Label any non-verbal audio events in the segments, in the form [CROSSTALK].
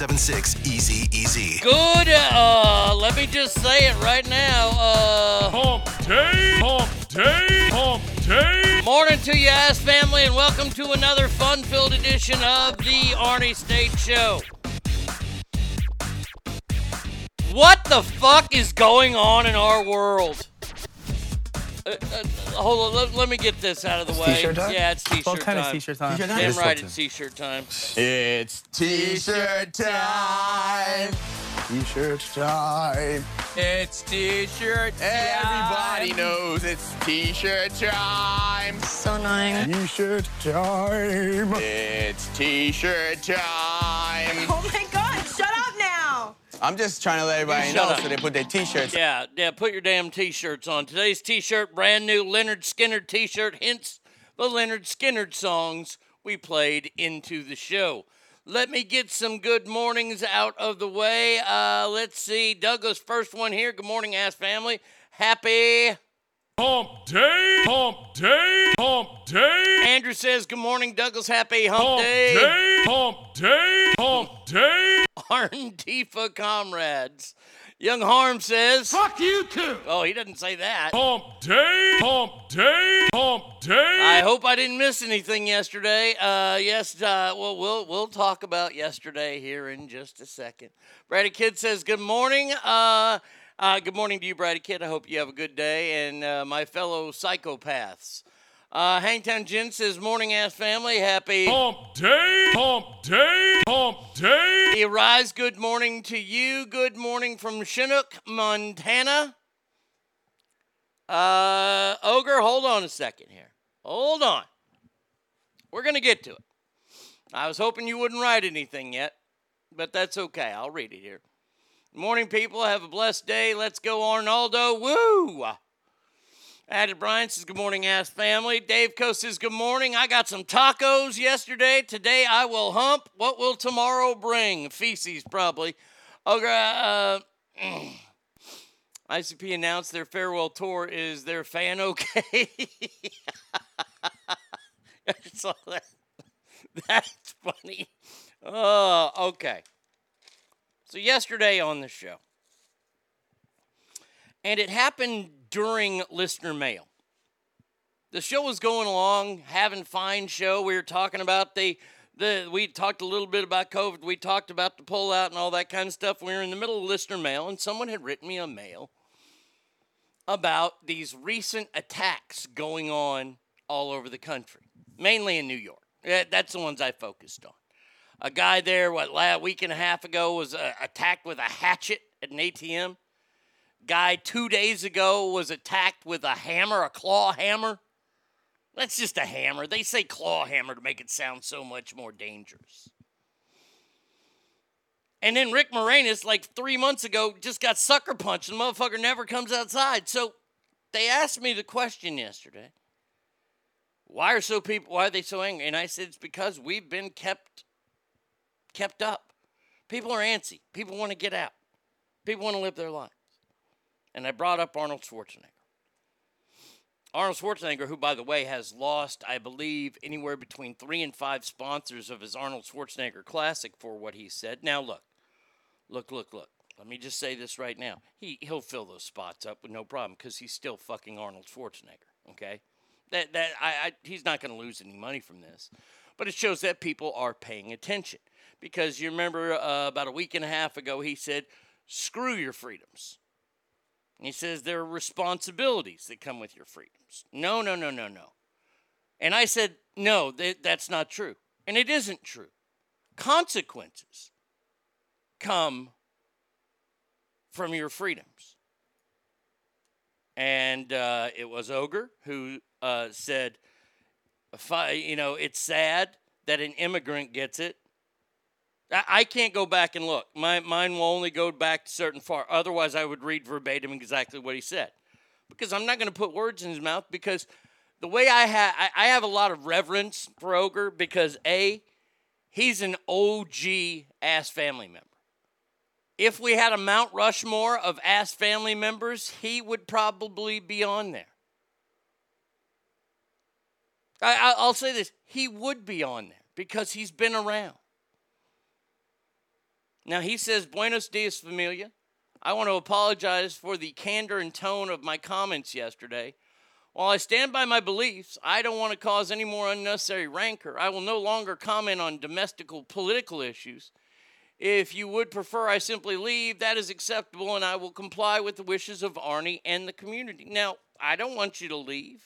775 376 Easy Easy. Good. Uh, let me just say it right now. Uh, Hump day, hump day, hump day. morning to you, ass family, and welcome to another fun-filled edition of the Arnie State Show. What the fuck is going on in our world? Uh, uh, hold on, let, let me get this out of the way. t-shirt time? Yeah, it's t-shirt What kind time. of t-shirt time? Damn right, it's t-shirt time. It's t-shirt time. T-shirt time. It's t-shirt time. Everybody knows it's t-shirt time. So annoying. T-shirt time. It's t-shirt time. Oh my god, shut up now! I'm just trying to let everybody You know up. so they put their t-shirts. Yeah, yeah, put your damn t-shirts on. Today's t-shirt, brand new Lynyrd Skynyrd t-shirt, hence the Lynyrd Skynyrd songs we played into the show. Let me get some good mornings out of the way. Uh, let's see, Douglas, first one here. Good morning, ass family. Happy. Hump day, hump day, hump day. Andrew says, Good morning, Douglas. Happy hump, Hump day. day, hump day, hump day. [LAUGHS] Antifa comrades. Young Harm says, Fuck you too. Oh, he doesn't say that. Hump day, hump day, hump day. I hope I didn't miss anything yesterday. Uh, yes, uh, well, we'll we'll talk about yesterday here in just a second. Brady Kid says, "Good morning." Uh, uh, good morning to you, Brady Kid. I hope you have a good day, and uh, my fellow psychopaths. Uh, Hangtown Jen says, "Morning, ass family. Happy." Hump day, hump day, hump day. Arise, good morning to you. Good morning from Chinook, Montana. Uh, Ogre, hold on a second here. Hold on. We're going to get to it. I was hoping you wouldn't write anything yet, but that's okay. I'll read it here. Morning, people. Have a blessed day. Let's go, Arnaldo. Woo! Added Brian says, Good morning, ass family. Dave Co says, Good morning. I got some tacos yesterday. Today I will hump. What will tomorrow bring? Feces, probably. Ogre, uh, [CLEARS THROAT] ICP announced their farewell tour. Is their fan okay? [LAUGHS] I saw that. That's funny. Oh, okay. So, yesterday on the show, and it happened during listener mail. The show was going along, having fine show. We were talking about the the we talked a little bit about COVID. We talked about the pullout and all that kind of stuff. We were in the middle of listener mail, and someone had written me a mail about these recent attacks going on all over the country, mainly in New York. That's the ones I focused on. A guy there, what, la week and a half ago, was uh, attacked with a hatchet at an ATM guy two days ago was attacked with a hammer, a claw hammer. That's just a hammer. They say claw hammer to make it sound so much more dangerous. And then Rick Moranis, like three months ago, just got sucker punched, and the motherfucker never comes outside. So they asked me the question yesterday. Why are so people why are they so angry? And I said it's because we've been kept kept up. People are antsy. People want to get out. People want to live their life and I brought up Arnold Schwarzenegger. Arnold Schwarzenegger, who, by the way, has lost, I believe, anywhere between three and five sponsors of his Arnold Schwarzenegger Classic for what he said. Now, look, look, look, look. Let me just say this right now. He he'll fill those spots up with no problem because he's still fucking Arnold Schwarzenegger. Okay, that that I, I he's not going to lose any money from this, but it shows that people are paying attention because you remember uh, about a week and a half ago he said, "Screw your freedoms." He says there are responsibilities that come with your freedoms. No, no, no, no, no. And I said, no, th- that's not true. And it isn't true. Consequences come from your freedoms. And uh, it was Ogre who uh, said, you know, it's sad that an immigrant gets it. I, can't go back and look. My mine will only go back certain far. Otherwise, I would read verbatim exactly what he said, because I'm not going to put words in his mouth. Because the way I have, I, have a lot of reverence for Ogre because a, he's an OG ass family member. If we had a Mount Rushmore of ass family members, he would probably be on there. I, I'll say this: he would be on there because he's been around. Now he says, Buenos dias, familia. I want to apologize for the candor and tone of my comments yesterday. While I stand by my beliefs, I don't want to cause any more unnecessary rancor. I will no longer comment on domestical political issues. If you would prefer I simply leave, that is acceptable, and I will comply with the wishes of Arnie and the community. Now, I don't want you to leave,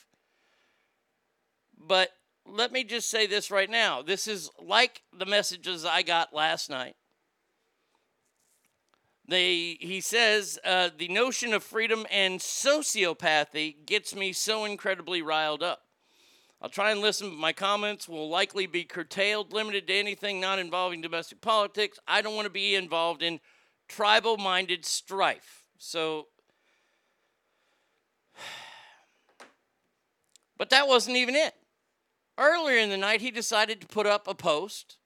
but let me just say this right now. This is like the messages I got last night. They, he says uh, the notion of freedom and sociopathy gets me so incredibly riled up. I'll try and listen, but my comments will likely be curtailed, limited to anything not involving domestic politics. I don't want to be involved in tribal minded strife. So, [SIGHS] but that wasn't even it. Earlier in the night, he decided to put up a post.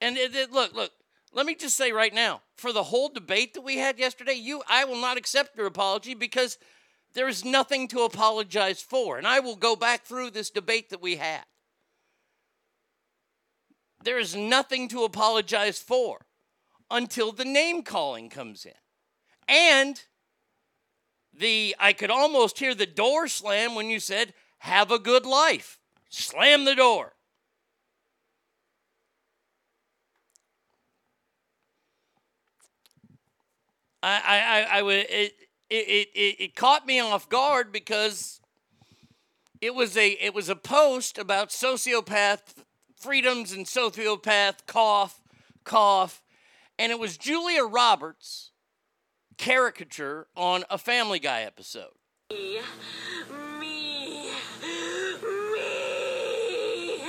And it, it, look, look, let me just say right now, for the whole debate that we had yesterday, you I will not accept your apology because there is nothing to apologize for. And I will go back through this debate that we had. There is nothing to apologize for until the name calling comes in. And the I could almost hear the door slam when you said, "Have a good life." Slam the door. I, I, I, would, it, it, it, it caught me off guard because it was a, it was a post about sociopath freedoms and sociopath cough, cough, and it was Julia Roberts caricature on a Family Guy episode. Me, Me, me, [LAUGHS]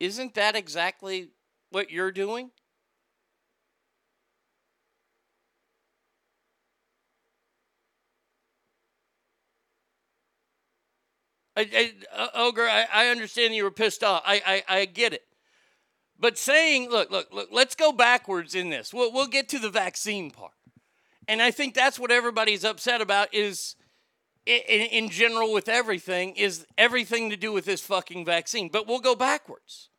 Isn't that exactly what you're doing? I, I, uh, Ogre, I, I understand you were pissed off. I, I, I get it. But saying, look, look, look, let's go backwards in this. We'll, we'll get to the vaccine part. And I think that's what everybody's upset about is, in, in general, with everything, is everything to do with this fucking vaccine. But we'll go backwards.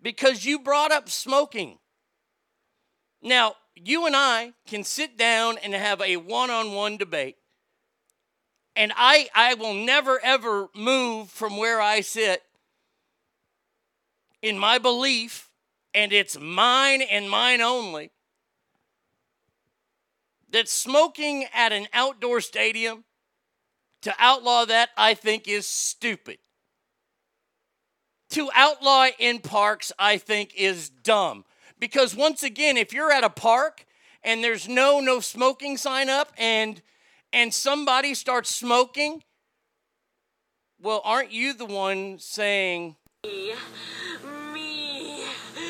Because you brought up smoking. Now, you and I can sit down and have a one on one debate. And I, I will never, ever move from where I sit in my belief, and it's mine and mine only, that smoking at an outdoor stadium, to outlaw that, I think is stupid. To outlaw in parks, I think is dumb. Because once again, if you're at a park and there's no no smoking sign up and and somebody starts smoking, well, aren't you the one saying, me, me, [LAUGHS]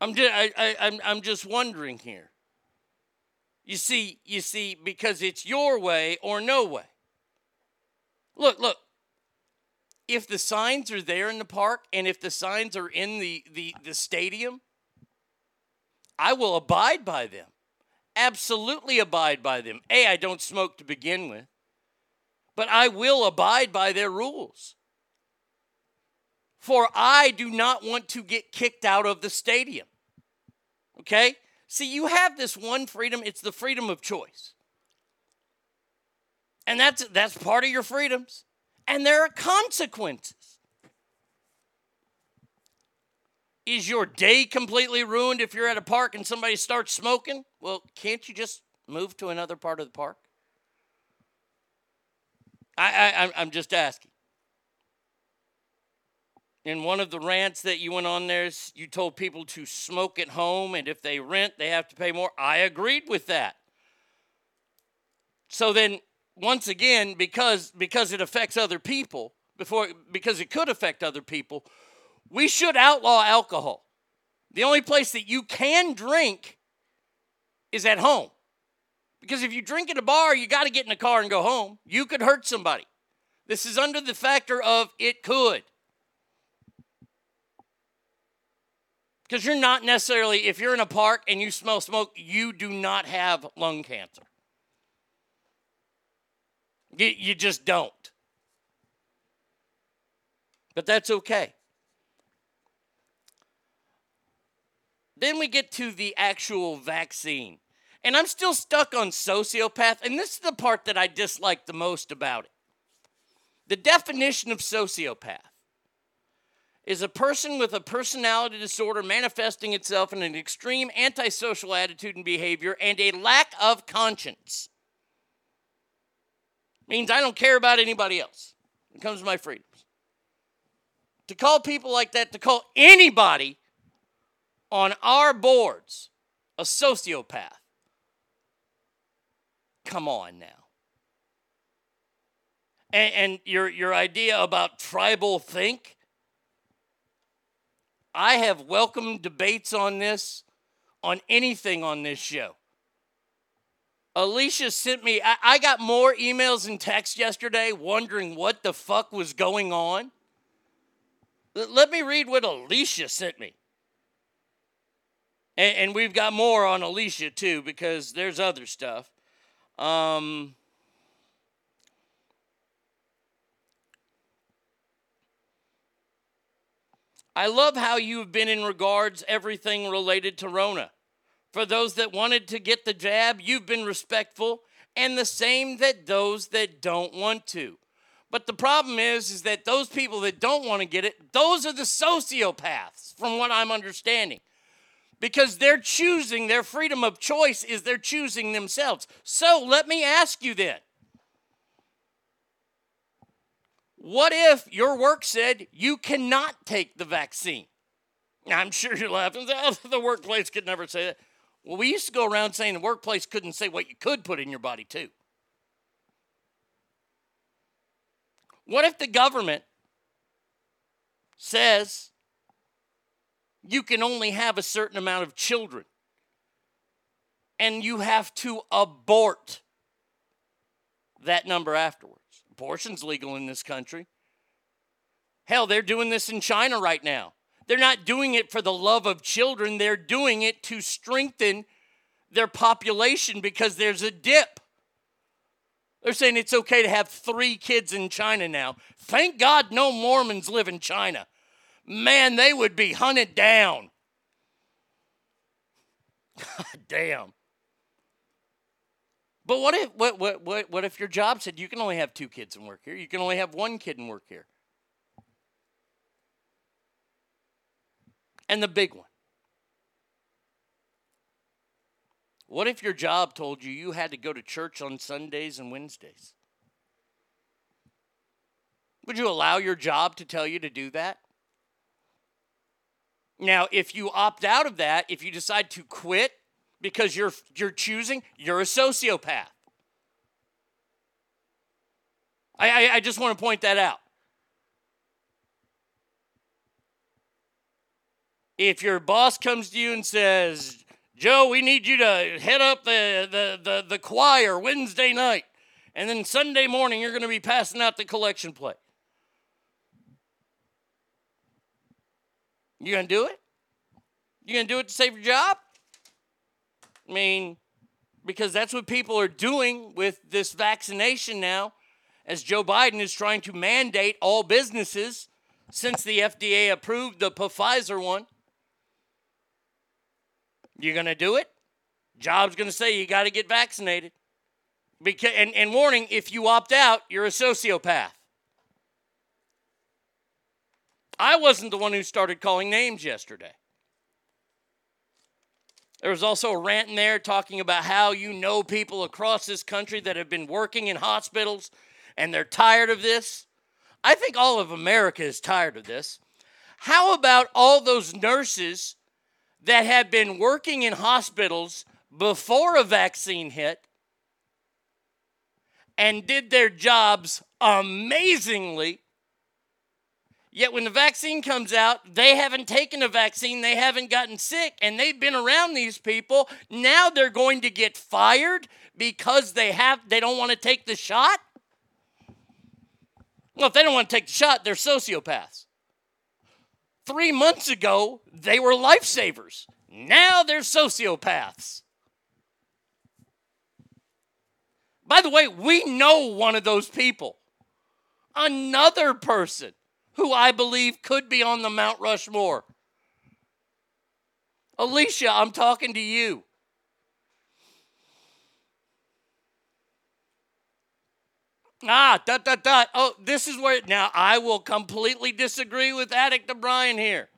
I'm just, I, I, I'm, I'm just wondering here. You see, you see, because it's your way or no way. Look, look. If the signs are there in the park and if the signs are in the, the, the stadium, I will abide by them. Absolutely abide by them. A, I don't smoke to begin with, but I will abide by their rules. For I do not want to get kicked out of the stadium. Okay? See, you have this one freedom, it's the freedom of choice. And that's that's part of your freedoms. And there are consequences. Is your day completely ruined if you're at a park and somebody starts smoking? Well, can't you just move to another part of the park? I, I I'm just asking. In one of the rants that you went on there, you told people to smoke at home, and if they rent, they have to pay more. I agreed with that. So then, once again, because because it affects other people, before because it could affect other people, we should outlaw alcohol. The only place that you can drink is at home. Because if you drink at a bar, you got to get in a car and go home. You could hurt somebody. This is under the factor of it could. Because you're not necessarily, if you're in a park and you smell smoke, you do not have lung cancer. You, you just don't. But that's okay. Then we get to the actual vaccine. And I'm still stuck on sociopath, and this is the part that I dislike the most about it. The definition of sociopath is a person with a personality disorder manifesting itself in an extreme antisocial attitude and behavior and a lack of conscience. Means I don't care about anybody else. It comes to my freedoms. To call people like that, to call anybody on our boards a sociopath. Come on now. And, and, your, your idea about tribal think, I have welcomed debates on this, on anything on this show. Alicia sent me, I, I got more emails and texts yesterday wondering what the fuck was going on. L- let me read what Alicia sent me. And, and we've got more on Alicia too because there's other stuff. Um, I love how you've been in regards everything related to Rona. For those that wanted to get the jab, you've been respectful, and the same that those that don't want to. But the problem is, is that those people that don't want to get it, those are the sociopaths, from what I'm understanding. Because they're choosing, their freedom of choice is they're choosing themselves. So let me ask you then what if your work said you cannot take the vaccine? I'm sure you're laughing. Oh, [LAUGHS] the workplace could never say that. Well, we used to go around saying the workplace couldn't say what you could put in your body, too. What if the government says you can only have a certain amount of children and you have to abort that number afterwards? Abortion's legal in this country. Hell, they're doing this in China right now. They're not doing it for the love of children, they're doing it to strengthen their population because there's a dip. They're saying it's okay to have three kids in China now. Thank God no Mormons live in China. Man, they would be hunted down. [LAUGHS] God damn. But what if what, what what what if your job said you can only have two kids and work here? You can only have one kid and work here. And the big one. What if your job told you you had to go to church on Sundays and Wednesdays? Would you allow your job to tell you to do that? Now, if you opt out of that, if you decide to quit because you're you're choosing, you're a sociopath. I, I, I just want to point that out. If your boss comes to you and says, Joe, we need you to head up the, the, the, the choir Wednesday night, and then Sunday morning you're going to be passing out the collection plate. You going to do it? You going to do it to save your job? I mean, because that's what people are doing with this vaccination now, as Joe Biden is trying to mandate all businesses since the FDA approved the Pfizer one. You're going to do it? Job's going to say you got to get vaccinated. Because, and, and warning if you opt out, you're a sociopath. I wasn't the one who started calling names yesterday. There was also a rant in there talking about how you know people across this country that have been working in hospitals and they're tired of this. I think all of America is tired of this. How about all those nurses that have been working in hospitals before a vaccine hit and did their jobs amazingly. Yet when the vaccine comes out, they haven't taken a vaccine, they haven't gotten sick, and they've been around these people. Now they're going to get fired because they have they don't want to take the shot. Well, if they don't want to take the shot, they're sociopaths. Three months ago, they were lifesavers. Now they're sociopaths. By the way, we know one of those people. Another person who I believe could be on the Mount Rushmore. Alicia, I'm talking to you. Ah, dot, dot, dot. Oh, this is where, now I will completely disagree with Addict O'Brien here.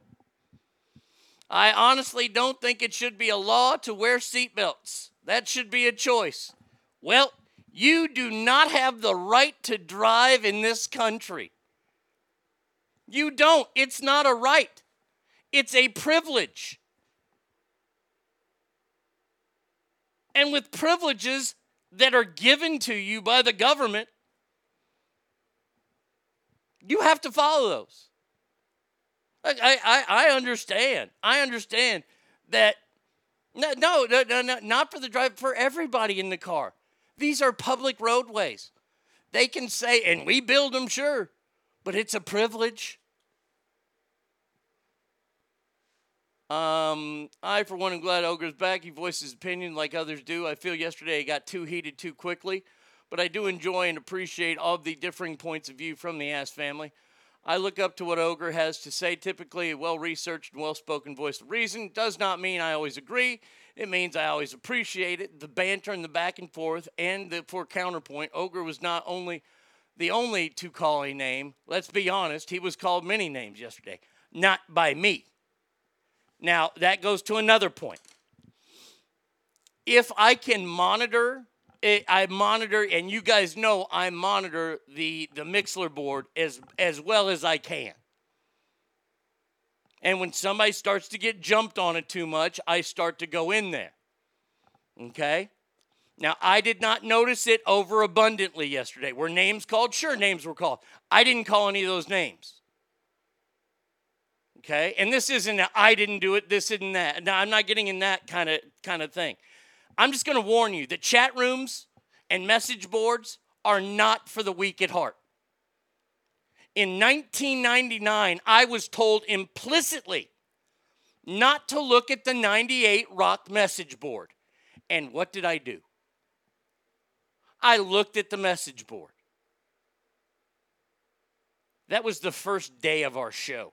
I honestly don't think it should be a law to wear seatbelts. That should be a choice. Well, you do not have the right to drive in this country. You don't. It's not a right, it's a privilege. And with privileges that are given to you by the government, you have to follow those. I, I, I understand. I understand that. No, no, no, no, not for the driver, for everybody in the car. These are public roadways. They can say, and we build them, sure, but it's a privilege. Um, I, for one, am glad Ogre's back. He voiced his opinion like others do. I feel yesterday he got too heated too quickly, but I do enjoy and appreciate all the differing points of view from the Ass family. I look up to what Ogre has to say. Typically, a well researched and well spoken voice of reason does not mean I always agree. It means I always appreciate it. The banter and the back and forth, and the, for counterpoint, Ogre was not only the only to call a name. Let's be honest, he was called many names yesterday, not by me. Now, that goes to another point. If I can monitor, eh, I monitor, and you guys know I monitor the, the Mixlr board as, as well as I can. And when somebody starts to get jumped on it too much, I start to go in there. Okay? Now, I did not notice it overabundantly yesterday. Were names called? Sure, names were called. I didn't call any of those names. Okay? And this isn't a, I didn't do it, this isn't that. Now, I'm not getting in that kind of kind of thing. I'm just going to warn you that chat rooms and message boards are not for the weak at heart. In 1999, I was told implicitly not to look at the 98 Rock message board. And what did I do? I looked at the message board. That was the first day of our show.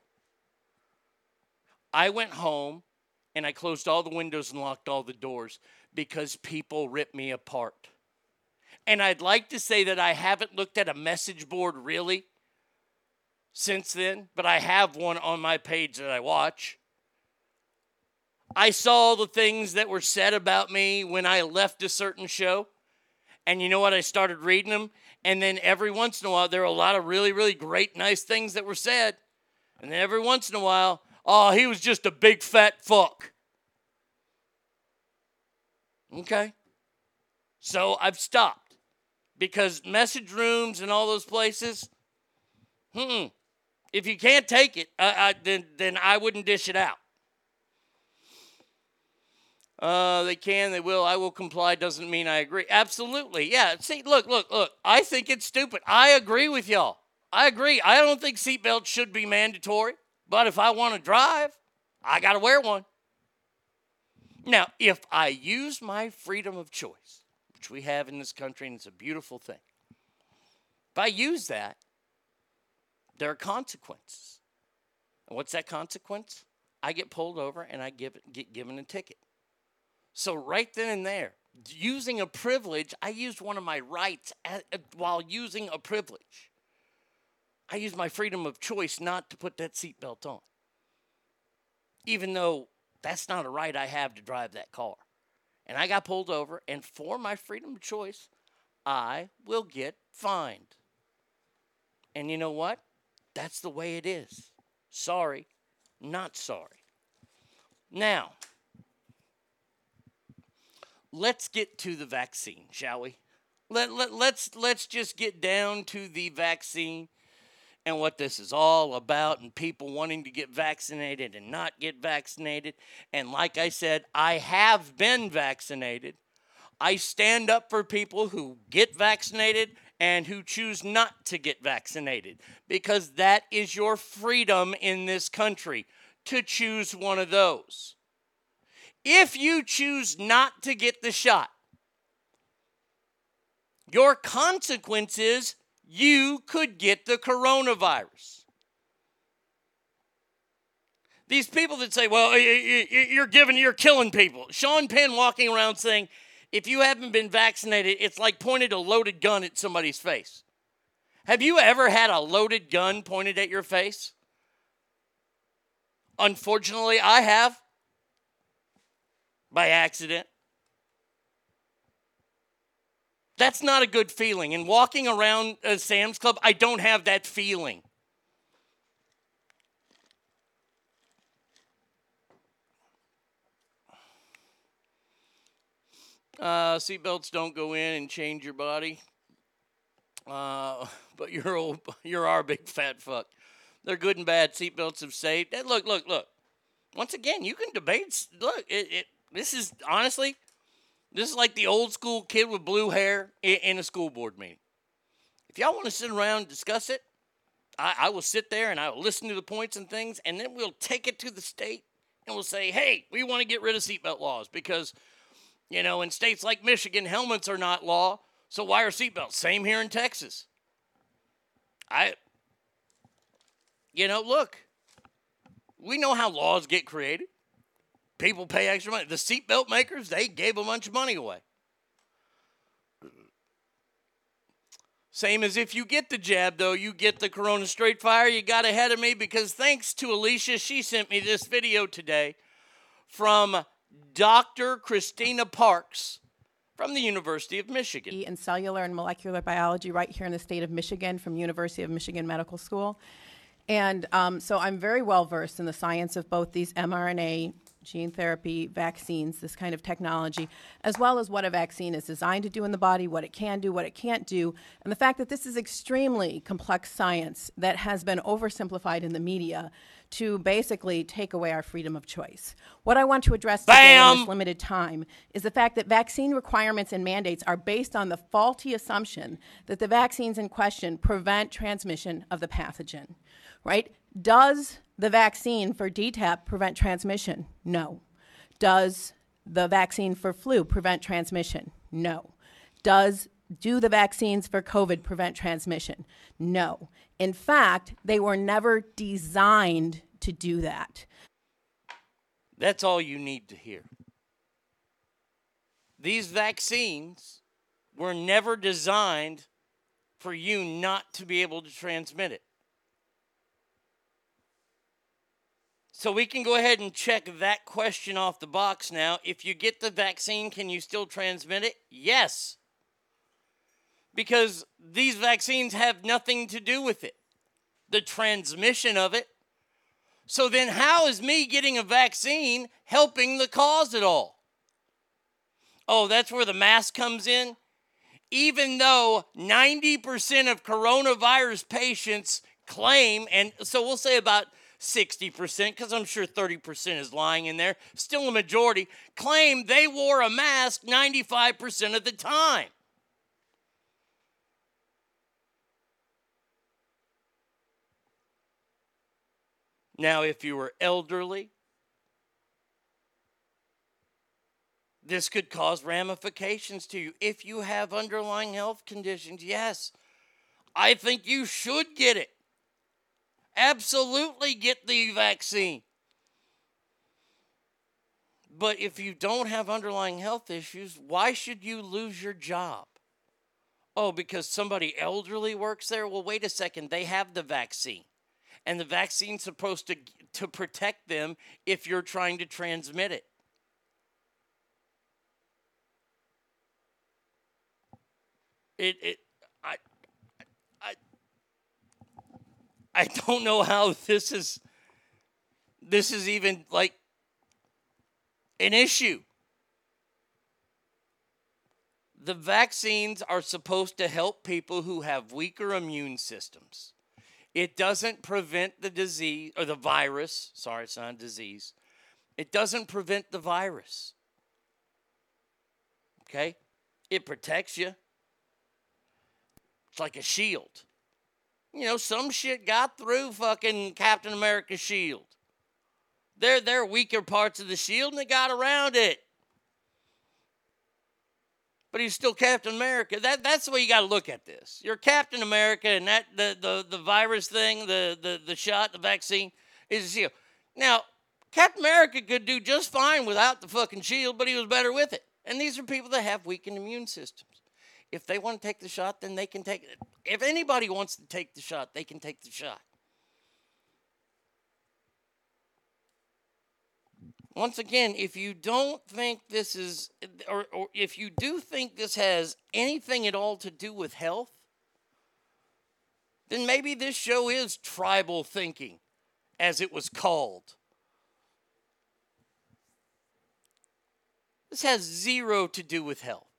I went home and I closed all the windows and locked all the doors because people ripped me apart. And I'd like to say that I haven't looked at a message board really since then, but I have one on my page that I watch. I saw the things that were said about me when I left a certain show. And you know what? I started reading them. And then every once in a while, there were a lot of really, really great, nice things that were said. And then every once in a while, oh, he was just a big fat fuck. Okay. So I've stopped because message rooms and all those places, hmm, if you can't take it, I, I, then, then I wouldn't dish it out. Uh, they can, they will. I will comply doesn't mean I agree. Absolutely. Yeah. See, look, look, look. I think it's stupid. I agree with y'all. I agree. I don't think seatbelts should be mandatory. But if I want to drive, I got to wear one. Now, if I use my freedom of choice, which we have in this country, and it's a beautiful thing, if I use that, there are consequences. And what's that consequence? I get pulled over and I give, get given a ticket. So, right then and there, using a privilege, I used one of my rights at, uh, while using a privilege. I used my freedom of choice not to put that seatbelt on, even though that's not a right I have to drive that car. And I got pulled over, and for my freedom of choice, I will get fined. And you know what? That's the way it is. Sorry, not sorry. Now, let's get to the vaccine, shall we? Let, let, let's let's just get down to the vaccine and what this is all about and people wanting to get vaccinated and not get vaccinated. And like I said, I have been vaccinated. I stand up for people who get vaccinated and who choose not to get vaccinated because that is your freedom in this country to choose one of those. If you choose not to get the shot, your consequence is you could get the coronavirus. These people that say, well, you're giving, you're killing people. Sean Penn walking around saying, if you haven't been vaccinated, it's like pointed a loaded gun at somebody's face. Have you ever had a loaded gun pointed at your face? Unfortunately, I have by accident. That's not a good feeling. And walking around a Sam's Club, I don't have that feeling. Uh, seatbelts don't go in and change your body. Uh, [LAUGHS] but you're old, [LAUGHS] you're our big fat fuck. They're good and bad. Seatbelts have saved. Look, look, look. Once again, you can debate. Look, it, it this is honestly, this is like the old school kid with blue hair in, a school board meeting. If y'all want to sit around and discuss it, I, I will sit there and I will listen to the points and things, and then we'll take it to the state and we'll say, hey, we want to get rid of seatbelt laws because, you know, in states like Michigan, helmets are not law. So why are seatbelts? Same here in Texas. I, you know, look, we know how laws get created people pay extra money. The seatbelt makers, they gave a bunch of money away. Same as if you get the jab, though, you get the Corona straight fire. You got ahead of me because thanks to Alicia, she sent me this video today from Dr. Christina Parks from the University of Michigan. In cellular and molecular biology, right here in the state of Michigan, from University of Michigan Medical School. And um, so I'm very well versed in the science of both these mRNA gene therapy, vaccines, this kind of technology, as well as what a vaccine is designed to do in the body, what it can do, what it can't do, and the fact that this is extremely complex science that has been oversimplified in the media to basically take away our freedom of choice. What I want to address today Bam! in this limited time is the fact that vaccine requirements and mandates are based on the faulty assumption that the vaccines in question prevent transmission of the pathogen, right? Does the vaccine for DTaP prevent transmission? No. Does the vaccine for flu prevent transmission? No. Does do the vaccines for COVID prevent transmission? No. In fact, they were never designed to do that. That's all you need to hear. These vaccines were never designed for you not to be able to transmit it. So we can go ahead and check that question off the box now. If you get the vaccine, can you still transmit it? Yes. Because these vaccines have nothing to do with it, the transmission of it. So then, how is me getting a vaccine helping the cause at all? Oh, that's where the mask comes in? Even though 90% of coronavirus patients claim, and so we'll say about 60%, because I'm sure 30% is lying in there, still a majority, claim they wore a mask 95% of the time. Now, if you were elderly, this could cause ramifications to you. If you have underlying health conditions, yes, I think you should get it. Absolutely get the vaccine. But if you don't have underlying health issues, why should you lose your job? Oh, because somebody elderly works there? Well, wait a second. They have the vaccine. And the vaccine's supposed to, to protect them if you're trying to transmit it. It, it I, I, I don't know how this is this is even like an issue. the vaccines are supposed to help people who have weaker immune systems. It doesn't prevent the disease or the virus. Sorry, it's not a disease. It doesn't prevent the virus. Okay? It protects you. It's like a shield. You know, some shit got through fucking Captain America's shield. They're, they're weaker parts of the shield and they got around it but he's still Captain America. That that's the way you got to look at this. You're Captain America, and that the the, the virus thing, the, the the shot, the vaccine is a shield. Now, Captain America could do just fine without the fucking shield, but he was better with it. And these are people that have weakened immune systems. If they want to take the shot, then they can take it. If anybody wants to take the shot, they can take the shot. once again, if you don't think this is, or, or, if you do think this has anything at all to do with health, then maybe this show is tribal thinking, as it was called. This has zero to do with health.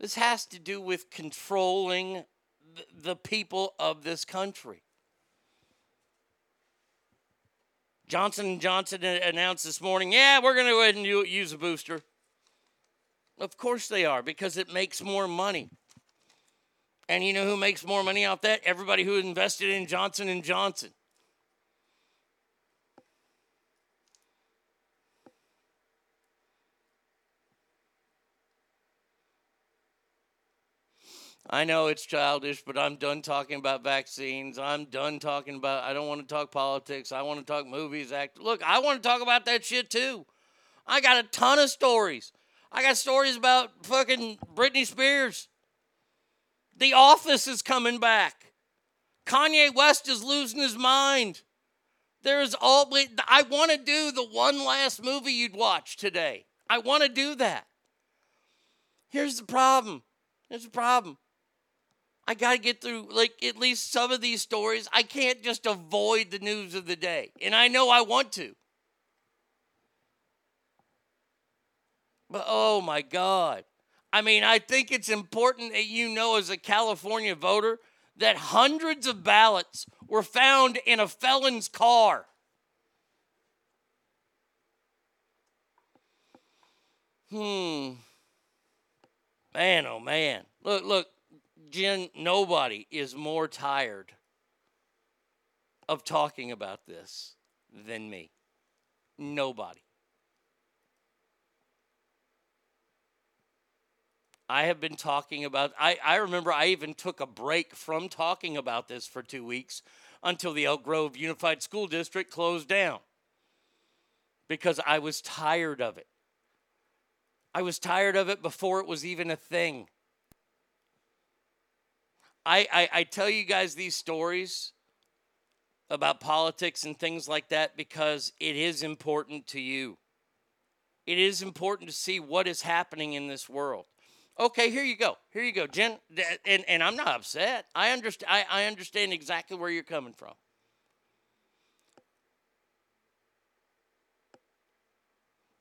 This has to do with controlling the people of this country. Johnson & Johnson announced this morning, yeah, we're going to go ahead and use a booster. Of course they are, because it makes more money. And you know who makes more money off that? Everybody who invested in Johnson & Johnson. I know it's childish, but I'm done talking about vaccines. I'm done talking about, I don't want to talk politics. I want to talk movies, act. Look, I want to talk about that shit too. I got a ton of stories. I got stories about fucking Britney Spears. The Office is coming back. Kanye West is losing his mind. There's all, I want to do the one last movie you'd watch today. I want to do that. Here's the problem. Here's the problem. I got to get through like at least some of these stories. I can't just avoid the news of the day. And I know I want to. But oh my God. I mean, I think it's important that you know, as a California voter, that hundreds of ballots were found in a felon's car. Hmm. Man, oh man. Look, look, Jen, nobody is more tired of talking about this than me. Nobody. I have been talking about I, I remember I even took a break from talking about this for two weeks until the Elk Grove Unified School District closed down because I was tired of it. I was tired of it before it was even a thing. I, I, I tell you guys these stories about politics and things like that because it is important to you. It is important to see what is happening in this world. Okay, here you go. Here you go, Jen. And, and I'm not upset. I understand. I, I understand exactly where you're coming from.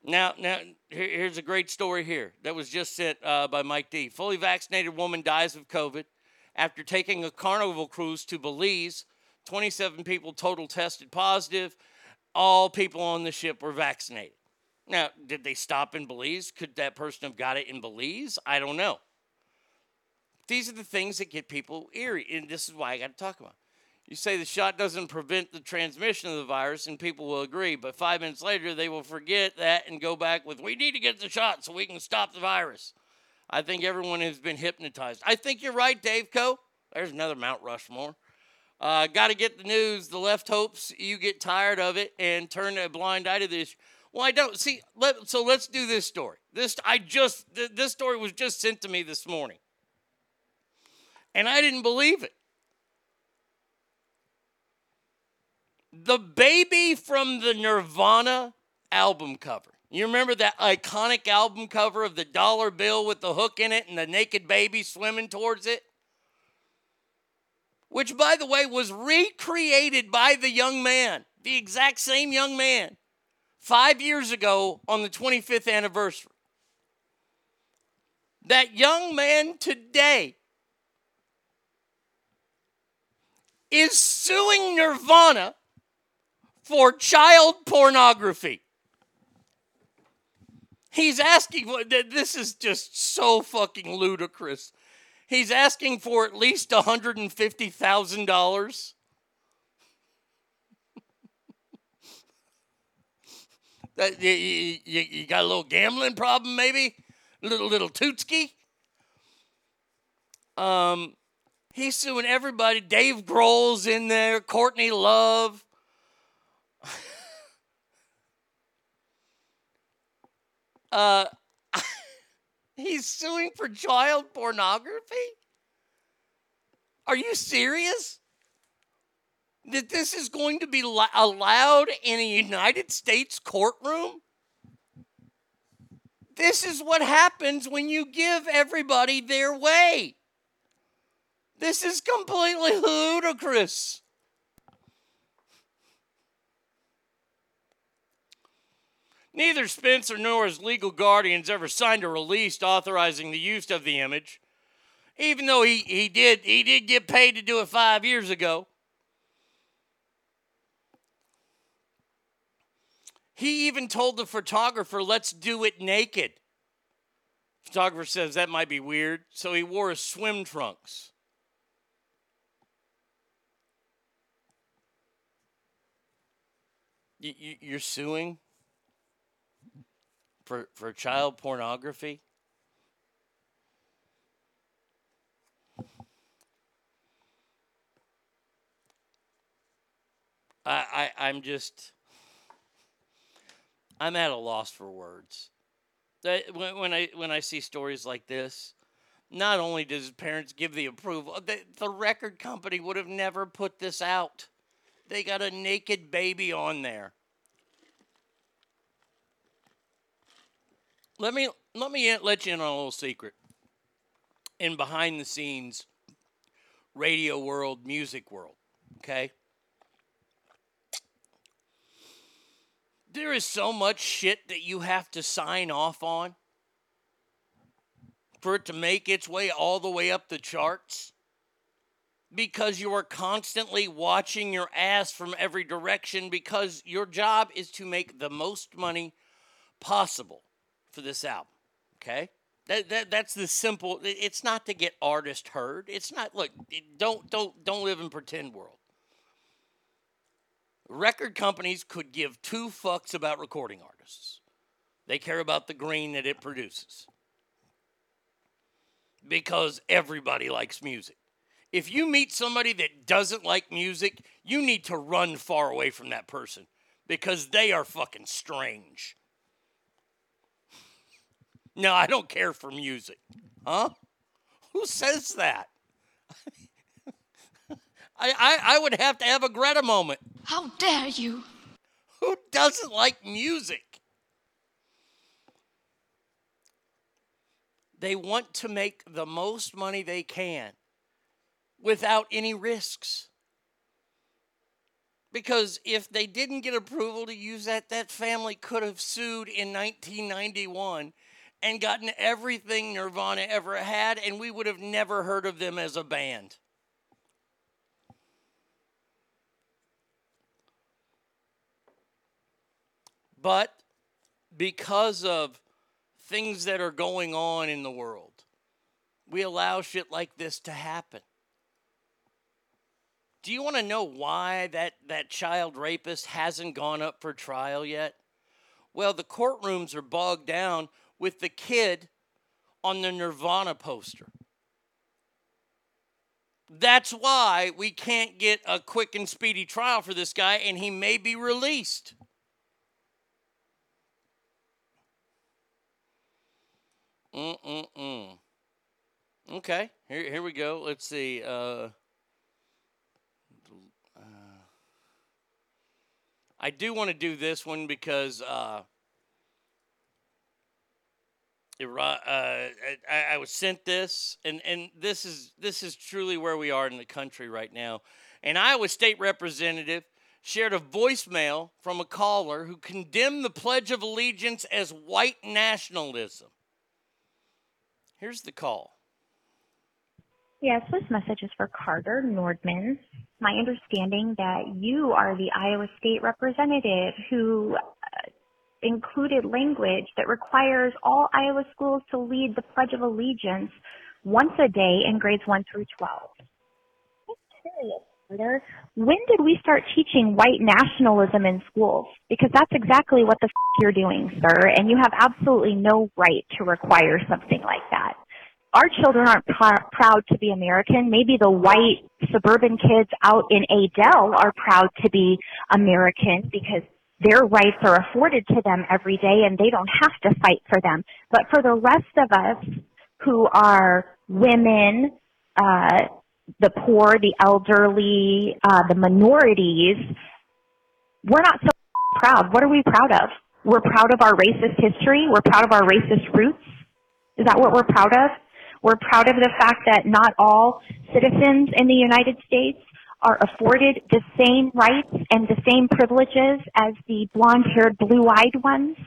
Now, now here, here's a great story here that was just sent uh, by Mike D. Fully vaccinated woman dies of COVID after taking a carnival cruise to Belize. 27 people total tested positive. All people on the ship were vaccinated. Now, did they stop in Belize? Could that person have got it in Belize? I don't know. These are the things that get people eerie, and this is why I got to talk about. You say the shot doesn't prevent the transmission of the virus, and people will agree, but five minutes later, they will forget that and go back with, we need to get the shot so we can stop the virus. I think everyone has been hypnotized. I think you're right, Dave Co. There's another Mount Rushmore. Uh, Got to get the news. The left hopes you get tired of it and turn a blind eye to this. Well, I don't see. Let, so let's do this story. This I just th- this story was just sent to me this morning, and I didn't believe it. The baby from the Nirvana album cover you remember that iconic album cover of the dollar bill with the hook in it and the naked baby swimming towards it? Which, by the way, was recreated by the young man, the exact same young man five years ago on the 25th anniversary. That young man today is suing Nirvana for child pornography. He's asking, for this is just so fucking ludicrous. He's asking for at least $150,000. [LAUGHS] That, you, you, you got a little gambling problem, maybe? Little, little tootski? Um, he's suing everybody. Dave Grohl's in there, Courtney Love. Uh, [LAUGHS] he's suing for child pornography? Are you serious? That this is going to be lo- allowed in a United States courtroom? This is what happens when you give everybody their way. This is completely ludicrous. Neither Spencer nor his legal guardians ever signed a release authorizing the use of the image, even though he, he did he did get paid to do it five years ago. He even told the photographer, let's do it naked. Photographer says that might be weird, so he wore his swim trunks. You, you're suing for, for child pornography? I, I, I'm just. I'm at a loss for words. When, when I when I see stories like this, not only does parents give the approval, the, the record company would have never put this out. They got a naked baby on there. Let me let me let you in on a little secret. In behind the scenes, radio world, music world, okay? There is so much shit that you have to sign off on for it to make its way all the way up the charts because you are constantly watching your ass from every direction because your job is to make the most money possible for this album. Okay? That, that that's the simple it's not to get artist heard. It's not look, don't don't don't live in pretend world. Record companies could give two fucks about recording artists. They care about the green that it produces. Because everybody likes music. If you meet somebody that doesn't like music, you need to run far away from that person because they are fucking strange. No, I don't care for music. Huh? Who says that? [LAUGHS] I, I, I would have to have a Greta moment. How dare you? Who doesn't like music? They want to make the most money they can without any risks. Because if they didn't get approval to use that, that family could have sued in 1991 and gotten everything Nirvana ever had, and we would have never heard of them as a band. But because of things that are going on in the world, we allow shit like this to happen. Do you want to know why that, that child rapist hasn't gone up for trial yet? Well, the courtrooms are bogged down with the kid on the Nirvana poster. That's why we can't get a quick and speedy trial for this guy, and he may be released. Mm-mm-mm. Okay, here, here we go. Let's see. Uh, uh, I do want to do this one because uh, uh, I, I was sent this, and, and this is this is truly where we are in the country right now. An Iowa State representative shared a voicemail from a caller who condemned the Pledge of Allegiance as white nationalism. Here's the call. Yes, this message is for Carter Nordman. My understanding that you are the Iowa State representative who included language that requires all Iowa schools to lead the Pledge of Allegiance once a day in grades 1 through 12. I'm curious, Carter, when did we start teaching white nationalism in schools? Because that's exactly what the f- you're doing, sir, and you have absolutely no right to require something like that our children aren't pr- proud to be American. Maybe the white suburban kids out in Adel are proud to be American because their rights are afforded to them every day and they don't have to fight for them. But for the rest of us who are women, uh, the poor, the elderly, uh, the minorities, we're not so proud. What are we proud of? We're proud of our racist history. We're proud of our racist roots. Is that what we're proud of? We're proud of the fact that not all citizens in the United States are afforded the same rights and the same privileges as the blonde-haired, blue-eyed ones.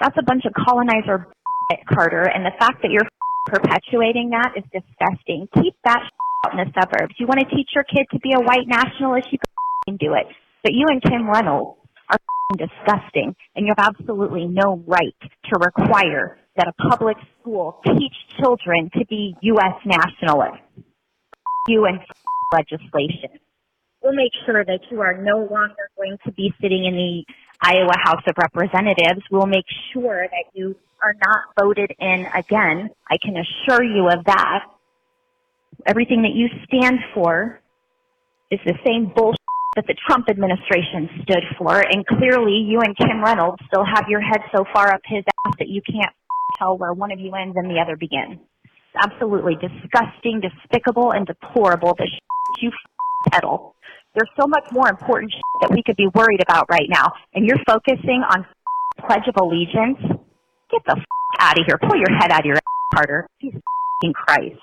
That's a bunch of colonizer [LAUGHS] Carter, and the fact that you're [LAUGHS] perpetuating that is disgusting. Keep that [LAUGHS] out in the suburbs. You want to teach your kid to be a white nationalist, you can do it. But you and Kim Reynolds are disgusting, and you have absolutely no right to require that a public school teach children to be U.S. nationalists. You and legislation. We'll make sure that you are no longer going to be sitting in the Iowa House of Representatives. We'll make sure that you are not voted in again. I can assure you of that. Everything that you stand for is the same bullshit that the Trump administration stood for, and clearly you and Kim Reynolds still have your head so far up his ass that you can't tell where one of you ends and the other begins. It's absolutely disgusting, despicable, and deplorable the you peddle. There's so much more important that we could be worried about right now, and you're focusing on Pledge of Allegiance. Get the f- out of here. Pull your head out of your ass, Carter. Jesus Christ.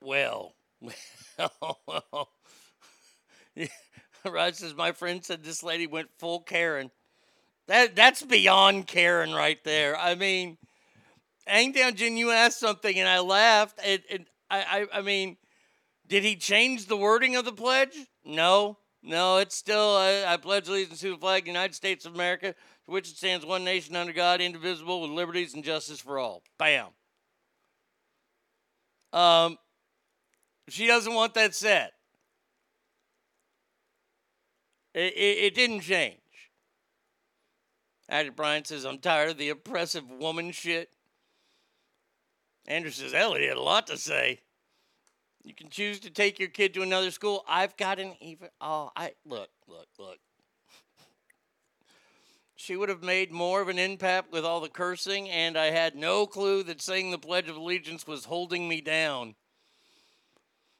Well, well. [LAUGHS] Says my friend said this lady went full Karen. That that's beyond Karen right there. I mean, Hangtown Jen, you asked something and I laughed. And, and I, I I mean, did he change the wording of the pledge? No, no. It's still I, I pledge allegiance to the flag, of the United States of America, to which it stands one nation under God, indivisible, with liberties and justice for all. Bam. Um, she doesn't want that said. It, it, it didn't change. Addy Bryant says, I'm tired of the oppressive woman shit. Andrew says, Ellie had a lot to say. You can choose to take your kid to another school. I've got an even. Oh, I look, look, look. She would have made more of an impact with all the cursing, and I had no clue that saying the Pledge of Allegiance was holding me down.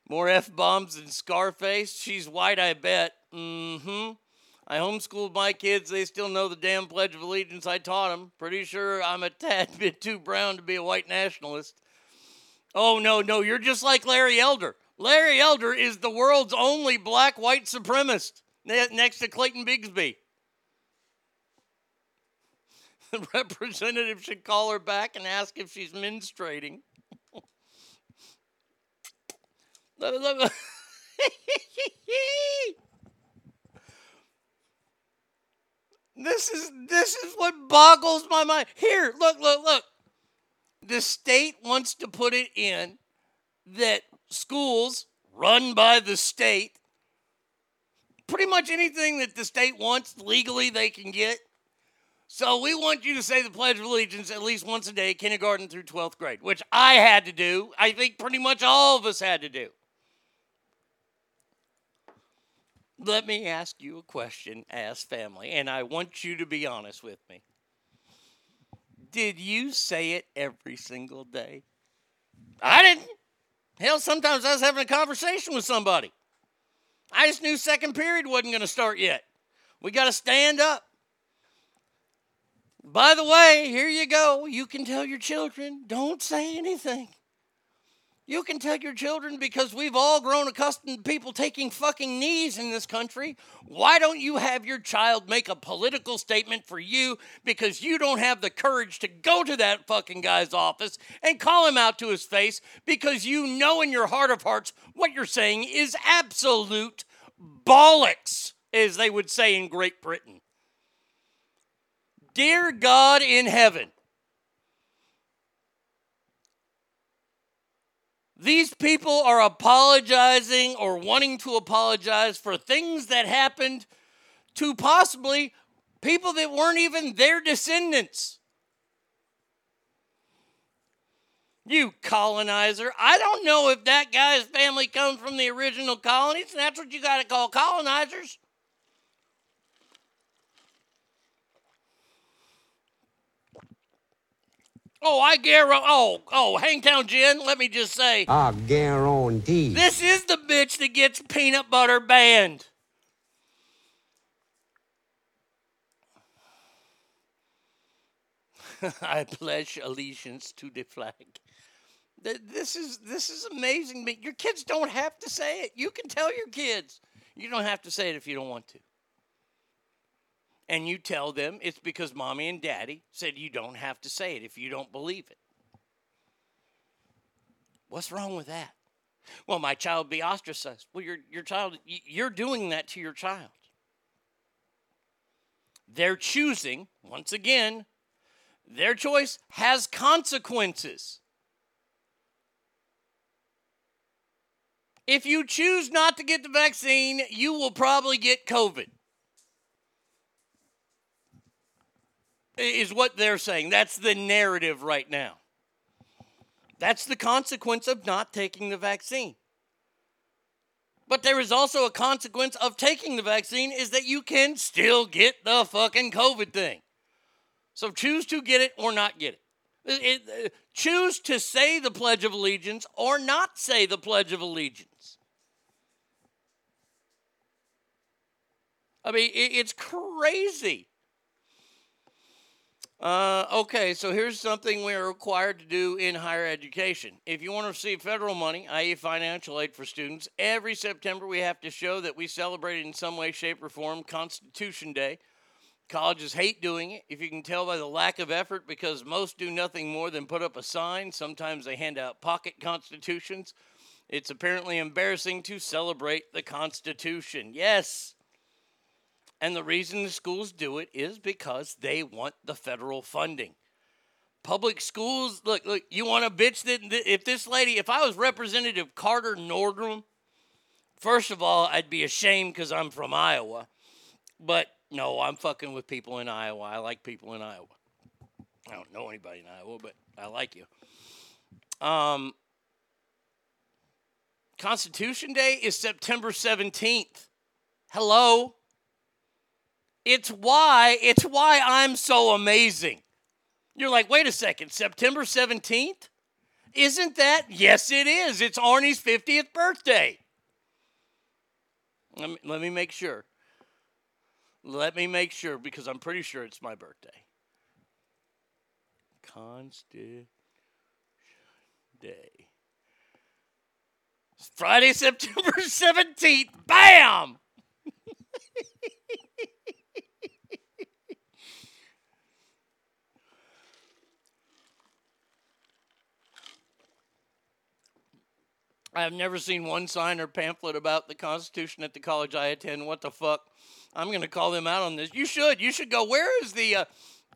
More F bombs than Scarface. She's white, I bet. Mm hmm. I homeschooled my kids. They still know the damn Pledge of Allegiance I taught them. Pretty sure I'm a tad [LAUGHS] bit too brown to be a white nationalist. Oh, no, no, you're just like Larry Elder. Larry Elder is the world's only black white supremacist next to Clayton Bigsby. The [LAUGHS] representative should call her back and ask if she's menstruating. [LAUGHS] This is this is what boggles my mind. Here, look, look, look. The state wants to put it in that schools run by the state, pretty much anything that the state wants legally they can get. So we want you to say the Pledge of Allegiance at least once a day, kindergarten through 12th grade, which I had to do. I think pretty much all of us had to do. Let me ask you a question as family, and I want you to be honest with me. Did you say it every single day? I didn't. Hell, sometimes I was having a conversation with somebody. I just knew second period wasn't going to start yet. We got to stand up. By the way, here you go. You can tell your children don't say anything. You can tell your children because we've all grown accustomed to people taking fucking knees in this country. Why don't you have your child make a political statement for you because you don't have the courage to go to that fucking guy's office and call him out to his face because you know in your heart of hearts what you're saying is absolute bollocks, as they would say in Great Britain. Dear God in heaven, These people are apologizing or wanting to apologize for things that happened to possibly people that weren't even their descendants. You colonizer. I don't know if that guy's family comes from the original colonies, and that's what you got to call colonizers. Oh, I guarantee. Oh, oh, Hangtown Jen. Let me just say, I guarantee. this is the bitch that gets peanut butter banned. [LAUGHS] I pledge allegiance to the flag. This is this is amazing. Your kids don't have to say it. You can tell your kids. You don't have to say it if you don't want to. And you tell them it's because mommy and daddy said you don't have to say it if you don't believe it. What's wrong with that? Well, my child be ostracized. Well, your your child you're doing that to your child. They're choosing, once again, their choice has consequences. If you choose not to get the vaccine, you will probably get COVID. Is what they're saying. That's the narrative right now. That's the consequence of not taking the vaccine. But there is also a consequence of taking the vaccine is that you can still get the fucking COVID thing. So choose to get it or not get it. It- it- uh, choose to say the Pledge of Allegiance or not say the Pledge of Allegiance. I mean, it, it's crazy. Uh, okay, so here's something we're required to do in higher education. If you want to receive federal money, i.e., financial aid for students, every September we have to show that we celebrate in some way, shape, or form Constitution Day. Colleges hate doing it. If you can tell by the lack of effort, because most do nothing more than put up a sign. Sometimes they hand out pocket constitutions. It's apparently embarrassing to celebrate the Constitution. Yes. And the reason the schools do it is because they want the federal funding. Public schools, look, look, you want a bitch that, if this lady, if I was Representative Carter Nordrum, first of all, I'd be ashamed because I'm from Iowa. But no, I'm fucking with people in Iowa. I like people in Iowa. I don't know anybody in Iowa, but I like you. Um, Constitution Day is September 17th. Hello. It's why it's why I'm so amazing. You're like, "Wait a second, September 17th? Isn't that? Yes, it is. It's Arnie's 50th birthday." Let me, let me make sure. Let me make sure because I'm pretty sure it's my birthday. Constitution Day. Friday, [LAUGHS] September 17th. Bam! [LAUGHS] I've never seen one sign or pamphlet about the Constitution at the college I attend. What the fuck? I'm going to call them out on this. You should. You should go. Where is the. Uh,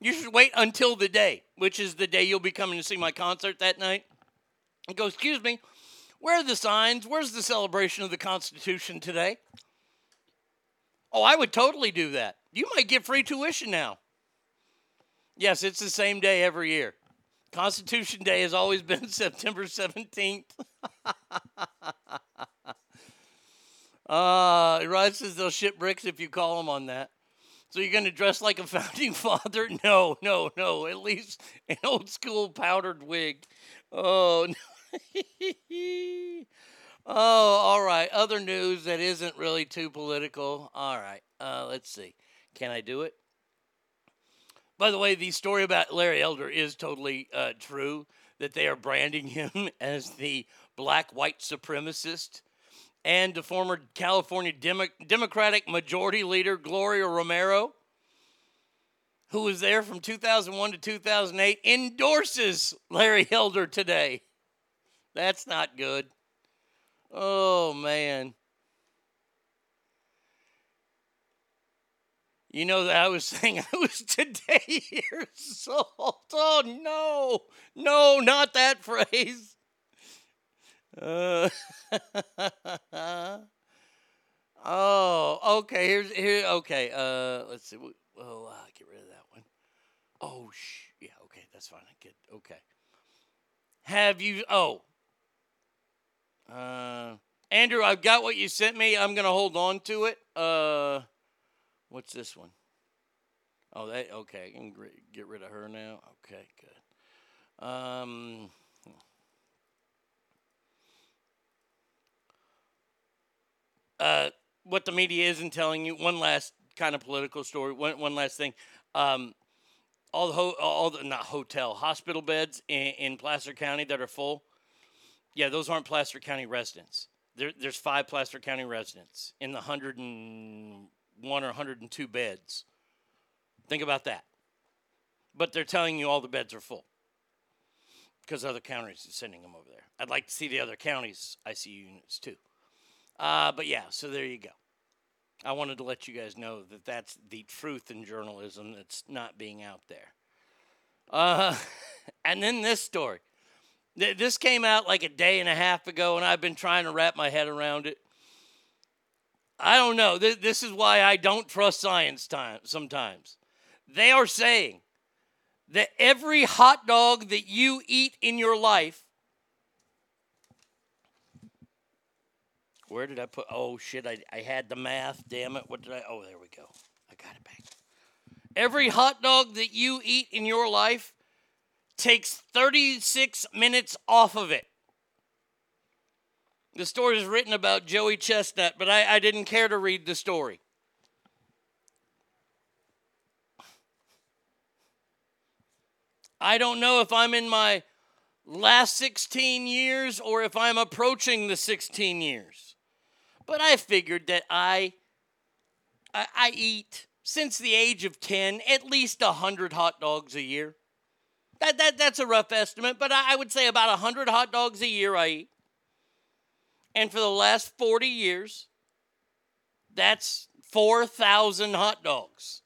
you should wait until the day, which is the day you'll be coming to see my concert that night. And go, excuse me, where are the signs? Where's the celebration of the Constitution today? Oh, I would totally do that. You might get free tuition now. Yes, it's the same day every year. Constitution Day has always been [LAUGHS] September 17th. [LAUGHS] uh, Rod says they'll ship bricks if you call them on that. So you're going to dress like a founding [LAUGHS] father? No, no, no. At least an old school powdered wig. Oh, no. oh, all right. Other news that isn't really too political. All right. Uh, let's see. Can I do it? By the way, the story about Larry Elder is totally uh, true. That they are branding [LAUGHS] him as the black white supremacist, and the former California Demo- Democratic Majority Leader Gloria Romero, who was there from 2001 to 2008, endorses Larry Elder today. That's not good. Oh, man. You know that I was [LAUGHS] saying I was today years old. Oh no, no, not that phrase. Uh, [LAUGHS] oh, okay. Here's here. Okay. Uh, let's see. Oh, uh, get rid of that one. Oh, sh. Yeah. Okay, that's fine. I get. Okay. Have you? Oh. Uh, Andrew, I've got what you sent me. I'm gonna hold on to it. Uh. What's this one? Oh, that okay. I can get rid of her now. Okay, good. Um, uh, what the media isn't telling you. One last kind of political story. One one last thing. Um, all the ho- all the not hotel hospital beds in, in Placer County that are full. Yeah, those aren't Placer County residents. There, there's five Placer County residents in the hundred and or 102 beds. Think about that. But they're telling you all the beds are full because other counties are sending them over there. I'd like to see the other counties' ICU units too. Uh, but yeah, so there you go. I wanted to let you guys know that that's the truth in journalism that's not being out there. Uh, [LAUGHS] and then this story. This came out like a day and a half ago, and I've been trying to wrap my head around it. I don't know. This, is why I don't trust science time sometimes. They are saying that every hot dog that you eat in your life Where did I put? Oh shit! I, I had the math. Damn it! What did I? Oh, there we go. I got it back. Every hot dog that you eat in your life takes 36 minutes off of it. The story is written about Joey Chestnut, but I, I didn't care to read the story. I don't know if I'm in my last 16 years or if I'm approaching the 16 years. But I figured that I, I, I eat since the age of 10 at least 100 hot dogs a year. That, that, that's a rough estimate, but I, I would say about 100 hot dogs a year I eat. And for the last 40 years, that's 4,000 hot dogs.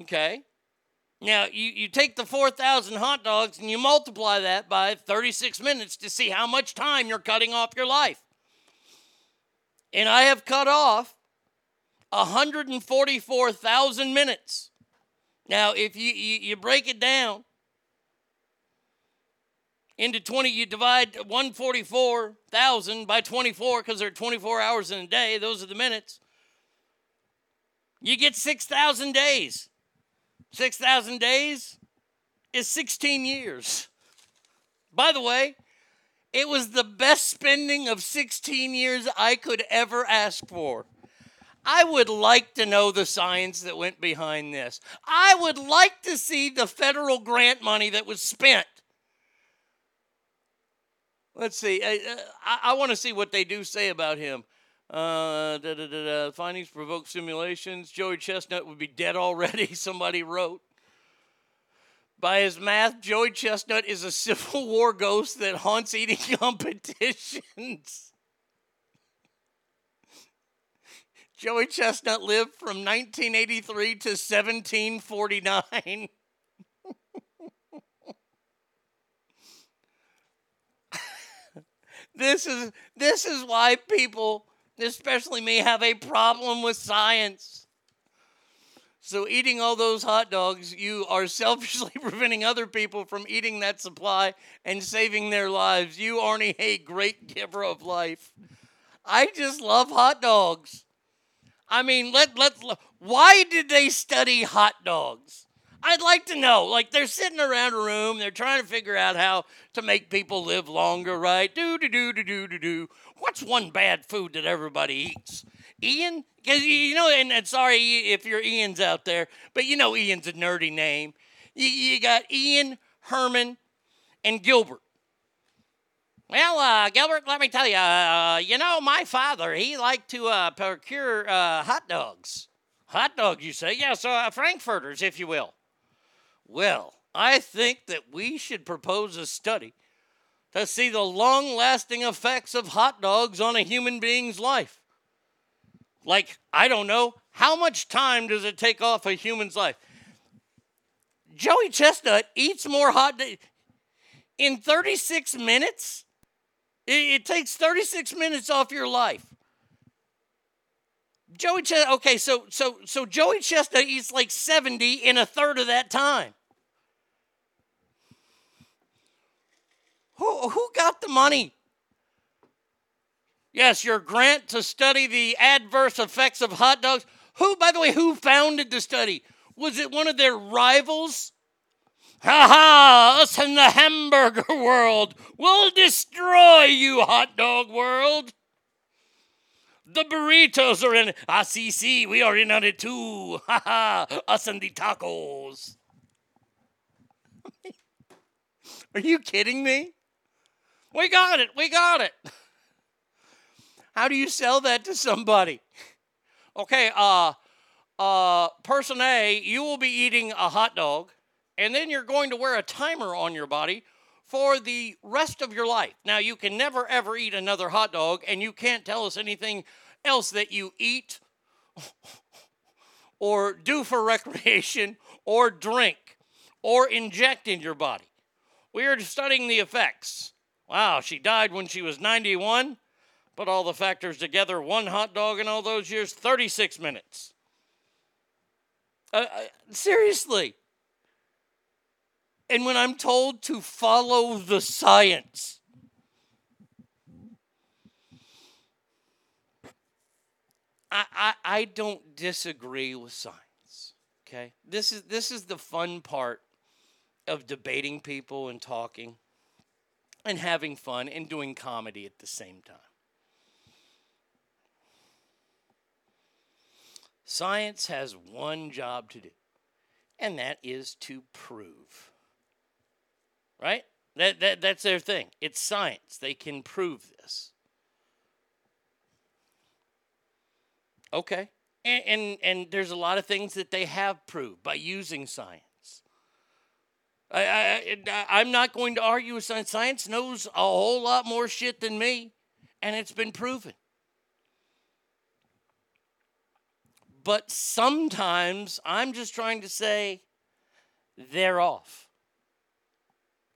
Okay? Now, you, you take the 4,000 hot dogs and you multiply that by 36 minutes to see how much time you're cutting off your life. And I have cut off 144,000 minutes. Now, if you, you, you break it down, into 20, you divide 144,000 by 24 because there are 24 hours in a day. Those are the minutes. You get 6,000 days. 6,000 days is 16 years. By the way, it was the best spending of 16 years I could ever ask for. I would like to know the science that went behind this. I would like to see the federal grant money that was spent Let's see. I, I, I want to see what they do say about him. Uh, da, da, da, Findings provoke simulations. Joey Chestnut would be dead already, [LAUGHS] somebody wrote. By his math, Joey Chestnut is a [LAUGHS] Civil War ghost that haunts eating [LAUGHS] competitions. Joey Chestnut lived from 1983 to 1749. This is this is why people, especially me, have a problem with science. So eating all those hot dogs, you are selfishly [LAUGHS] preventing other people from eating that supply and saving their lives. You aren't a great giver of life. I just love hot dogs. I mean, let let why did they study hot dogs? I'd like to know. Like they're sitting around a room, they're trying to figure out how to make people live longer, right? Do do do do do do do. What's one bad food that everybody eats? Ian, because you know, and, and sorry if your Ian's out there, but you know Ian's a nerdy name. You, you got Ian, Herman, and Gilbert. Well, uh, Gilbert, let me tell you, uh, you know, my father, he liked to uh, procure uh, hot dogs. Hot dogs, you say? Yes, uh, Frankfurters, if you will. Well, I think that we should propose a study to see the long lasting effects of hot dogs on a human being's life. Like, I don't know, how much time does it take off a human's life? Joey Chestnut eats more hot dogs in 36 minutes. It, it takes 36 minutes off your life. Joey Chestnut, okay, so so so Joey Chestnut eats like 70 in a third of that time. Who, who got the money? Yes, your grant to study the adverse effects of hot dogs. Who, by the way, who founded the study? Was it one of their rivals? Ha ha! Us in the hamburger [LAUGHS] world will destroy you, hot dog world. The burritos are in it. Ah, see, see, we are in on it too. [LAUGHS] Ha ha! Us and the tacos. [LAUGHS] are you kidding me? We got it. We got it. [LAUGHS] How do you sell that to somebody? Okay, uh, uh, person A, you will be eating a hot dog, and then you're going to wear a timer on your body for the rest of your life. Now, you can never ever eat another hot dog, and you can't tell us anything else that you eat [LAUGHS] or do for [LAUGHS] recreation or drink or inject in your body. We are studying the effects. Wow, she died when she was 91. Put all the factors together one hot dog in all those years, 36 minutes. Uh, uh, seriously. And when I'm told to follow the science, I, I, I don't disagree with science. Okay? This is this is the fun part of debating people and talking and having fun and doing comedy at the same time. Science has one job to do, and that is to prove. Right? That, that, that's their thing. It's science. They can prove this. Okay. And, and, and there's a lot of things that they have proved by using science. I, I, uh, I'm not going to argue with science. Science knows a whole lot more shit than me, and it's been proven. But sometimes I'm just trying to say they're off.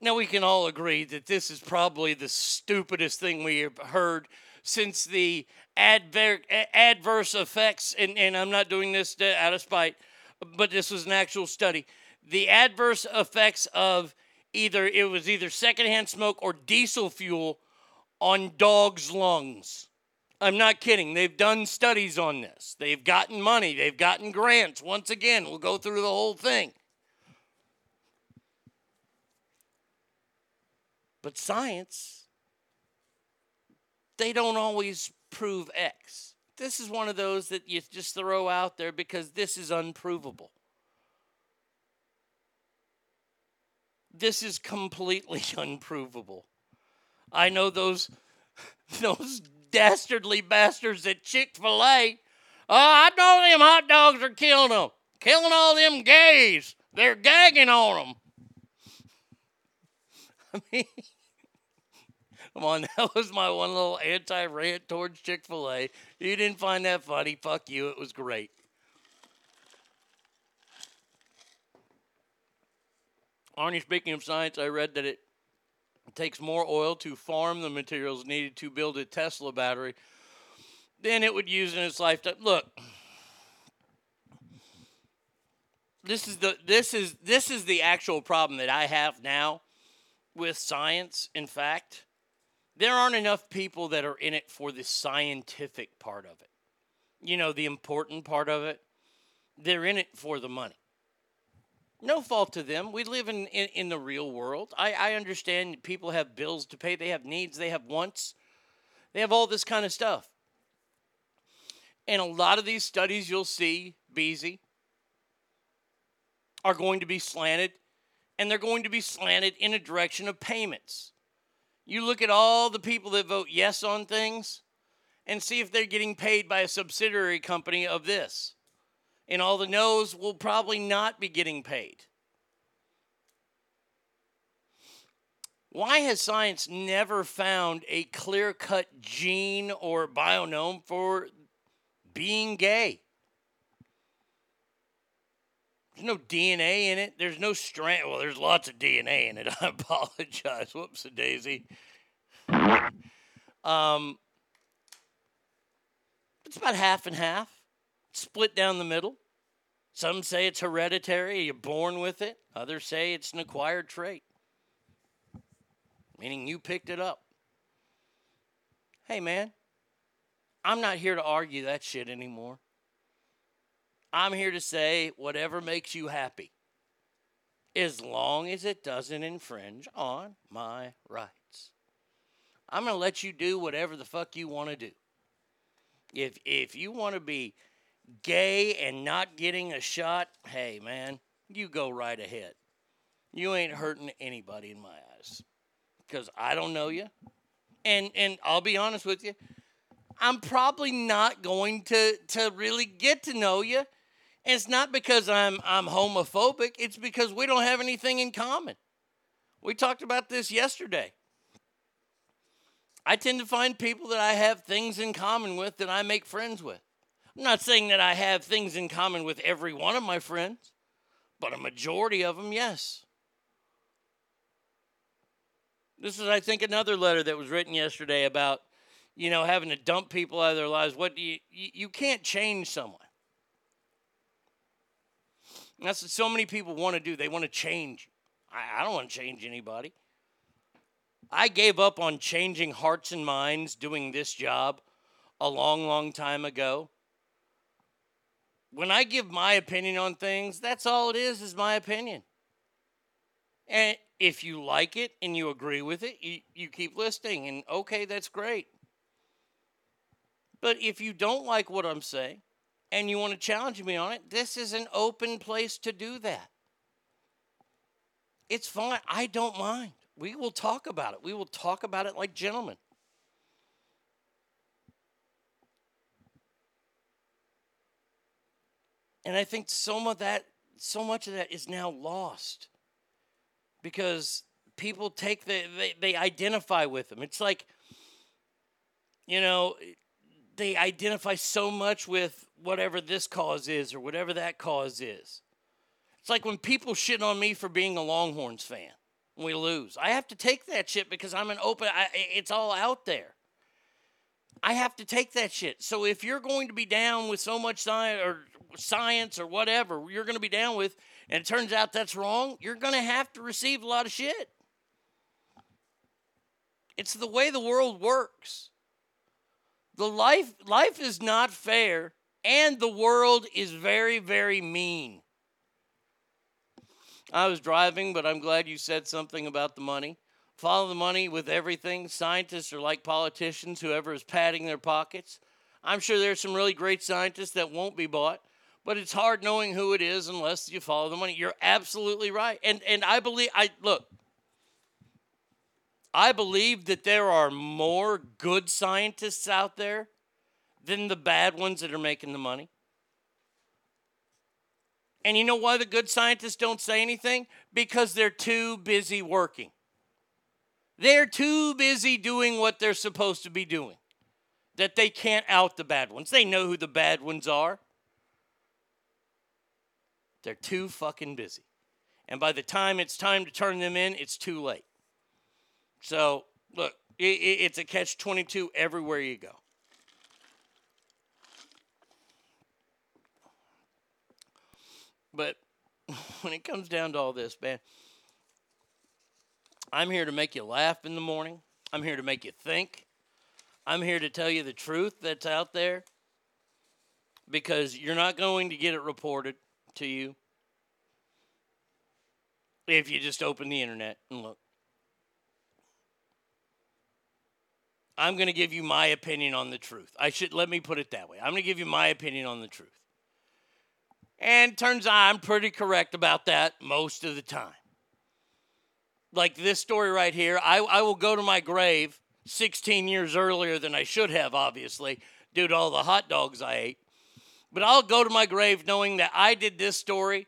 Now, we can all agree that this is probably the stupidest thing we have heard since the adver- adverse effects, and, and I'm not doing this out of spite, but this was an actual study. The adverse effects of either, it was either secondhand smoke or diesel fuel on dogs' lungs. I'm not kidding. They've done studies on this. They've gotten money. They've gotten grants. Once again, we'll go through the whole thing. But science, they don't always prove X. This is one of those that you just throw out there because this is unprovable. This is completely [LAUGHS] unprovable. I know those [LAUGHS] those dastardly bastards at Chick fil A. Oh, I know them hot dogs are killing them. Killing all them gays. They're gagging on them. [LAUGHS] I mean, come on, that was my one little anti rant towards Chick fil A. You didn't find that funny. Fuck you. It was great. Arnie, speaking of science, I read that it takes more oil to farm the materials needed to build a Tesla battery than it would use in its lifetime. Look, this is the this is this is the actual problem that I have now with science. In fact, there aren't enough people that are in it for the scientific part of it. You know, the important part of it. They're in it for the money. No fault to them. We live in, in, in the real world. I, I understand people have bills to pay, they have needs, they have wants, they have all this kind of stuff. And a lot of these studies you'll see, Beezy, are going to be slanted, and they're going to be slanted in a direction of payments. You look at all the people that vote yes on things and see if they're getting paid by a subsidiary company of this. And all the no's will probably not be getting paid. Why has science never found a clear cut gene or bionome for being gay? There's no DNA in it. There's no strand. Well, there's lots of DNA in it. [LAUGHS] I apologize. Whoops, daisy. Um, it's about half and half, split down the middle. Some say it's hereditary, you're born with it. Others say it's an acquired trait, meaning you picked it up. Hey, man, I'm not here to argue that shit anymore. I'm here to say whatever makes you happy, as long as it doesn't infringe on my rights. I'm going to let you do whatever the fuck you want to do. If if you want to be gay and not getting a shot, hey man, you go right ahead. You ain't hurting anybody in my eyes because I don't know you, and and I'll be honest with you, I'm probably not going to to really get to know you. And it's not because I'm I'm homophobic. It's because we don't have anything in common. We talked about this yesterday. I tend to find people that I have things in common with that I make friends with. I'm not saying that I have things in common with every one of my friends, but a majority of them, yes. This is, I think, another letter that was written yesterday about, you know, having to dump people out of their lives. What you, you, can't change someone. That's what so many people want to do. They want to change. I, I don't want to change anybody. I gave up on changing hearts and minds doing this job a long, long time ago. When I give my opinion on things, that's all it is, is my opinion. And if you like it and you agree with it, you, you keep listening, and okay, that's great. But if you don't like what I'm saying and you want to challenge me on it, this is an open place to do that. It's fine. I don't mind. We will talk about it. We will talk about it like gentlemen. And I think some of that, so much of that is now lost because people take the, they, they identify with them. It's like, you know, they identify so much with whatever this cause is or whatever that cause is. It's like when people shit on me for being a Longhorns fan we lose. I have to take that shit because I'm an open, I, it's all out there. I have to take that shit. So if you're going to be down with so much science or science or whatever you're going to be down with, and it turns out that's wrong, you're going to have to receive a lot of shit. It's the way the world works. The life life is not fair and the world is very very mean. I was driving, but I'm glad you said something about the money. Follow the money with everything. Scientists are like politicians, whoever is padding their pockets. I'm sure there's some really great scientists that won't be bought, but it's hard knowing who it is unless you follow the money. You're absolutely right. And and I believe I look, I believe that there are more good scientists out there than the bad ones that are making the money. And you know why the good scientists don't say anything? Because they're too busy working. They're too busy doing what they're supposed to be doing that they can't out the bad ones. They know who the bad ones are. They're too fucking busy. And by the time it's time to turn them in, it's too late. So, look, it, it, it's a catch 22 everywhere you go. But [LAUGHS] when it comes down to all this, man, I'm here to make you laugh in the morning. I'm here to make you think. I'm here to tell you the truth that's out there because you're not going to get it reported to you if you just open the internet and look. I'm going to give you my opinion on the truth. I should let me put it that way. I'm going to give you my opinion on the truth. And turns out I'm pretty correct about that most of the time. like this story right here, I, I will go to my grave 16 years earlier than I should have, obviously, due to all the hot dogs I ate. But I'll go to my grave knowing that I did this story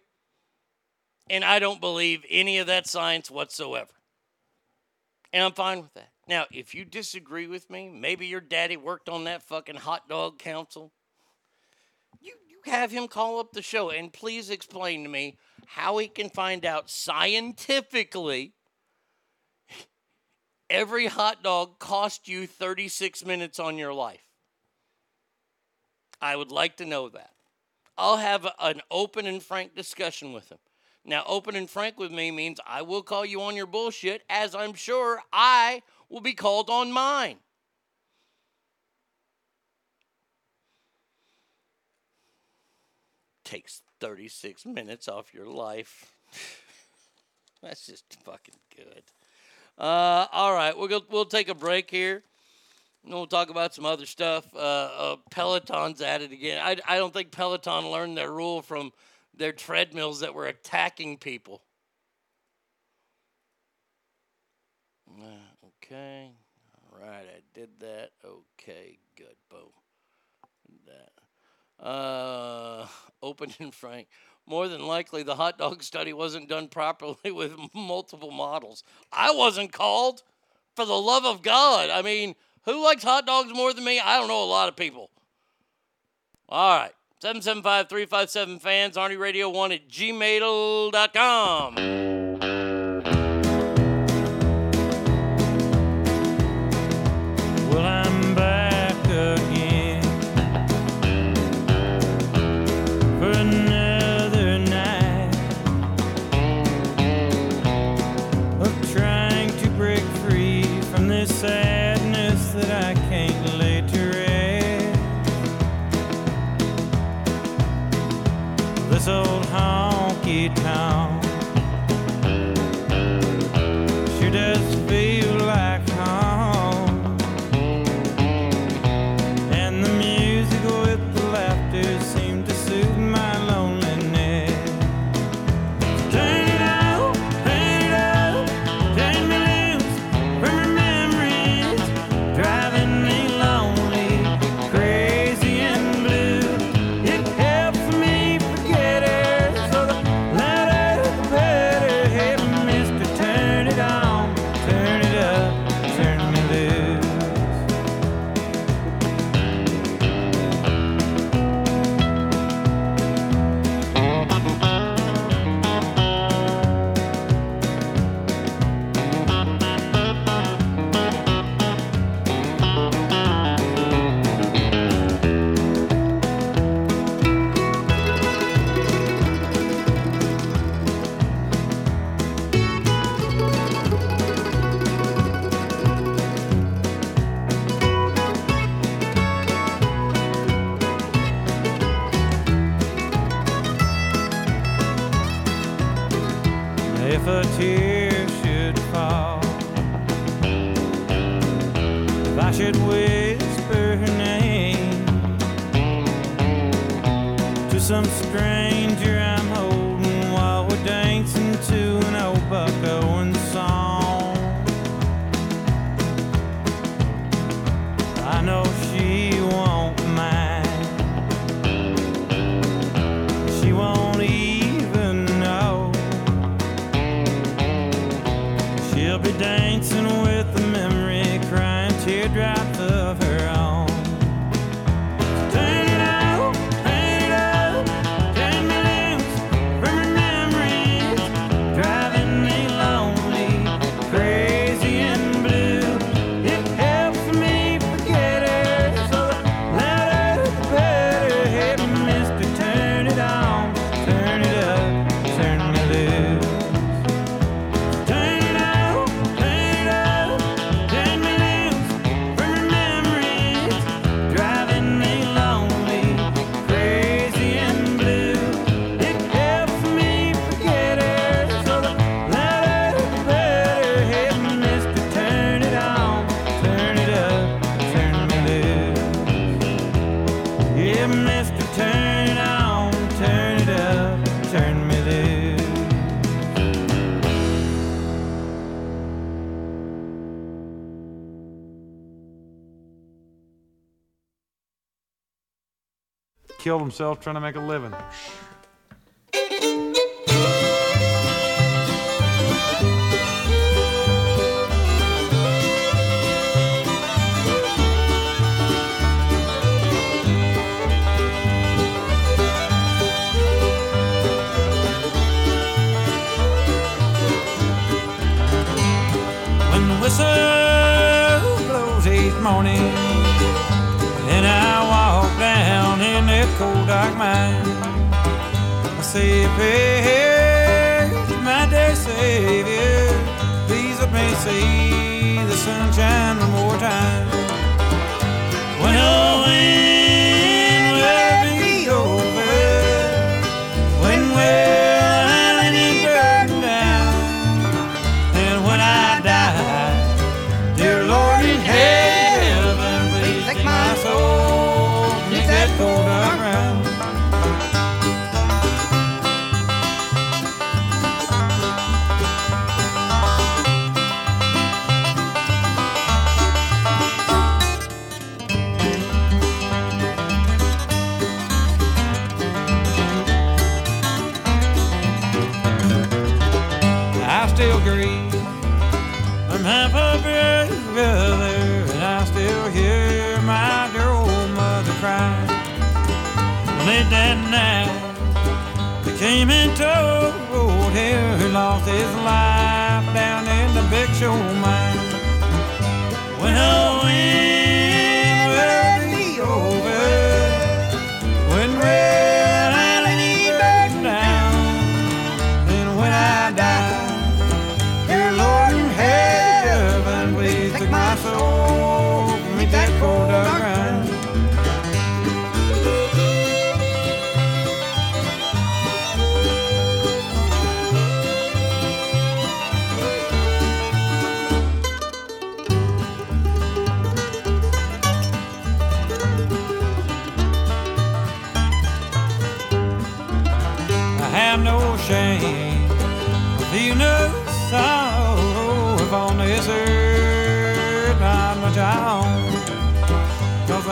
and I don't believe any of that science whatsoever. And I'm fine with that. Now, if you disagree with me, maybe your daddy worked on that fucking hot dog council. You, you have him call up the show and please explain to me how he can find out scientifically every hot dog cost you 36 minutes on your life. I would like to know that. I'll have an open and frank discussion with him. Now, open and frank with me means I will call you on your bullshit, as I'm sure I will be called on mine. Takes 36 minutes off your life. [LAUGHS] That's just fucking good. Uh, all right, we'll go, we'll take a break here. And we'll talk about some other stuff. Uh, uh, Peloton's at it again. I, I don't think Peloton learned their rule from their treadmills that were attacking people. Uh, okay. All right, I did that. Okay, good. Boom. That. Uh, [LAUGHS] open and frank. More than likely, the hot dog study wasn't done properly [LAUGHS] with multiple models. I wasn't called. For the love of God. I mean, who likes hot dogs more than me? I don't know a lot of people. All right. 775 357 fans, Arnie Radio 1 at gmail.com. kill themselves trying to make a living. A my dear Savior. Please let me see the sunshine one more time. When the wind still grieve. I'm half a brother, and I still hear my dear old mother cry. Late that night, they came and told him he lost his life down in the big show mine. When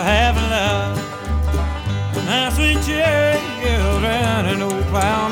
Have love, and my sweet children, an old plow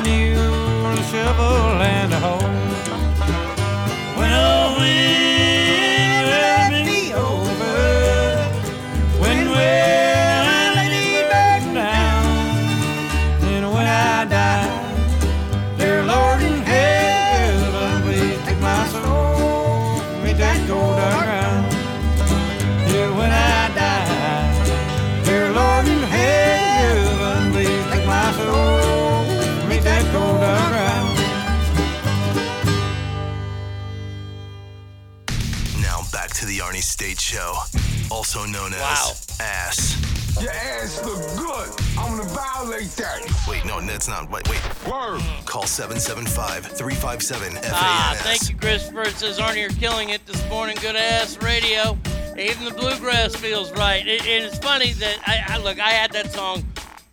also known as Ass. Your ass look good. I'm gonna violate that. Wait, no, that's not. Wait, wait. Word. Call 775 357 Ah, thank you, Christopher. It says, Arnie, you're killing it this morning. Good ass radio. Even the bluegrass feels right. It, and it's funny that I, I look. I had that song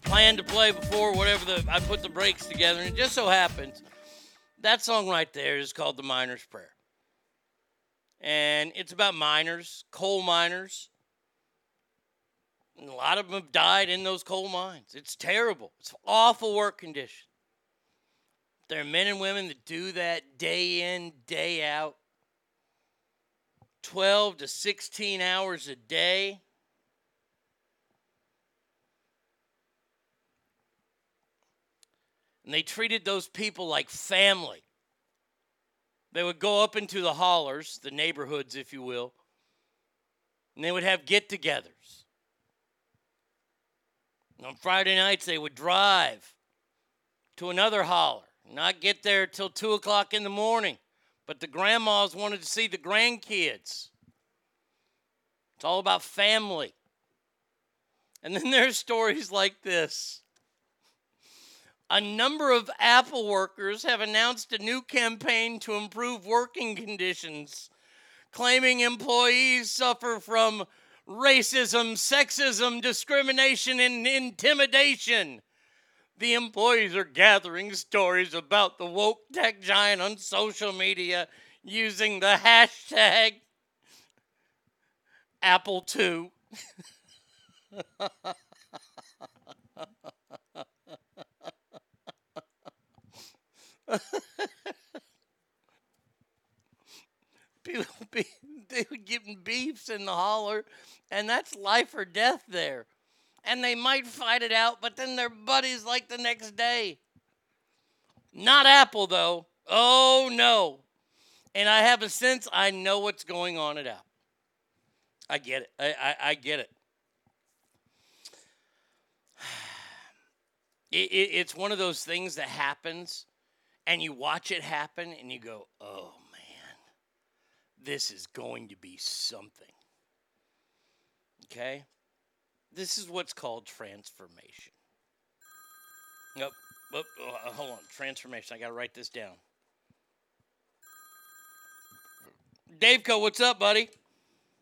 planned to play before whatever the I put the breaks together, and it just so happens that song right there is called "The Miner's Prayer," and it's about miners, coal miners. A lot of them have died in those coal mines. It's terrible. It's awful work conditions. There are men and women that do that day in, day out. 12 to 16 hours a day. And they treated those people like family. They would go up into the hollers, the neighborhoods, if you will, and they would have get togethers. On Friday nights, they would drive to another holler, not get there till 2 o'clock in the morning. But the grandmas wanted to see the grandkids. It's all about family. And then [LAUGHS] there's stories like this. A number of Apple workers have announced a new campaign to improve working conditions, claiming employees suffer from racism, sexism, discrimination, and intimidation. The employees are gathering stories about the woke tech giant on social media using the hashtag Apple II. [LAUGHS] people, beefs in the holler, and that's life or death there. And they might fight it out, but then they're buddies like the next day. Not Apple, though. Oh, no. And I have a sense I know what's going on at Apple. I get it. I, I, I get it. [SIGHS] It, it. It's one of those things that happens, and you watch it happen, and you go, oh, this is going to be something. Okay? This is what's called transformation. Nope. Oh, oh, hold on. Transformation. I got to write this down. Daveco, what's up, buddy?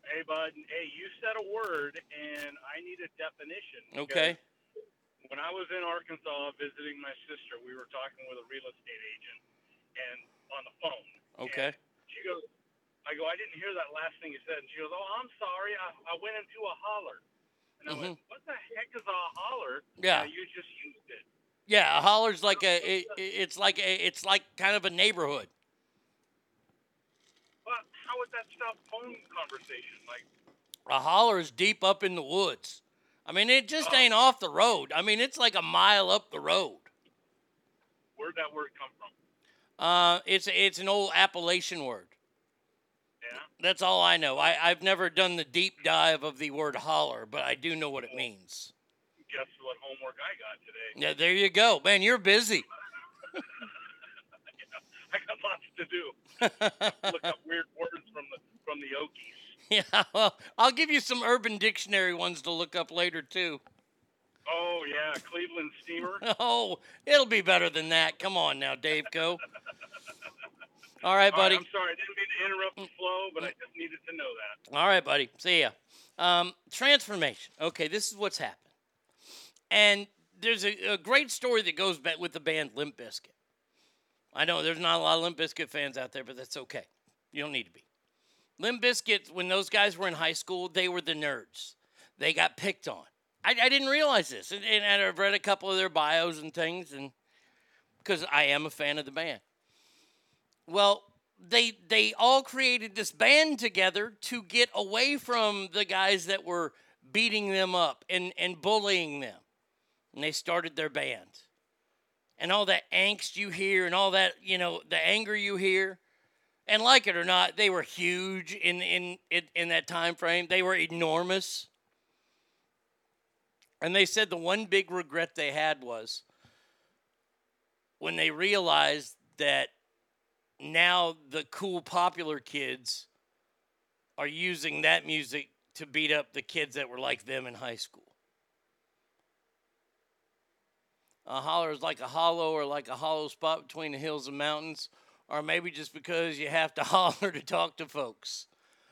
Hey, bud. Hey, you said a word, and I need a definition. Okay. When I was in Arkansas visiting my sister, we were talking with a real estate agent, and on the phone. Okay. She goes, I go, I didn't hear that last thing you said. And she goes, Oh, I'm sorry. I, I went into a holler. And I went, What the heck is a holler? Mm-hmm. Yeah. And you just used it. Yeah, a holler's like a. [LAUGHS] It, it's like a. It's like kind of a neighborhood. But how would that stop phone conversation? Like, A holler is deep up in the woods. I mean, it just ain't off the road. I mean, it's like a mile up the road. where'd that word come from? Uh, it's it's an old Appalachian word. Yeah. That's all I know. I, I've never done the deep dive of the word holler, but I do know what it means. Guess what homework I got today? Yeah, there you go, man. You're busy. [LAUGHS] I got lots to do. [LAUGHS] Look up weird words from the from the Okies. Yeah, [LAUGHS] well, I'll give you some Urban Dictionary ones to look up later too. Oh yeah, Cleveland Steamer. Oh, it'll be better than that. Come on now, Dave. Go. All right, buddy. I'm sorry, I didn't mean to interrupt the flow, but I just needed to know that. All right, buddy. See ya. Um, transformation. Okay, this is what's happened. And there's a, a great story that goes back with the band Limp Bizkit. I know there's not a lot of Limp Bizkit fans out there, but that's okay. You don't need to be. Limp Bizkit, when those guys were in high school, they were the nerds. They got picked on. I, I didn't realize this, and, and I've read a couple of their bios and things, and because I am a fan of the band. Well, they they all created this band together to get away from the guys that were beating them up and, and bullying them. And they started their band. And all that angst you hear and all that, you know, the anger you hear. And like it or not, they were huge in in in, in that time frame. They were enormous. And they said the one big regret they had was when they realized that now the cool popular kids are using that music to beat up the kids that were like them in high school. A holler is like a hollow or like a hollow spot between the hills and mountains, or maybe just because you have to [LAUGHS] holler to talk to folks.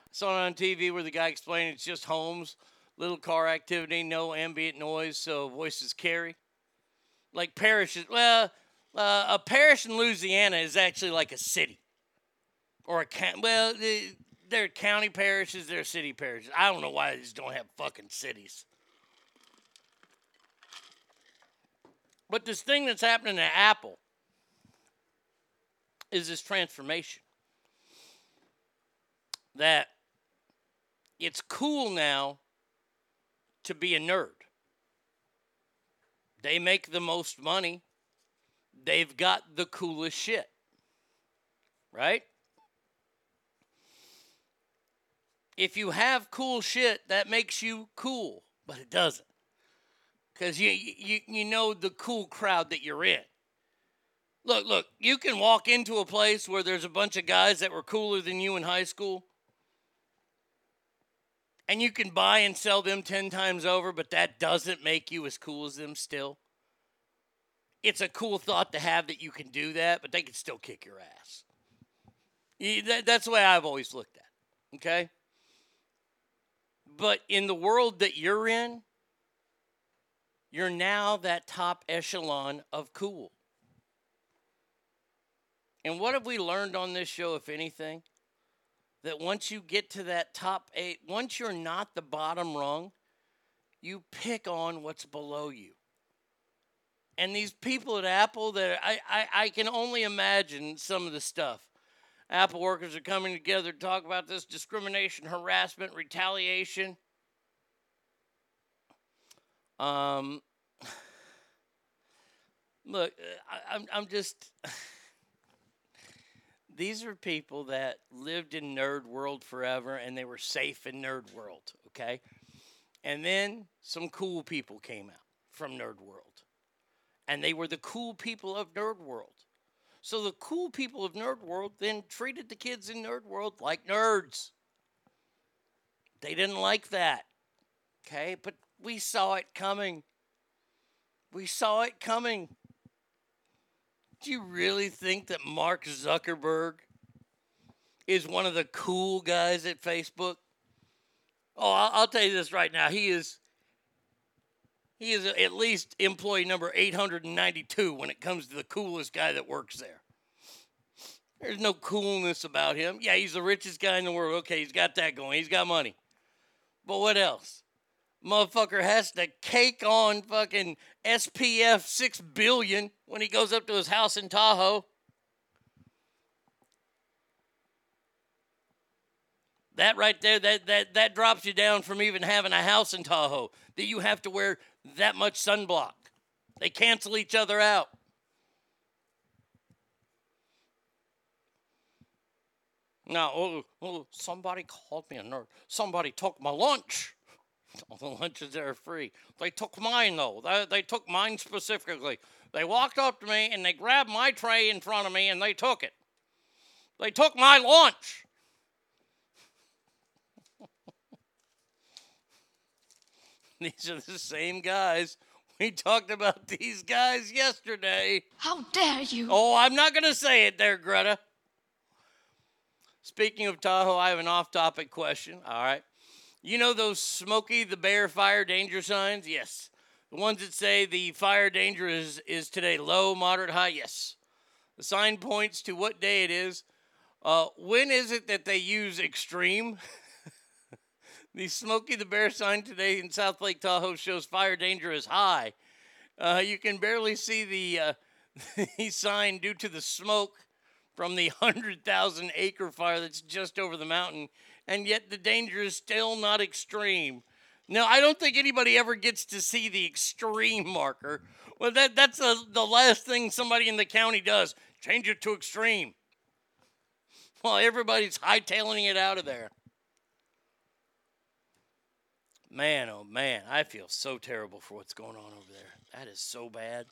I saw it on TV where the guy explained it's just homes, little car activity, no ambient noise, so voices carry. Like parishes, well, uh, a parish in Louisiana is actually like a city or a county. Well, they- they're county parishes, they're city parishes. I don't know why they just don't have fucking cities. But this thing that's happening at Apple is this transformation. That it's cool now to be a nerd. They make the most money. They've got the coolest shit. Right? If you have cool shit, that makes you cool, but it doesn't. Because you, you, you know the cool crowd that you're in. Look, look, you can walk into a place where there's a bunch of guys that were cooler than you in high school, and you can buy and sell them 10 times over, but that doesn't make you as cool as them still. It's a cool thought to have that you can do that, but they can still kick your ass. That's the way I've always looked at it, okay? But in the world that you're in, you're now that top echelon of cool. And what have we learned on this show, if anything? That once you get to that top eight, once you're not the bottom rung, you pick on what's below you. And these people at Apple that I, I, I can only imagine some of the stuff. Apple workers are coming together to talk about this discrimination, harassment, retaliation. Um, [SIGHS] look, I, I'm, I'm just. [SIGHS] These are people that lived in nerd world forever and they were safe in nerd world, okay? And then some cool people came out from nerd world. And they were the cool people of nerd world. So the cool people of nerd world then treated the kids in nerd world like nerds. They didn't like that. Okay? But we saw it coming. We saw it coming. Do you really think that Mark Zuckerberg is one of the cool guys at Facebook? Oh, I'll, tell you this right now. He is he is at least employee number 892 when it comes to the coolest guy that works there. There's no coolness about him. Yeah, he's the richest guy in the world. Okay, he's got that going. He's got money. But what else? Motherfucker has to cake on fucking SPF 6 billion when he goes up to his house in Tahoe. That right there, that, that, that drops you down from even having a house in Tahoe. That you have to wear that much sunblock. They cancel each other out. Now, oh, oh, somebody called me a nerd. Somebody took my lunch. [LAUGHS] All the lunches are free. They took mine, though. They, they took mine specifically. They walked up to me and they grabbed my tray in front of me and they took it. They took my lunch. [LAUGHS] These are the same guys. We talked about these guys yesterday. How dare you? Oh, I'm not going to say it there, Greta. Speaking of Tahoe, I have an off topic question. All right. You know those Smokey the Bear fire danger signs? Yes. The ones that say the fire danger is, is today low, moderate, high? Yes. The sign points to what day it is. Uh, when is it that they use extreme? [LAUGHS] the Smokey the Bear sign today in South Lake Tahoe shows fire danger is high. Uh, you can barely see the, uh, [LAUGHS] the sign due to the smoke from the 100,000 acre fire that's just over the mountain, and yet the danger is still not extreme. Now, I don't think anybody ever gets to see the extreme marker. Well, that, that's a, the last thing somebody in the county does change it to extreme. Well, everybody's hightailing it out of there. Man, oh man, I feel so terrible for what's going on over there. That is so bad.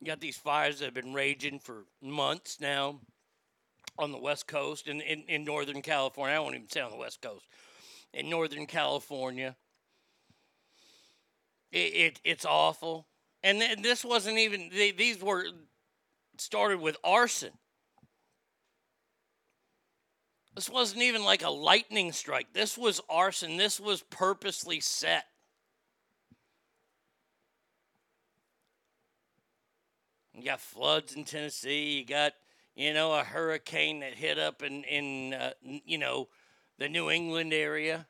You got these fires that have been raging for months now on the West Coast and in, in, Northern California. I won't even say on the West Coast. In Northern California. It, it it's awful. And th- this wasn't even, they, these were started with arson. This wasn't even like a lightning strike. This was arson. This was purposely set. You got floods in Tennessee. You got, you know, a hurricane that hit up in, in uh, you know, the New England area.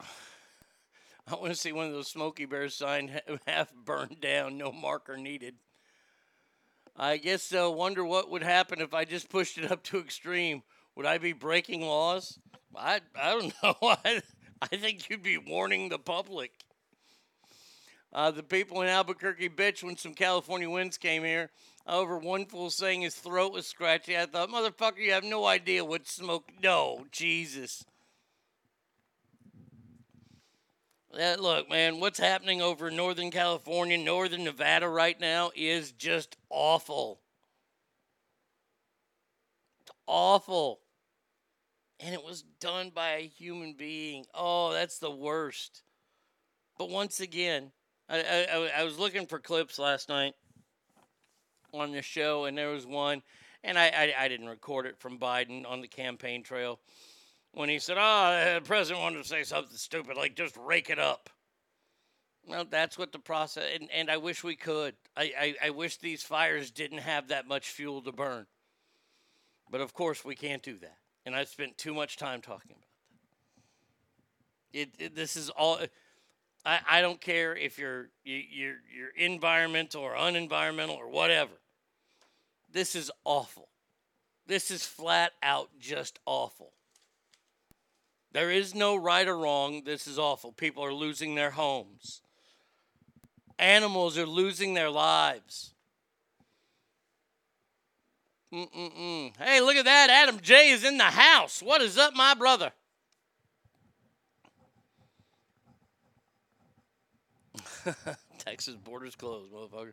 [SIGHS] I want to see one of those Smokey Bears sign half burned down, no marker needed. I guess they'll wonder what would happen if I just pushed it up to extreme. Would I be breaking laws? I, I don't [LAUGHS] know. I, I think you'd be warning the public. Uh, the people in Albuquerque bitched when some California winds came here. Over one fool saying his throat was scratchy. I thought, motherfucker, you have no idea what smoke. No, Jesus. Uh, look, man, what's happening over in Northern California, Northern Nevada right now is just awful. It's awful. And it was done by a human being. Oh, that's the worst. But once again, I, I, I was looking for clips last night on the show, and there was one, and I, I, I didn't record it from Biden on the campaign trail when he said, "Oh, the president wanted to say something stupid, like just rake it up." Well, that's what the process, and, and I wish we could. I, I, I wish these fires didn't have that much fuel to burn. But of course, we can't do that. And I've spent too much time talking about that. It, it this is all I, I don't care if you're you, you're you're environmental or unenvironmental or whatever. This is awful. This is flat out just awful. There is no right or wrong. This is awful. People are losing their homes. Animals are losing their lives. Mm-mm-mm. Hey, look at that. Adam J is in the house. What is up, my brother? [LAUGHS] Texas borders closed, motherfucker.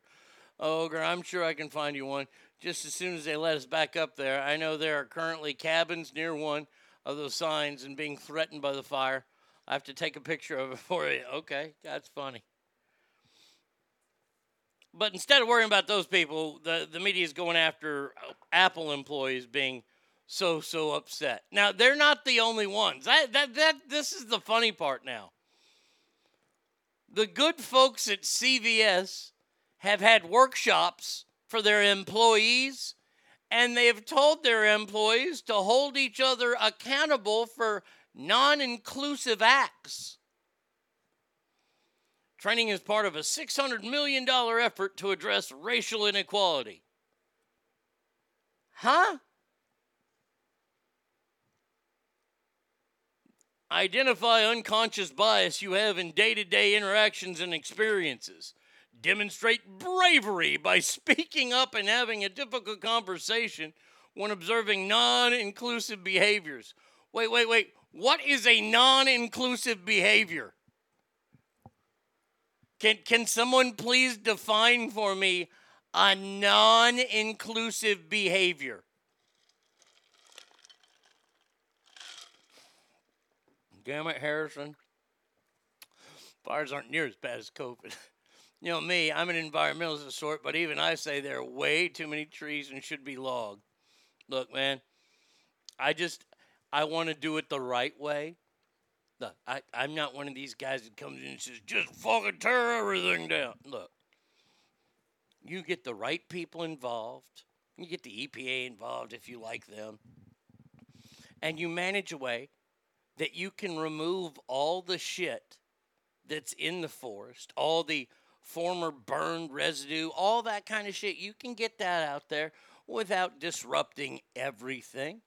Oh, Ogre, I'm sure I can find you one just as soon as they let us back up there. I know there are currently cabins near one of those signs and being threatened by the fire. I have to take a picture of it [LAUGHS] for you. Okay, that's funny. But instead of worrying about those people, the, the media is going after uh, Apple employees being so, so upset. Now, they're not the only ones. That, that, that, this is the funny part now. The good folks at CVS have had workshops for their employees, and they have told their employees to hold each other accountable for non inclusive acts. Training is part of a $600 million effort to address racial inequality. Huh? Identify unconscious bias you have in day to day interactions and experiences. Demonstrate bravery by speaking up and having a difficult conversation when observing non inclusive behaviors. Wait, wait, wait. What is a non inclusive behavior? Can, can someone please define for me a non inclusive behavior? Damn it, Harrison. Fires aren't near as bad as COVID. [LAUGHS] You know me, I'm an environmentalist of sort, but even I say there are way too many trees and should be logged. Look, man, I just I want to do it the right way. Look, I, I'm not one of these guys that comes in and says, just fucking tear everything down. Look, you get the right people involved. You get the EPA involved if you like them. And you manage a way that you can remove all the shit that's in the forest, all the former burned residue, all that kind of shit. You can get that out there without disrupting everything.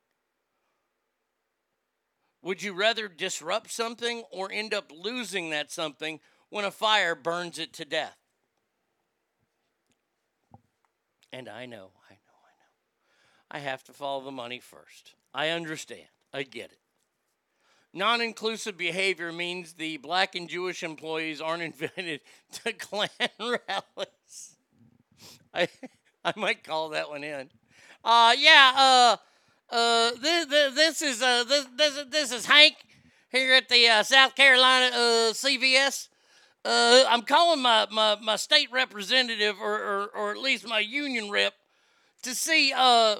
Would you rather disrupt something or end up losing that something when a fire burns it to death? And I know, I know, I know. I have to follow the money first. I understand. I get it. Non inclusive behavior means the black and Jewish employees aren't [LAUGHS] invited to Klan [LAUGHS] rallies. I, I might call that one in. Uh, yeah, uh, uh, this, this is uh, this, this, this is Hank here at the uh, South Carolina uh, CVS. Uh, I'm calling my, my, my state representative or, or, or at least my union rep to see uh,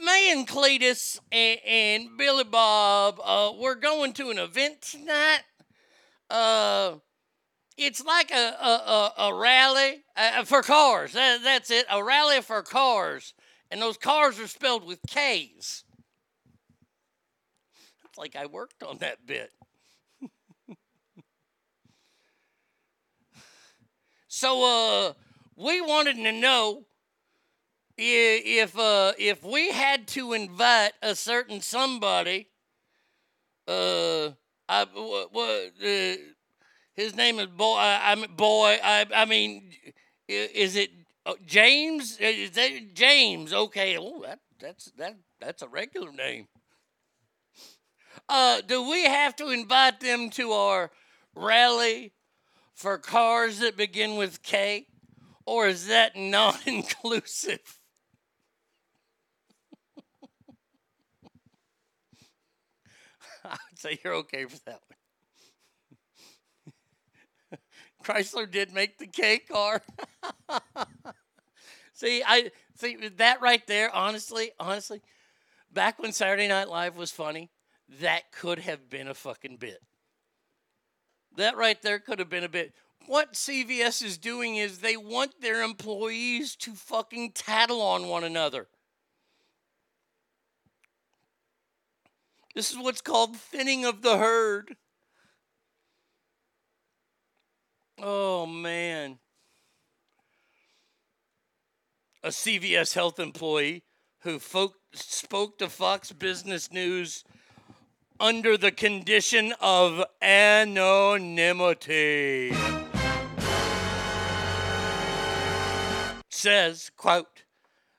me and Cletus and, and Billy Bob, uh, we're going to an event tonight. Uh, it's like a, a, a, a rally uh, for cars. That, that's it. A rally for cars. And those cars are spelled with K's. It's like I worked on that bit. [LAUGHS] so, uh, we wanted to know if uh, if we had to invite a certain somebody, uh, I what uh, his name is boy. I, I boy. I I mean, is it uh, James? Is that James? Okay. Oh, that that's that that's a regular name. Uh, do we have to invite them to our rally for cars that begin with K, or is that [LAUGHS] non-inclusive? I say you're okay for that one. [LAUGHS] Chrysler did make the K car. [LAUGHS] see, I see that right there. Honestly, honestly, back when Saturday Night Live was funny, that could have been a fucking bit. That right there could have been a bit. What CVS is doing is they want their employees to fucking tattle on one another. This is what's called thinning of the herd. Oh man. A CVS health employee who folk, spoke to Fox Business News under the condition of anonymity. Says, quote,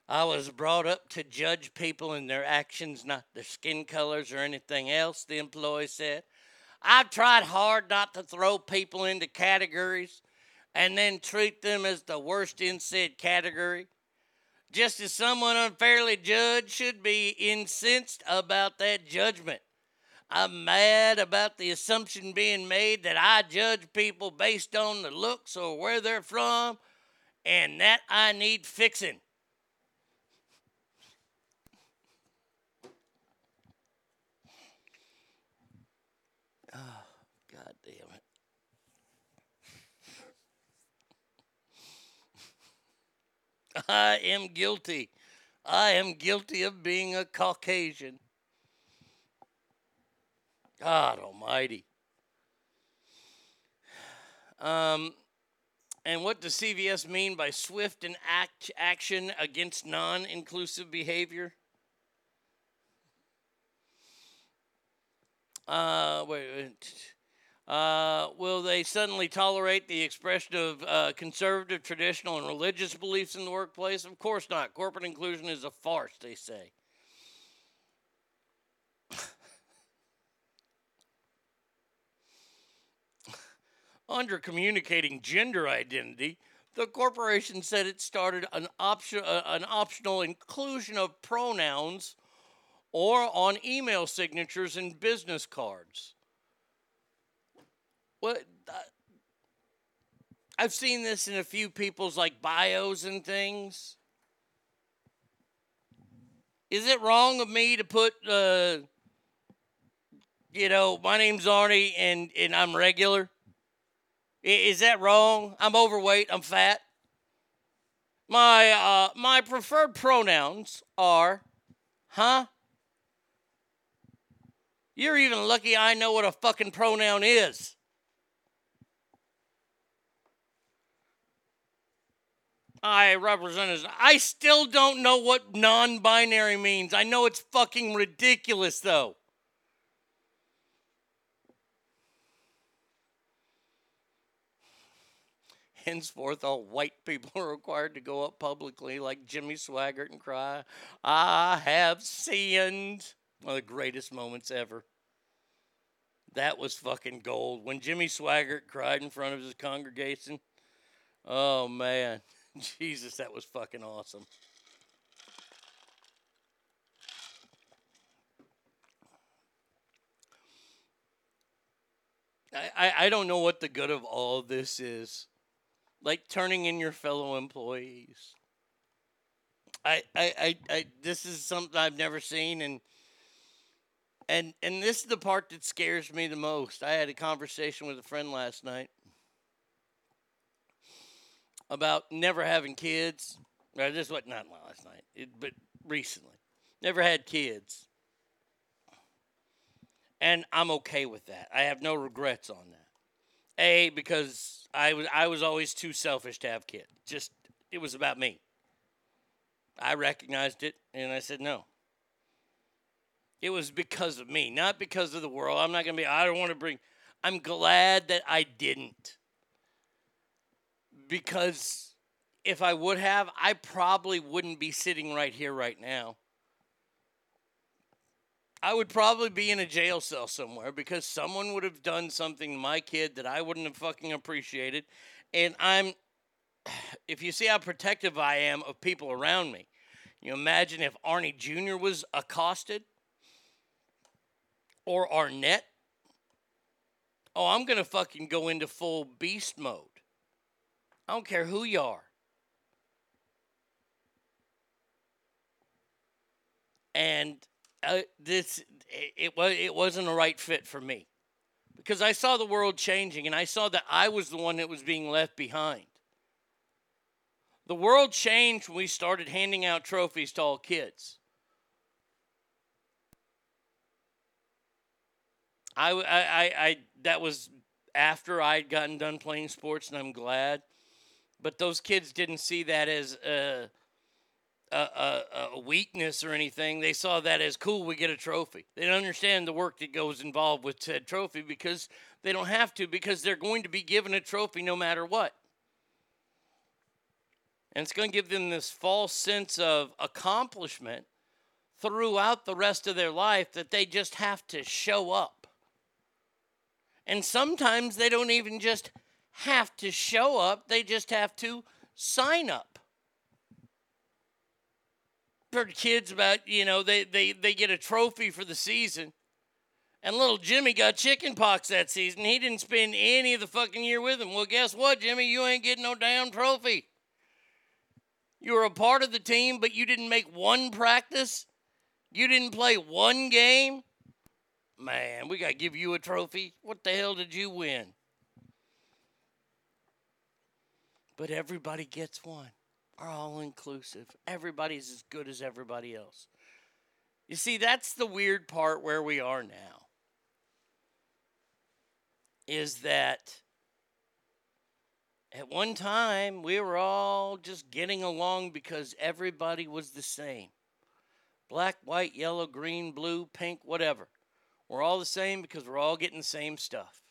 I was brought up to judge people and their actions, not their skin colors or anything else, the employee said. I've tried hard not to throw people into categories and then treat them as the worst in said category. Just as someone unfairly judged should be incensed about that judgment. I'm mad about the assumption being made that I judge people based on the looks or where they're from, and that I need fixing. Oh, God damn it. I am guilty. I am guilty of being a Caucasian. God Almighty. Um, and what does CVS mean by swift and act action against non-inclusive behavior? Uh, wait, wait. Uh, will they suddenly tolerate the expression of uh, conservative, traditional, and religious beliefs in the workplace? Of course not. Corporate inclusion is a farce, they say. [LAUGHS] Under communicating gender identity, the corporation said it started an, option, uh, an optional inclusion of pronouns or on email signatures and business cards. What? Uh, I've seen this in a few people's like bios and things. Is it wrong of me to put, uh, you know, my name's Arnie and, and I'm regular? Is that wrong? I'm overweight. I'm fat. My uh, my preferred pronouns are, huh? You're even lucky I know what a fucking pronoun is. I represent as I still don't know what non-binary means. I know it's fucking ridiculous though. Henceforth, all white people are required to go up publicly like Jimmy Swaggart and cry, I have sinned. One of the greatest moments ever. That was fucking gold. When Jimmy Swaggart cried in front of his congregation, oh man, [LAUGHS] Jesus, that was fucking awesome. I, I, don't know what the good of all this is. Like turning in your fellow employees. I, I, I, I this is something I've never seen and and and this is the part that scares me the most. I had a conversation with a friend last night about never having kids. Or this was not last night, it, but recently. Never had kids. And I'm okay with that. I have no regrets on that. A because I was I was always too selfish to have kids. Just it was about me. I recognized it and I said no. It was because of me, not because of the world. I'm not going to be I don't want to bring I'm glad that I didn't. Because if I would have, I probably wouldn't be sitting right here right now. I would probably be in a jail cell somewhere because someone would have done something to my kid that I wouldn't have fucking appreciated. And I'm, [SIGHS] if you see how protective I am of people around me, you imagine if Arnie Jr. was accosted or Arnett. Oh, I'm going to fucking go into full beast mode. I don't care who you are. And uh, this it, was it wasn't a right fit for me because I saw the world changing and I saw that I was the one that was being left behind. The world changed when we started handing out trophies to all kids. I, I, I, I that was after I'd gotten done playing sports, and I'm glad. But those kids didn't see that as a, a, a, a weakness or anything. They saw that as cool. We get a trophy. They don't understand the work that goes involved with said trophy because they don't have to because they're going to be given a trophy no matter what. And it's going to give them this false sense of accomplishment throughout the rest of their life that they just have to show up. And sometimes they don't even just have to show up, they just have to sign up. Heard kids about, you know, they, they, they get a trophy for the season. And little Jimmy got chicken pox that season. He didn't spend any of the fucking year with him. Well, guess what, Jimmy? You ain't getting no damn trophy. You were a part of the team, but you didn't make one practice. You didn't play one game. Man, we got to give you a trophy. What the hell did you win? But everybody gets one. We're all inclusive. Everybody's as good as everybody else. You see, that's the weird part where we are now. Is that at one time we were all just getting along because everybody was the same black, white, yellow, green, blue, pink, whatever. We're all the same because we're all getting the same stuff.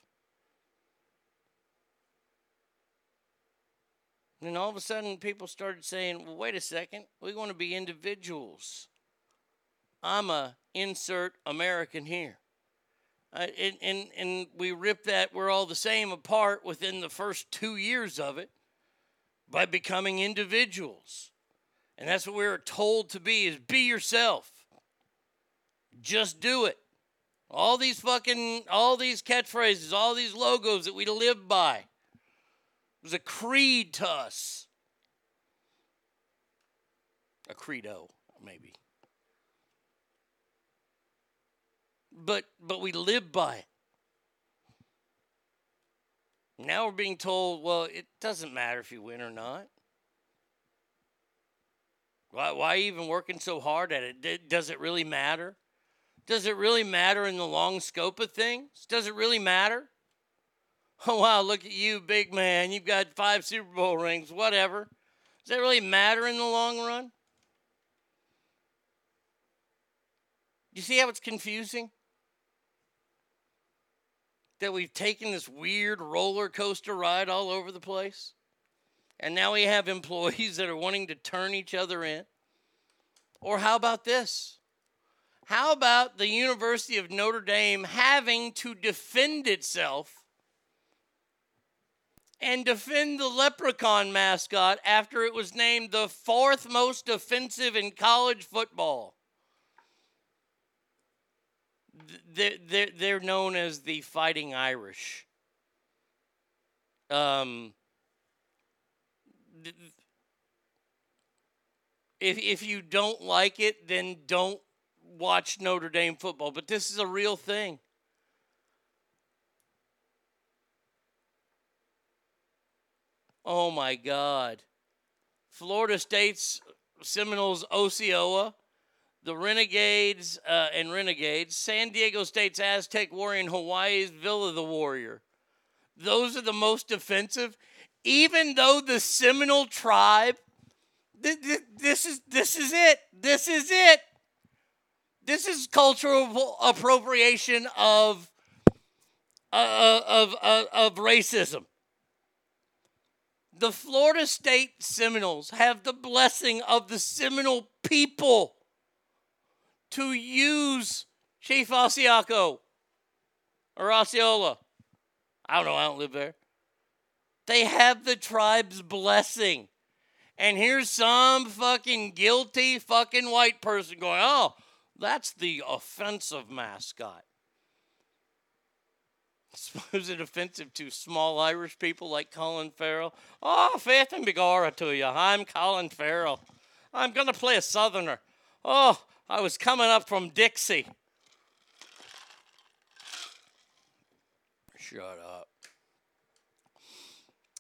And then all of a sudden, people started saying, well, wait a second, we want to be individuals. I'm a insert American here. Uh, and, and, and we rip that we're all the same apart within the first two years of it by becoming individuals. And that's what we were told to be is be yourself. Just do it. All these fucking all these catchphrases, all these logos that we live by. It was a creed to us. A credo, maybe. But but we live by it. Now we're being told, well, it doesn't matter if you win or not. Why, why even working so hard at it? Does it really matter? Does it really matter in the long scope of things? Does it really matter? [LAUGHS] Oh, wow, look at you, big man. You've got five Super Bowl rings, whatever. Does that really matter in the long run? You see how it's confusing? That we've taken this weird roller coaster ride all over the place? And now we have [LAUGHS] employees that are wanting to turn each other in? Or how about this? How about the University of Notre Dame having to defend itself and defend the leprechaun mascot after it was named the fourth most offensive in college football? They're, known as the Fighting Irish. Um, if, if you don't like it, then don't watch Notre Dame football. But this is a real thing. Oh my God. Florida State's Seminoles Osceola, the Renegades uh, and Renegades, San Diego State's Aztec Warrior, and Hawaii's Villa the Warrior. Those are the most offensive. Even though the Seminole tribe, th- th- this is this is it. This is it. This is cultural appropriation of uh, of, of, of racism. The Florida State Seminoles have the blessing of the Seminole people to use Chief Asiaco or Osceola. I don't know, I don't live there. They have the tribe's blessing. And here's some fucking guilty fucking white person going, oh, that's the offensive mascot. Is it offensive to small Irish people like Colin Farrell? Oh, faith and begorra to you. I'm Colin Farrell. I'm going to play a Southerner. Oh, I was coming up from Dixie. Shut up.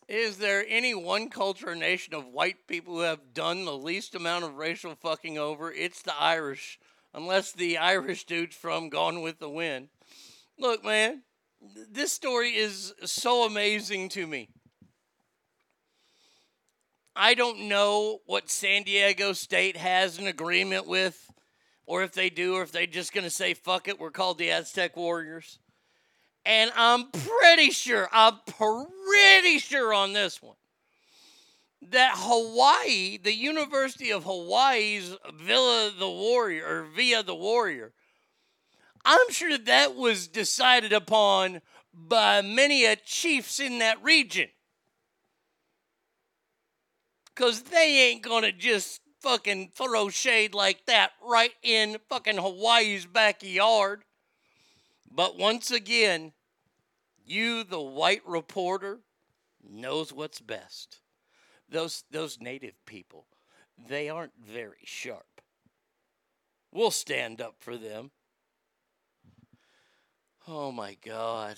Is there any one culture or nation of white people who have done the least amount of racial fucking over? It's the Irish. Unless the Irish dude's from Gone with the Wind. Look, man, this story is so amazing to me. I don't know what San Diego State has an agreement with, or if they do, or if they're just going to say, fuck it, we're called the Aztec Warriors. And I'm pretty sure, I'm pretty sure on this one, that Hawaii, the University of Hawaii's Villa the Warrior, or Via the Warrior, I'm sure that, was decided upon by many a chiefs in that region. Because they ain't going to just fucking throw shade like that right in fucking Hawaii's backyard. But once again, you, the white reporter, knows what's best. Those, those native people, they aren't very sharp. We'll stand up for them. Oh my God.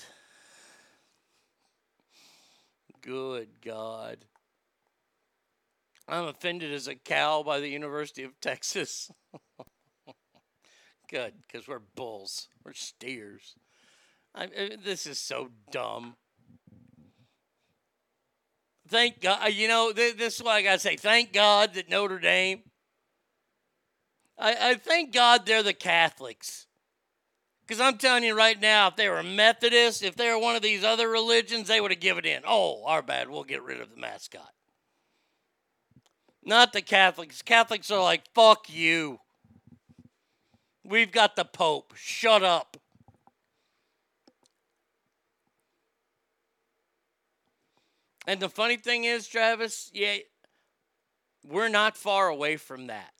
Good God. I'm offended as a cow by the University of Texas. [LAUGHS] Good, because we're bulls. We're steers. I, I- this is so dumb. Thank God. Uh, you know, th- this is what I got to say. Thank God that Notre Dame. I, I thank God they're the Catholics. Because I'm telling you right now, if they were Methodist, if they were one of these other religions, they would have given in. Oh, our bad. We'll get rid of the mascot. Not the Catholics. Catholics are like, fuck you. We've got the Pope. Shut up. And the funny thing is, Travis, yeah, we're not far away from that.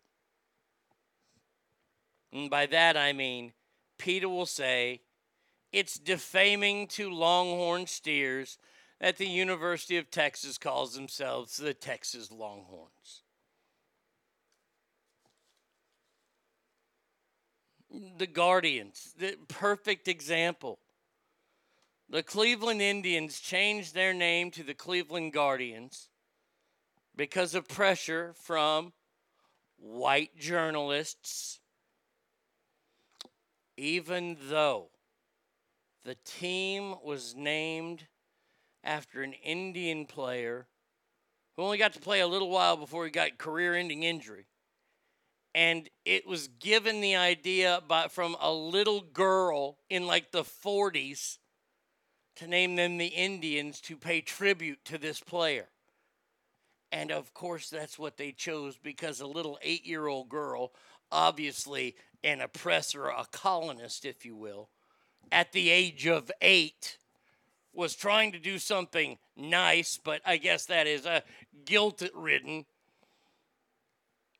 And by that I mean, PETA will say it's defaming to Longhorn steers that the University of Texas calls themselves the Texas Longhorns. The Guardians, the perfect example. The Cleveland Indians changed their name to the Cleveland Guardians because of pressure from white journalists, even though the team was named after an Indian player who only got to play a little while before he got career ending injury. And it was given the idea by, from a little girl in like the 40s to name them the Indians to pay tribute to this player. And of course, that's what they chose because a little eight year old girl, obviously an oppressor, a colonist, if you will, at the age of eight, was trying to do something nice, but I guess that is uh, a guilt ridden.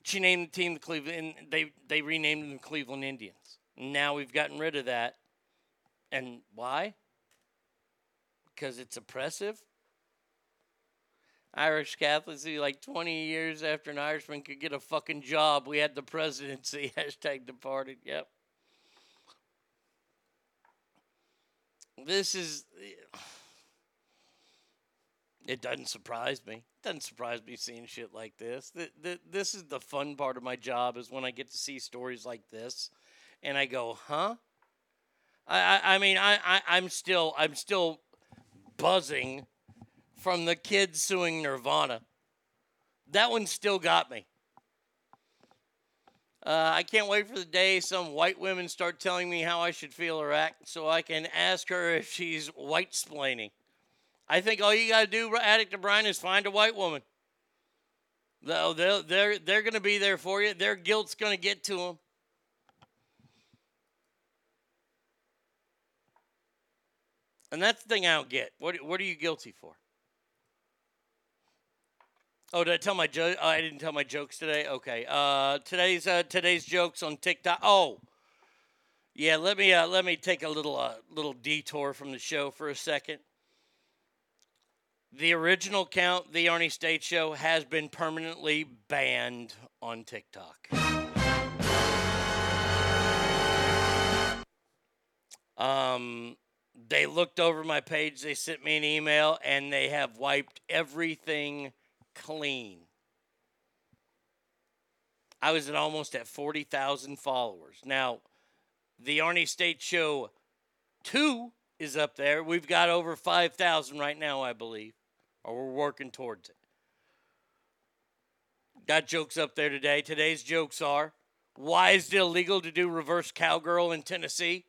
She named the team the Cleveland, and they, they renamed them the Cleveland Indians. Now we've gotten rid of that. And why? because it's oppressive. Irish Catholics, like 20 years after an Irishman could get a fucking job, we had the presidency. [LAUGHS] Hashtag departed. Yep. This is. It doesn't surprise me. It doesn't surprise me seeing shit like this. Th- th- This is the fun part of my job is when I get to see stories like this, and I go, "Huh." I, I, I mean, I, I, I'm still, I'm still buzzing from the kids suing Nirvana. That one still got me. Uh, I can't wait for the day some white women start telling me how I should feel or act so I can ask her if she's white splaining. I think all you got to do, Addict to Brian, is find a white woman. They'll, they'll, they're they're going to be there for you. Their guilt's going to get to them. And that's the thing I don't get. What what are you guilty for? Oh, did I tell my joke? Oh, I didn't tell my jokes today. Okay. Uh, today's uh, today's jokes on TikTok. Oh, yeah. Let me uh, let me take a little uh, little detour from the show for a second. The original count, the Arnie State Show, has been permanently banned on TikTok. Um, they looked over my page, they sent me an email, and they have wiped everything clean. I was at almost at 40,000 followers. Now, the Arnie State Show 2 is up there. We've got over 5,000 right now, I believe, or we're working towards it. Got jokes up there today. Today's jokes are why is it illegal to do reverse cowgirl in Tennessee?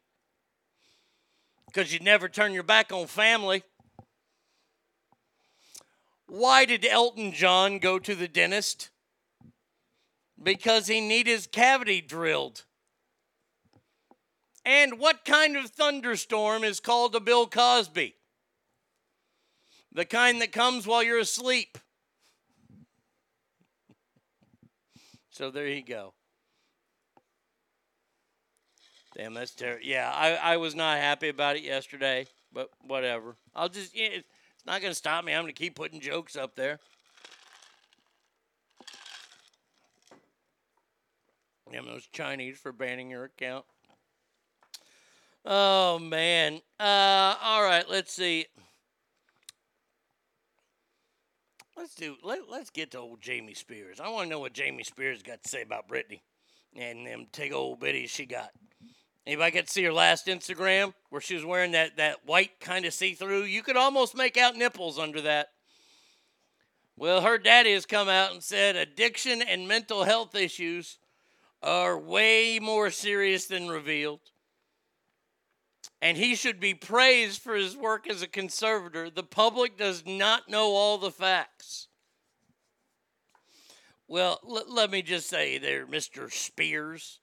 Because you never turn your back on family. Why did Elton John go to the dentist? Because he needed his cavity drilled. And what kind of thunderstorm is called a Bill Cosby? The kind that comes while you're asleep. So there you go. Damn, that's terrible. Yeah, I, I was not happy about it yesterday, but whatever. I'll just, yeah, not going to stop me. I'm going to keep putting jokes up there. Damn those Chinese for banning your account. Oh, man. Uh, all right, let's see. Let's do. Let, let's get to old Jamie Spears. I want to know what Jamie Spears got to say about Britney and them take old bitties she got. Anybody get to see her last Instagram where she was wearing that, that white kind of see through? You could almost make out nipples under that. Well, her daddy has come out and said addiction and mental health issues are way more serious than revealed. And he should be praised for his work as a conservator. The public does not know all the facts. Well, l- let me just say there, Mr. Spears.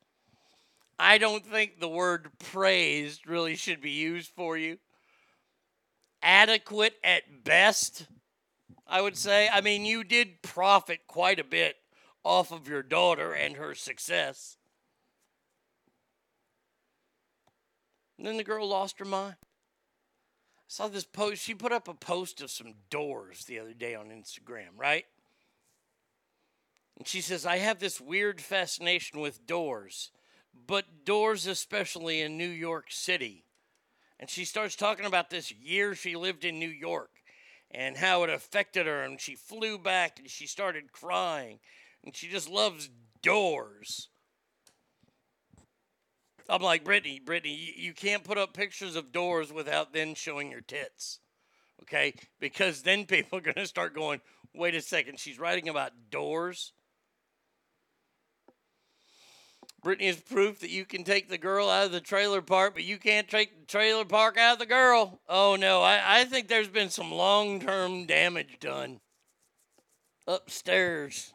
I don't think the word praised really should be used for you. Adequate at best, I would say. I mean, you did profit quite a bit off of your daughter and her success. And then the girl lost her mind. I saw this post. She put up a post of some doors the other day on Instagram, right? And she says, I have this weird fascination with doors but doors, especially in New York City. And she starts talking about this year she lived in New York and how it affected her. And she flew back and she started crying. And she just loves doors. I'm like, Britney, Britney, you, can't put up pictures of doors without then showing your tits. Okay? Because then people are going to start going, wait a second, she's writing about doors? Britney is proof that you can take the girl out of the trailer park, but you can't take the trailer park out of the girl. Oh no, I, I think there's been some long term damage done upstairs.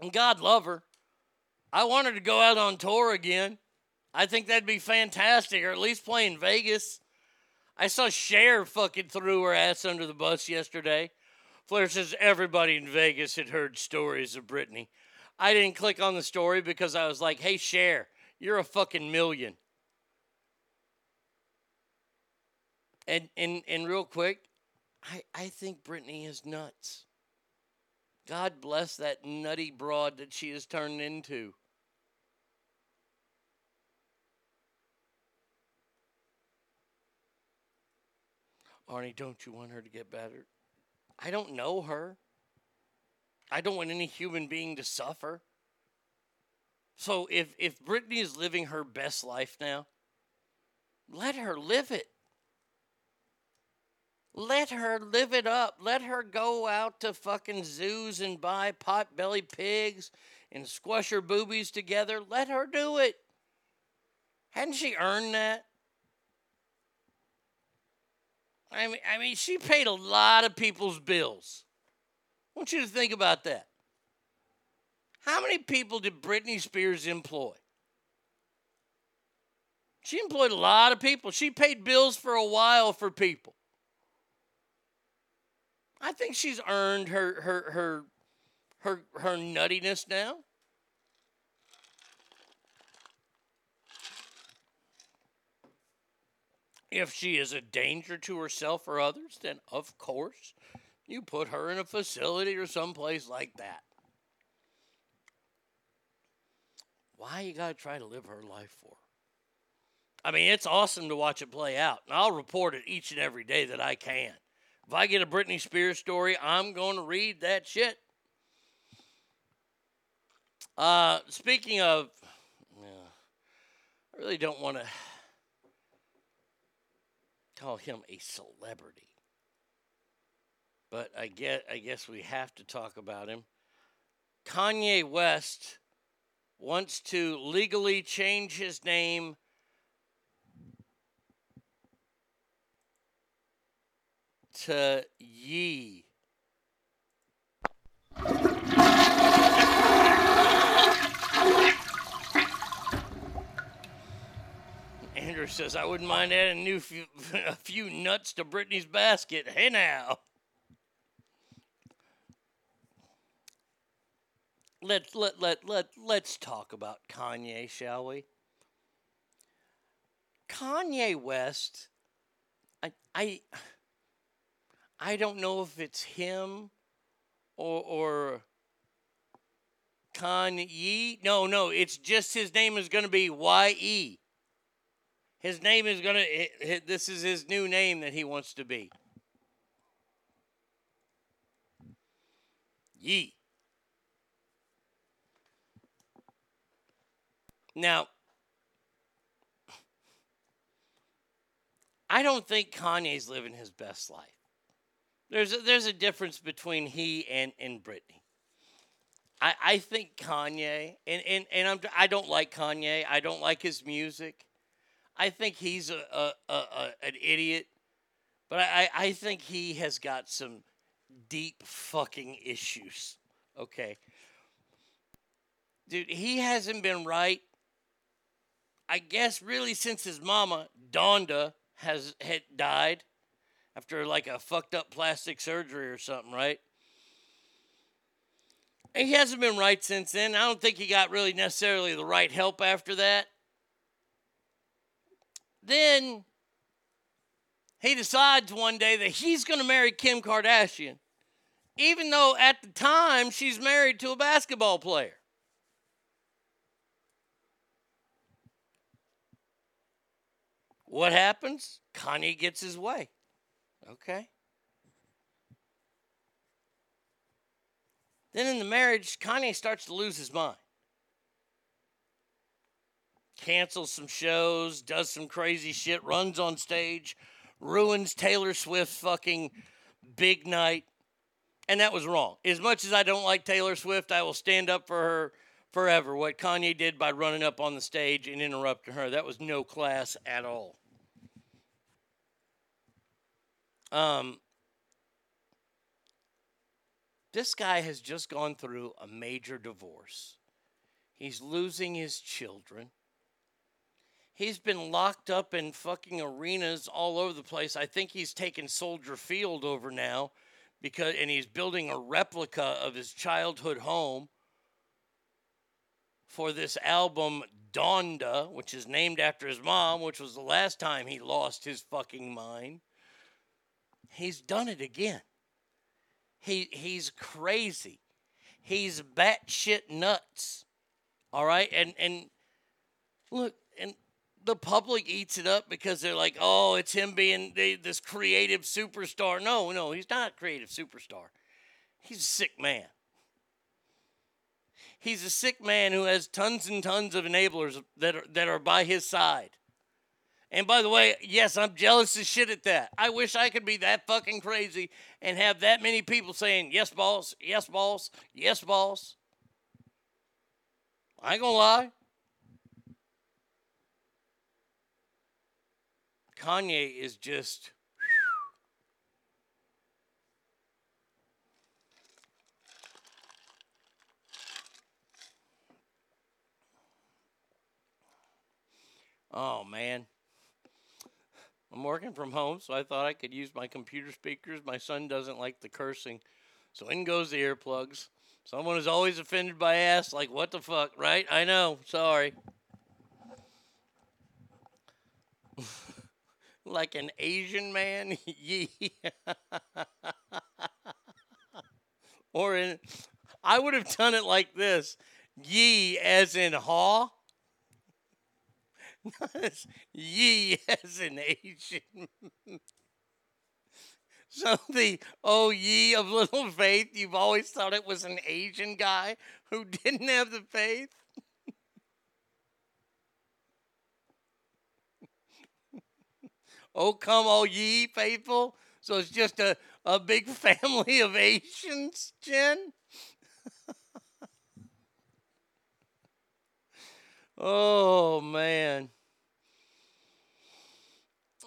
And God love her. I want her to go out on tour again. I think that'd be fantastic, or at least play in Vegas. I saw Cher fucking threw her ass under the bus yesterday. Flair says everybody in Vegas had heard stories of Britney. I didn't click on the story because I was like, hey, Cher, you're a fucking million. And, and, and real quick, I, I think Britney is nuts. God bless that nutty broad that she has turned into. Arnie, don't you want her to get better? I don't know her. I don't want any human being to suffer. So if if Britney is living her best life now, let her live it. Let her live it up. Let her go out to fucking zoos and buy pot-belly pigs and squash her boobies together. Let her do it. Hadn't she earned that? I mean, I mean, she paid a lot of people's bills. Want you to think about that. How many people did Britney Spears employ? She employed a lot of people. She paid bills for a while for people. I think she's earned her her her her her nuttiness now. If she is a danger to herself or others, then of course you put her in a facility or someplace like that. Why you got to try to live her life for? I mean, it's awesome to watch it play out. And I'll report it each and every day that I can. If I get a Britney Spears story, I'm going to read that shit. Uh, speaking of, yeah, I really don't want to. call him a celebrity. But I get I guess we have to talk about him. Kanye West wants to legally change his name to Yee. Andrew says, I wouldn't mind adding a, new few, [LAUGHS] a few nuts to Britney's basket. Hey now. Let, let, let, let, let's talk about Kanye, shall we? Kanye West, I, I, I don't know if it's him or, or Kanye. No, no, it's just his name is going to be Y-E. His name is going to, this is his new name that he wants to be. Yee. Now, I don't think Kanye's living his best life. There's a, there's a difference between he and, and Britney. I, I think Kanye, and, and, and I'm, I don't like Kanye. I don't like his music. I think he's a, a, a, a an idiot, but I, I think he has got some deep fucking issues. Okay. Dude, he hasn't been right, I guess, really since his mama, Donda, has had died after like a fucked up plastic surgery or something, right? And he hasn't been right since then. I don't think he got really necessarily the right help after that. Then he decides one day that he's going to marry Kim Kardashian, even though at the time she's married to a basketball player. What happens? Kanye gets his way. Okay. Then in the marriage, Kanye starts to lose his mind. Cancels some shows, does some crazy shit, runs on stage, ruins Taylor Swift's fucking big night. And that was wrong. As much as I don't like Taylor Swift, I will stand up for her forever. What Kanye did by running up on the stage and interrupting her, that was no class at all. Um, this guy has just gone through a major divorce. He's losing his children. He's been locked up in fucking arenas all over the place. I think he's taken Soldier Field over now because and he's building a replica of his childhood home for this album Donda, which is named after his mom, which was the last time he lost his fucking mind. He's done it again. He he's crazy. He's batshit nuts. All right, and and look, and the public eats it up because they're like, oh, it's him being the, this creative superstar. No, no, he's not a creative superstar. He's a sick man. He's a sick man who has tons and tons of enablers that are that are by his side. And by the way, yes, I'm jealous as shit at that. I wish I could be that fucking crazy and have that many people saying, yes, boss, yes, boss, yes, boss. I ain't gonna lie. Kanye is just. Oh, man. I'm working from home, so I thought I could use my computer speakers. My son doesn't like the cursing. So in goes the earplugs. Someone is always offended by ass, like, what the fuck, right? I know, sorry. [LAUGHS] like an Asian man? [LAUGHS] Yee. [LAUGHS] or in, I would have done it like this Yee as in haw. Ye [LAUGHS] as an Asian. so the oh ye of little faith, you've always thought it was an Asian guy who [LAUGHS] didn't have the faith. Oh, come all ye faithful. So it's just a, a big [LAUGHS] family of Asians, Jen? oh, man.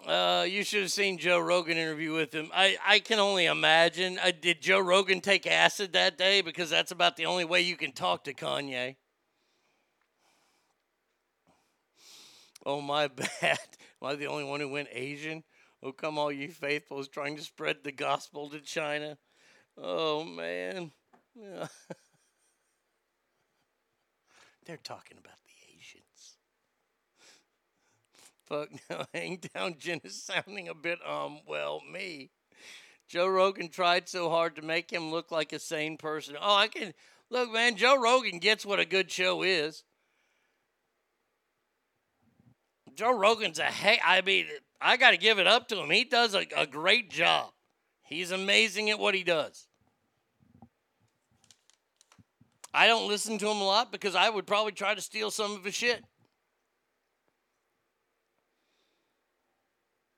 Uh, you should have seen Joe Rogan interview with him. I, I can only imagine. Uh, did Joe Rogan take acid that day? Because that's about the only way you can talk to Kanye. Oh, my [LAUGHS] bad. Am I the only one who went Asian? Oh, come all you faithfuls trying to spread the gospel to China. Oh, man. Yeah. [LAUGHS] They're talking about the Asians. Fuck [LAUGHS] now, hang down, Jen is sounding a bit, um, well, me. Joe Rogan tried so hard to make him look like a sane person. Oh, I can, look, man, Joe Rogan gets what a good show is. Joe Rogan's a hey. I mean, I got to give it up to him. He does a, a great job. He's amazing at what he does. I don't listen to him a lot because I would probably try to steal some of his shit.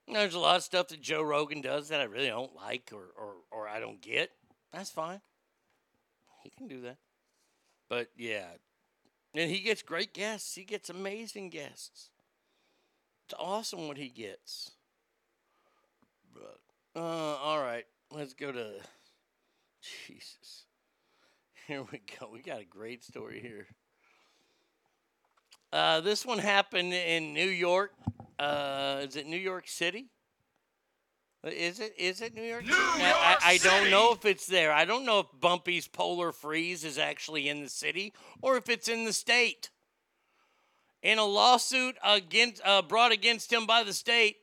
There's a lot of stuff that Joe Rogan does that I really don't like or, or, or I don't get. That's fine. He can do that. But yeah. And he gets great guests. He gets amazing guests. It's awesome what he gets. But, uh, all right. Let's go to. [LAUGHS] Jesus. Here we go. We got a great story here. Uh, this one happened in New York. Uh, is it New York City? Is it? Is it New York? New York I, I don't City! know if it's there. I don't know if Bumpy's Polar Freeze is actually in the city or if it's in the state. In a lawsuit against uh, brought against him by the state,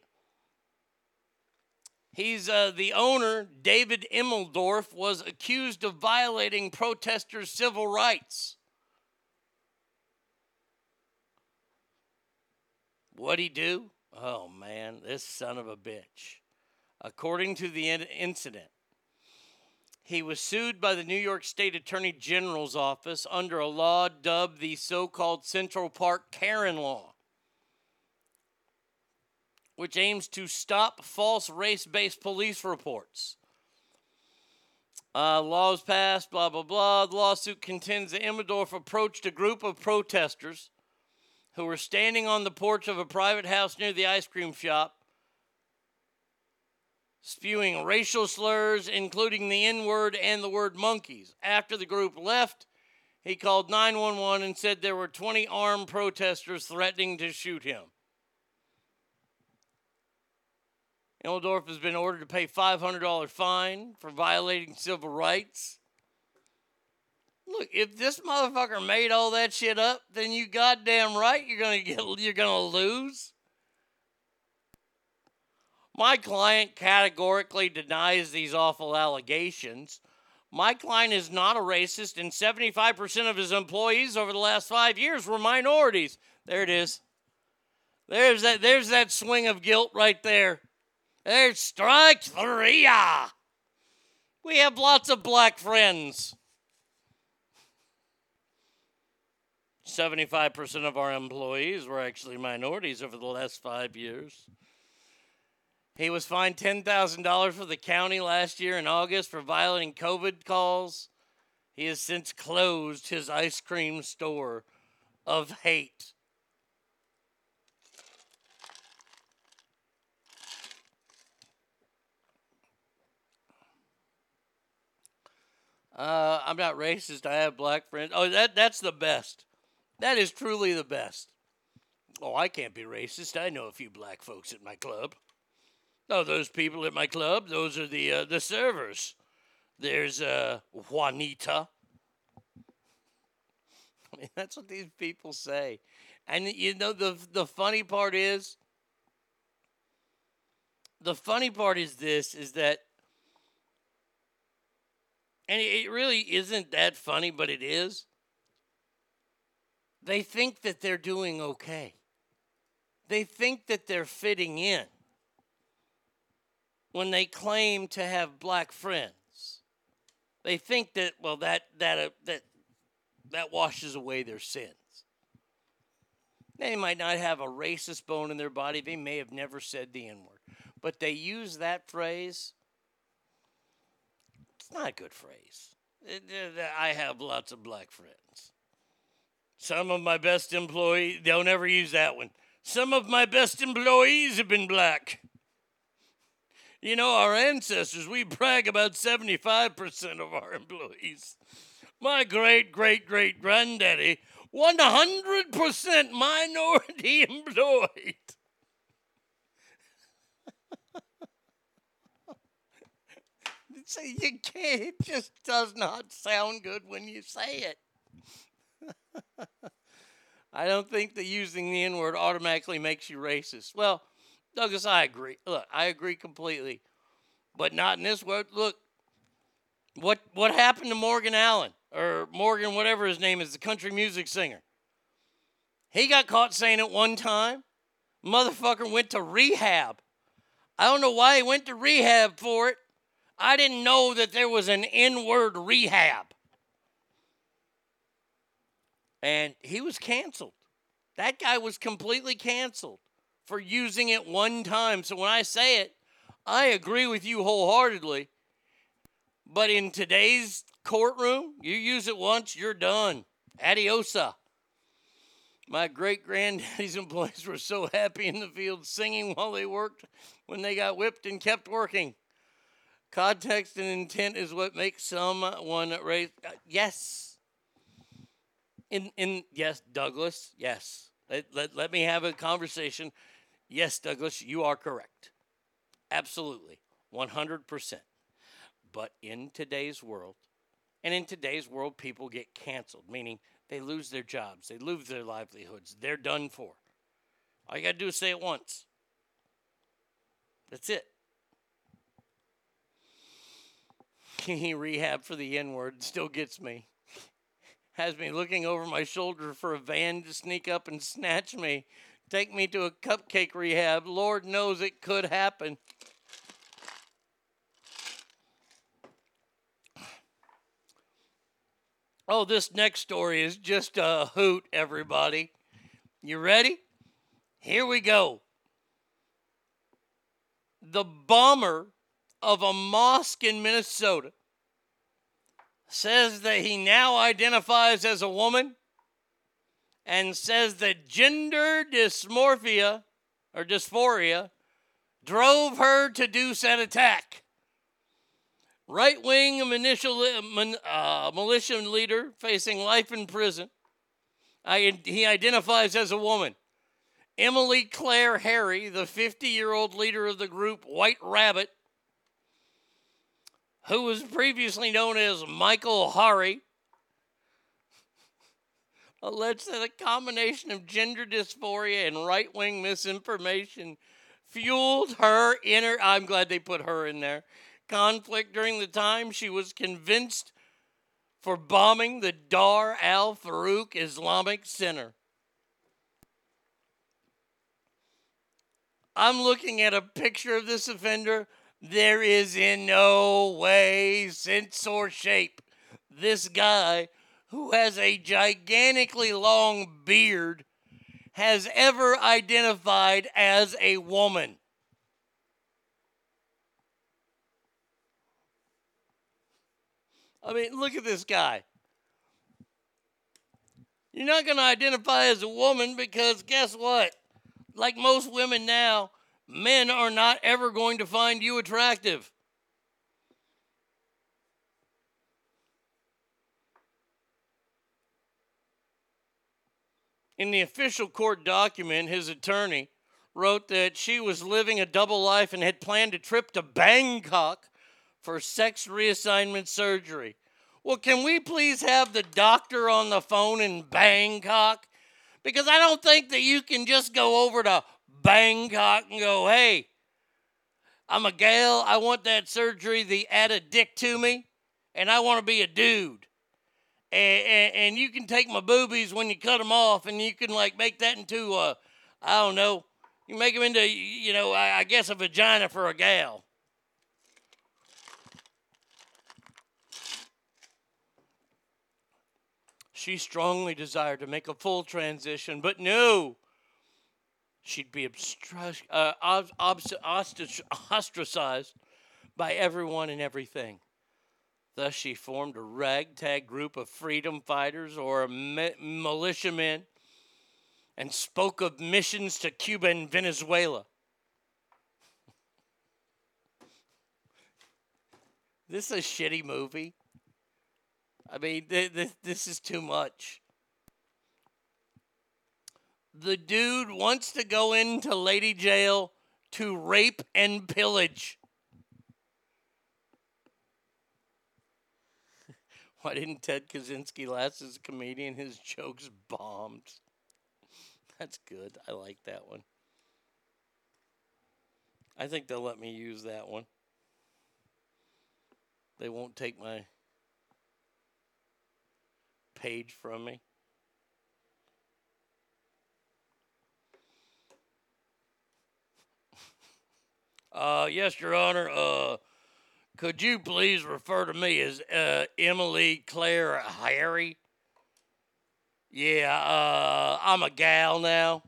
he's uh, the owner. David Immeldorf was accused of violating protesters' civil rights. What'd he do? Oh man, this son of a bitch. According to the in- incident, he was sued by the New York State Attorney General's office under a law dubbed the so called Central Park Karen Law, which aims to stop false race based police reports. Uh, laws passed, blah, blah, blah. The lawsuit contends that Immendorf approached a group of protesters who were standing on the porch of a private house near the ice cream shop, spewing racial slurs, including the N word and the word monkeys. After the group left, he called 911 and said there were 20 armed protesters threatening to shoot him. Emmendorf has been ordered to pay $500 fine for violating civil rights. Look, if this motherfucker made all that shit up, then you goddamn right you're gonna get you're gonna lose. My client categorically denies these awful allegations. My client is not a racist, and 75% of his employees over the last five years were minorities. There it is. There's that there's that swing of guilt right there. There's strike three. We have lots of black friends. 75% of our employees were actually minorities over the last five years. He was fined $10,000 for the county last year in August for violating COVID calls. He has since closed his ice cream store of hate. Uh, I'm not racist. I have black friends. Oh, that that's the best. That is truly the best. Oh, I can't be racist. I know a few black folks at my club. No, those people at my club, those are the uh, the servers. There's uh, Juanita. I mean, [LAUGHS] that's what these people say. And you know the the funny part is the funny part is this is that and it really isn't that funny, but it is. They think that they're doing okay. They think that they're fitting in when they claim to have black friends. They think that well that that uh, that that washes away their sins. They might not have a racist bone in their body. They may have never said the N word. but they use that phrase. It's not a good phrase. I have lots of black friends. Some of my best employees, they'll never use that one. Some of my best employees have been black. You know, our ancestors, we brag about 75% of our employees. My great great great granddaddy, 100% minority [LAUGHS] employed. [LAUGHS] You can't, it just does not sound good when you say it. [LAUGHS] I don't think that using the N word automatically makes you racist. Well, Douglas, I agree. Look, I agree completely, but not in this word. Look, what what happened to Morgan Allen or Morgan, whatever his name is, the country music singer? He got caught saying it one time. Motherfucker went to rehab. I don't know why he went to rehab for it. I didn't know that there was an N word rehab. And he was canceled. That guy was completely canceled for using it one time. So when I say it, I agree with you wholeheartedly. But in today's courtroom, you use it once, you're done. Adiosa. My great granddaddy's [LAUGHS] employees were so happy in the field singing while they worked when they got whipped and kept working. Context and intent is what makes someone raise. Uh, yes. In, in yes, Douglas, yes. Let, let, let me have a conversation. Yes, Douglas, you are correct. Absolutely. 100%. But in today's world, and in today's world, people get canceled, meaning they lose their jobs, they lose their livelihoods, they're done for. All you got to do is say it once. That's it. He [LAUGHS] rehab for the N word still gets me. Has me looking over my shoulder for a van to sneak up and snatch me, take me to a cupcake rehab. Lord knows it could happen. Oh, this next story is just a hoot, everybody. You ready? Here we go. The bomber of a mosque in Minnesota says that he now identifies as a woman and says that gender dysmorphia or dysphoria drove her to do said attack. Right wing uh, militia leader facing life in prison. I, he identifies as a woman. Emily Claire Hari, the 50 year old leader of the group White Rabbit, who was previously known as Michael Hari, alleged that a combination of gender dysphoria and right wing misinformation fueled her inner. I'm glad they put her in there. Conflict during the time she was convinced for bombing the Dar al Farooq Islamic Center. I'm looking at a picture of this offender. There is in no way, sense, or shape this guy who has a gigantically long beard has ever identified as a woman. I mean, look at this guy. You're not going to identify as a woman because guess what? Like most women now, men are not ever going to find you attractive. In the official court document, his attorney wrote that she was living a double life and had planned a trip to Bangkok for sex reassignment surgery. Well, can we please have the doctor on the phone in Bangkok? Because I don't think that you can just go over to Bangkok and go, hey, I'm a gal. I want that surgery. They add a dick to me, and I want to be a dude. And, and, and you can take my boobies when you cut them off, and you can like make that into a, I don't know, you make them into, you know, I, I guess a vagina for a gal. She strongly desired to make a full transition, but no. She'd be uh, ostracized by everyone and everything. Thus, she formed a ragtag group of freedom fighters or mi- militiamen and spoke of missions to Cuba and Venezuela. [LAUGHS] this is a shitty movie. I mean, th- th- this is too much. The dude wants to go into lady jail to rape and pillage. [LAUGHS] Why didn't Ted Kaczynski last as a comedian? His jokes bombed. [LAUGHS] That's good. I like that one. I think they'll let me use that one. They won't take my page from me. Uh, yes, Your Honor. Uh, could you please refer to me as uh, Emily Claire Hari? Yeah, uh, I'm a gal now.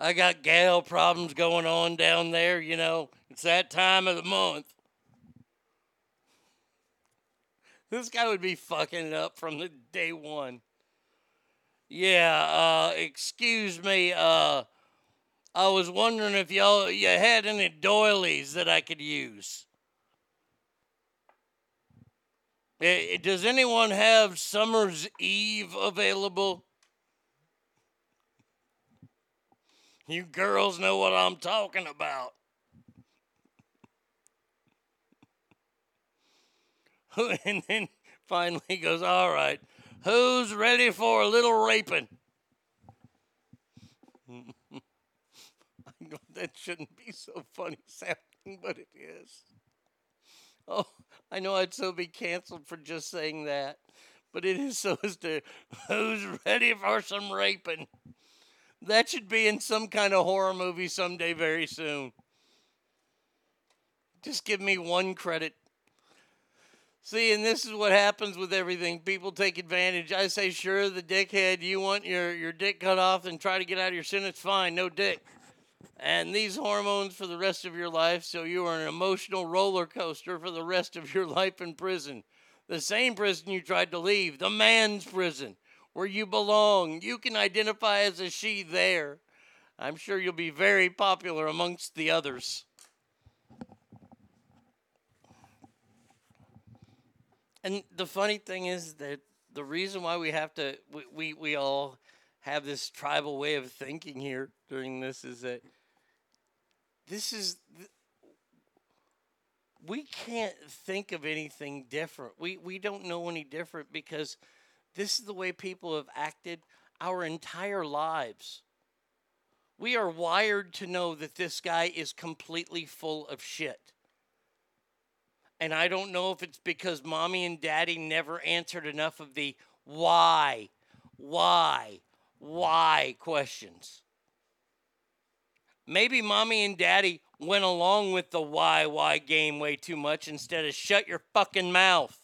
I got gal problems going on down there, you know. It's that time of the month. This guy would be fucking it up from the day one. Yeah, uh, excuse me, uh, I was wondering if y'all you had any doilies that I could use. Eh, eh, Does anyone have Summer's Eve available? You girls know what I'm talking about. [LAUGHS] and then finally he goes, All right, who's ready for a little raping? [LAUGHS] That shouldn't be so funny sounding, but it is. Oh, I know I'd so be canceled for just saying that, but it is [LAUGHS] so as to who's ready for some raping. That should be in some kind of horror movie someday very soon. Just give me one credit. See, and this is what happens with everything. People take advantage. I say, sure, the dickhead, you want your, your dick cut off and try to get out of your sentence, fine, no dick. And these hormones for the rest of your life, so you are an emotional roller coaster for the rest of your [LAUGHS] life in prison. The same prison you tried to leave, the man's prison, where you belong. You can identify as a she there. I'm sure you'll be very popular amongst the others. And the funny thing is that the reason why we have to, we, we, we all have this tribal way of thinking here during this is that this is, we can't think of anything different. We, we don't know any different because this is the way people have acted our entire lives. We are wired to know that this guy is completely full of shit. And I don't know if it's because mommy and daddy never answered enough of the why, why, why questions. Maybe mommy and daddy went along with the why, why game way too much instead of shut your fucking mouth.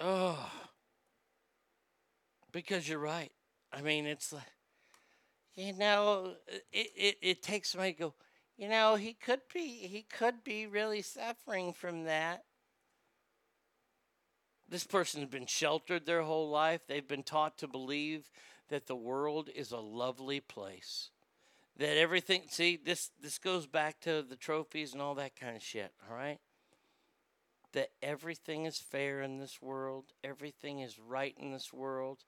Oh, because you're right. I mean, it's like, you know, it, it, it takes somebody to go, you know, he could be, he could be really suffering from that. This person's been sheltered their whole life. They've been taught to believe that the world is a lovely place. That everything, see, this, this goes back to the trophies and all that kind of shit, all right? That everything is fair in this world, everything is right in this world.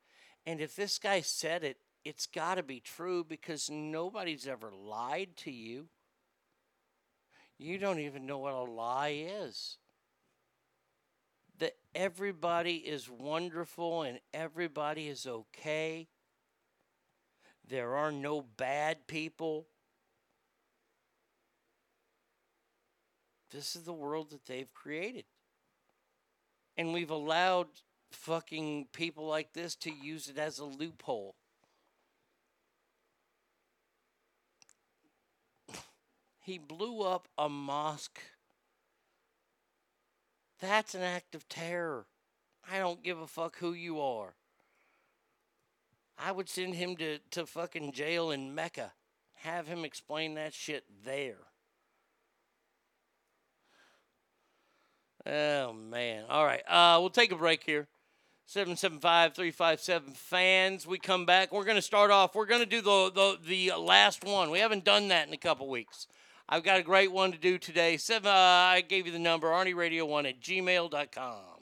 And if this guy said it, it's got to be true because nobody's ever lied to you. You don't even know what a lie is. That everybody is wonderful and everybody is okay. There are no bad people. This is the world that they've created. And we've allowed fucking people like this to use it as a loophole. [LAUGHS] He blew up a mosque. That's an act of terror. I don't give a fuck who you are. I would send him to, to fucking jail in Mecca. Have him explain that shit there. Oh, man. All right. Uh, we'll take a break here. 775 357 fans. We come back. We're going to start off. We're going to do the, the, the last one. We haven't done that in a couple weeks. I've got a great one to do today. Seven, uh, I gave you the number, arnieradio1 at gmail.com.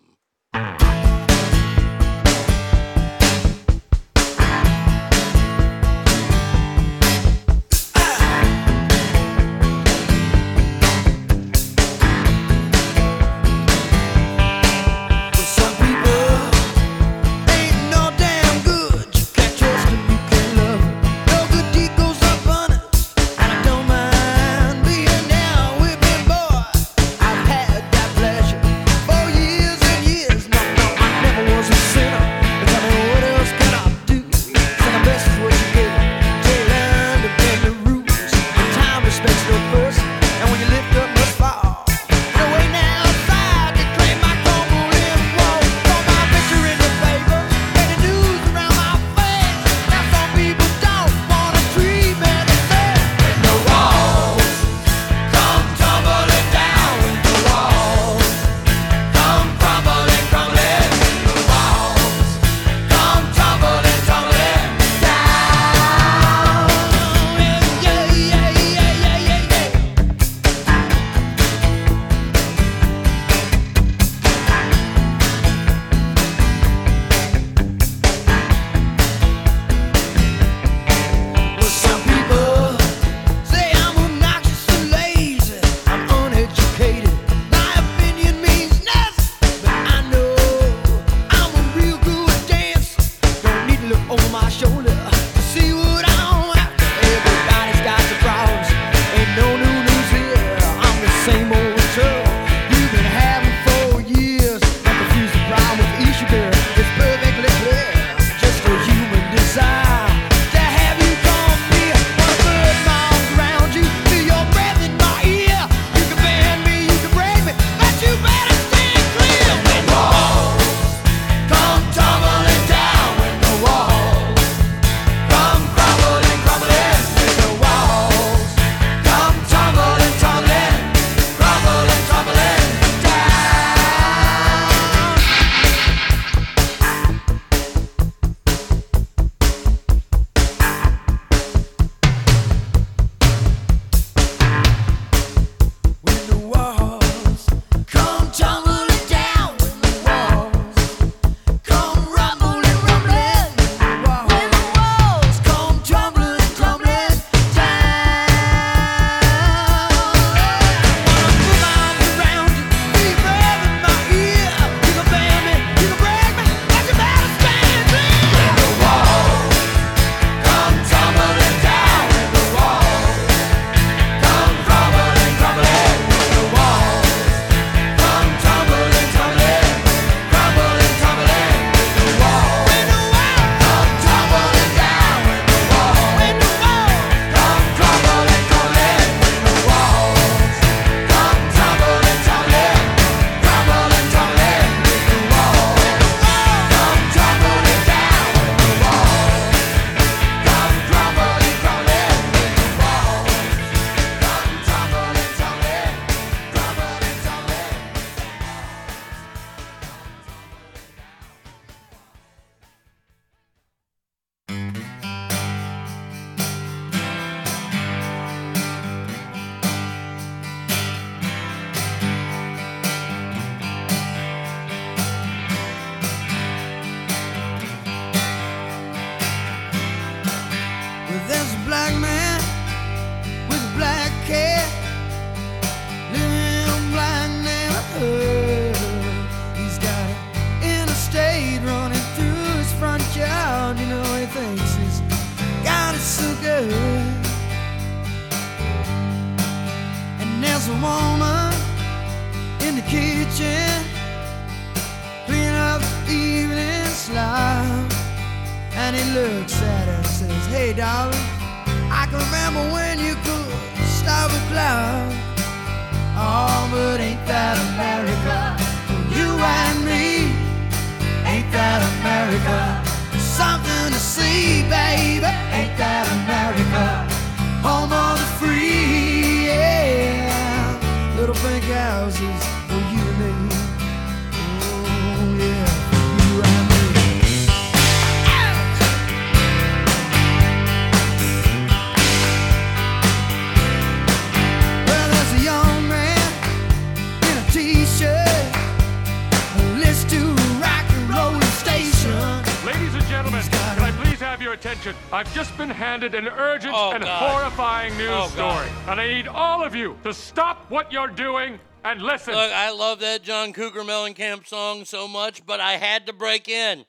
demanded an urgent oh, and God. horrifying oh, news oh, story. And I need all of you to stop what you're doing and listen. Look, I love that John Cougar Mellencamp song so much, but I had to break in.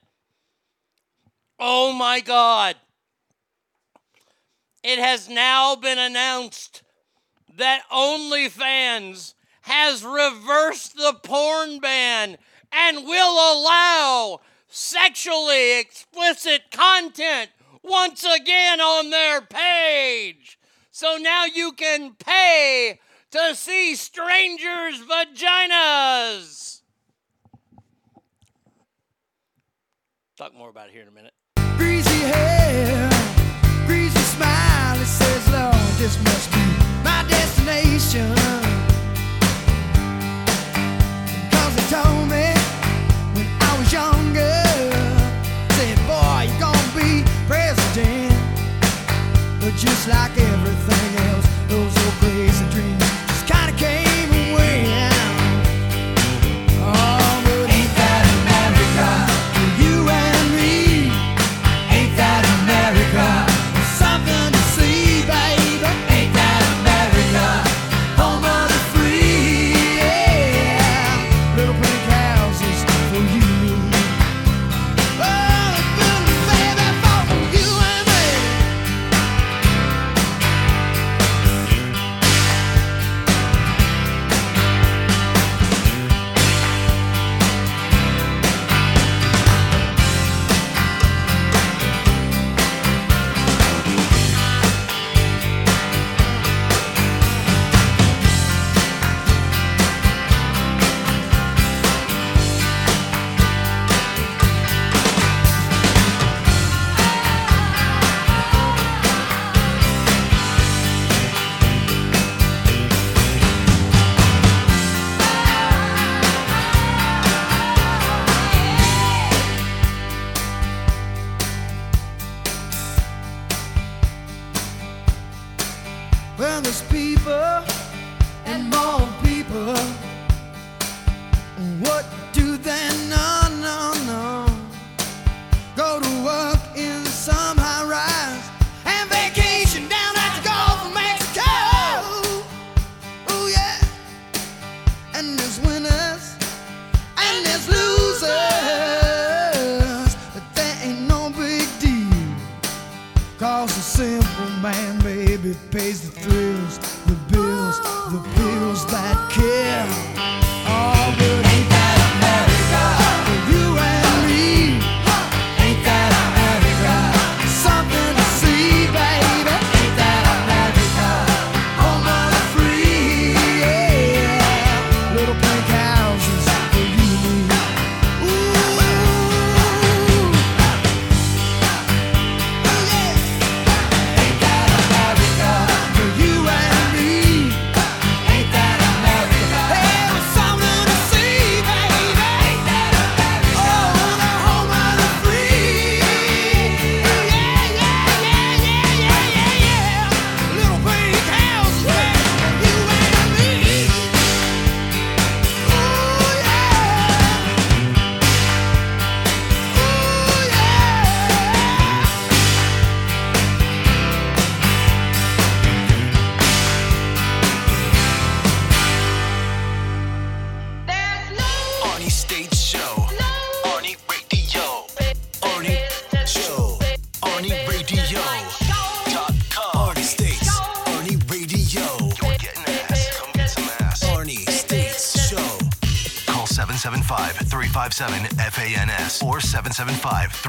Oh my God. It has now been announced that OnlyFans has reversed the porn ban and will allow sexually explicit content once again on their page. So now you can pay to see strangers' vaginas. Talk more about it here in a minute. Greasy hair, greasy smile, it says, Lord, this must be. just like it.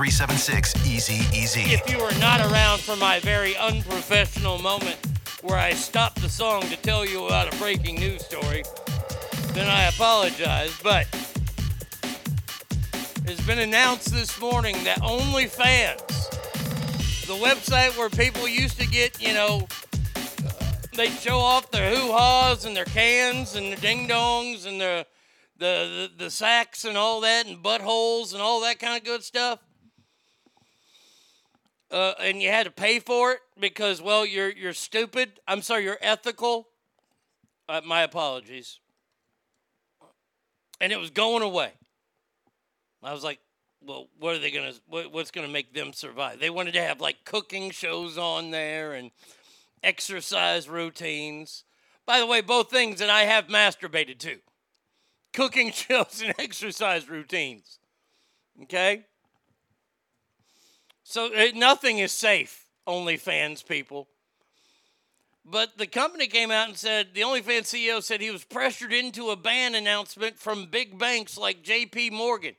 376 Easy Easy. If you were not around for my very unprofessional moment where I stopped the song to tell you about a breaking news story, then I apologize. But it's been announced this morning that OnlyFans, the website where people used to get, you know, uh, they show off their hoo-haws and their cans and their ding-dongs and their the, the, the sacks and all that and buttholes and all that kind of good stuff. Uh, and you had to pay for it because well you're you're stupid. I'm sorry, you're ethical. Uh, my apologies. And it was going away. I was like, well, what are they gonna? What, what's gonna make them survive? They wanted to have like cooking shows on there and exercise routines. By the way, both things that I have masturbated to cooking [LAUGHS] shows and exercise routines. Okay? So uh, nothing is safe, OnlyFans people. But the company came out and said the OnlyFans CEO said he was pressured into a ban announcement from big banks like JP Morgan.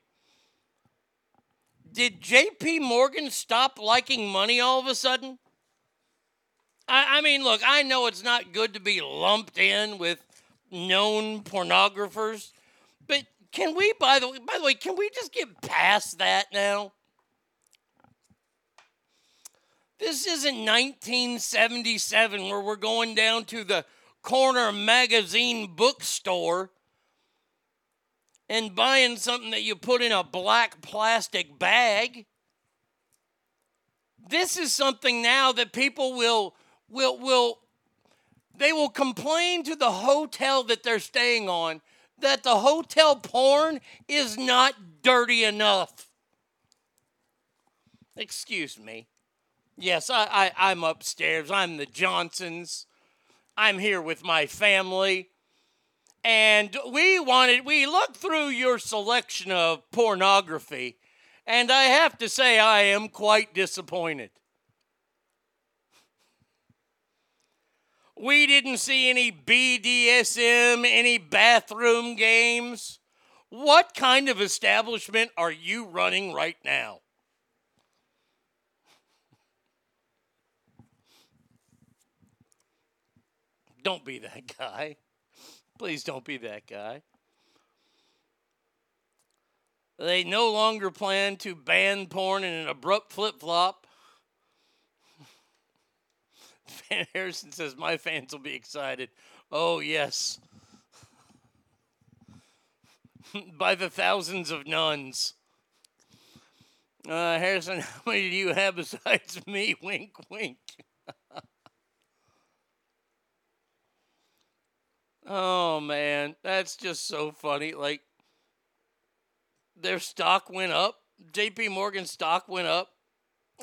Did JP Morgan stop liking money all of a sudden? I, I mean, look, I know it's not good to be lumped in with known pornographers, but can we, by the way, by the way, can we just get past that now? This isn't 1977 where we're going down to the corner magazine bookstore and buying something that you put in a black plastic bag. This is something now that people will will will they will complain to the hotel that they're staying on that the hotel porn is not dirty enough. Excuse me. Yes, I, I, I'm upstairs. I'm the Johnsons. I'm here with my family. And we wanted, we looked through your selection of pornography, and I have to say, I am quite disappointed. We didn't see any BDSM, any bathroom games. What kind of establishment are you running right now? Don't be that [LAUGHS] guy. Please don't be that guy. They no longer plan to ban porn in an abrupt flip flop. Van [LAUGHS] Harrison says, My fans will be excited. Oh, yes. [LAUGHS] By the thousands of nuns. Uh, Harrison, how many do you have besides me? Wink, wink. Oh, man. That's just so funny. Like, their stock went up. JP Morgan stock went up.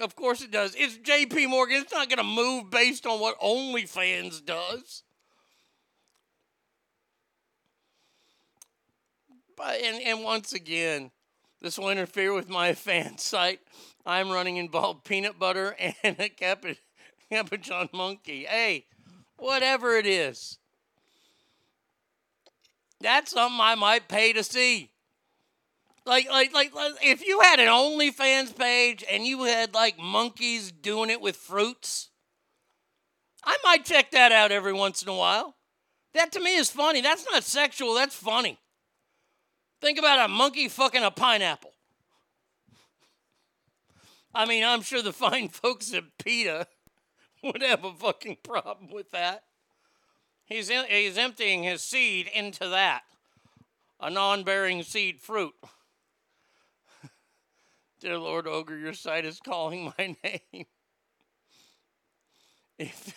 Of course it does. It's JP Morgan. It's not going to move based on what OnlyFans does. But, and, and once again, this will interfere with my [LAUGHS] fan site. I'm running involved peanut butter and a capu- [LAUGHS] capuchin monkey. Hey, whatever it is. That's something I might pay to see. Like, like, like, like, if you had an OnlyFans page and you had like monkeys doing it with fruits, I might check that out every once in a while. That to me is funny. That's not sexual, that's funny. Think about a monkey fucking a pineapple. I mean, I'm sure the fine [LAUGHS] folks at PETA would have a fucking problem with that. He's, in, he's emptying his seed into that, a non bearing seed fruit. [LAUGHS] Dear Lord Ogre, your site is calling my [LAUGHS] name. If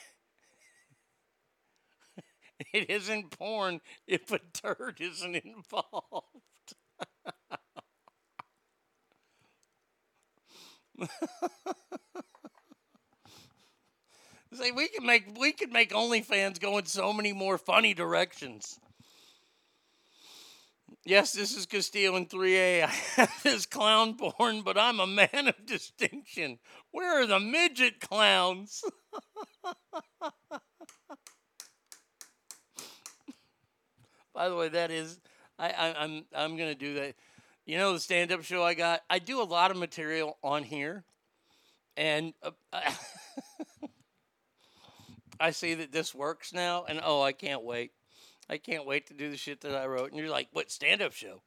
[LAUGHS] it isn't porn, if a turd isn't involved. Say we can make we could make OnlyFans go in so many more funny directions. Yes, this is Castillo in 3A. [LAUGHS] I have this clown porn, but I'm a man of distinction. Where are the midget clowns? [LAUGHS] By the way, that is I, I I'm I'm gonna do that. You know the stand-up show I got. I do a lot of material on here, and uh, [LAUGHS] I see that this works now, and oh, I can't wait. I can't wait to do the shit that I wrote. And you're like, what stand up show?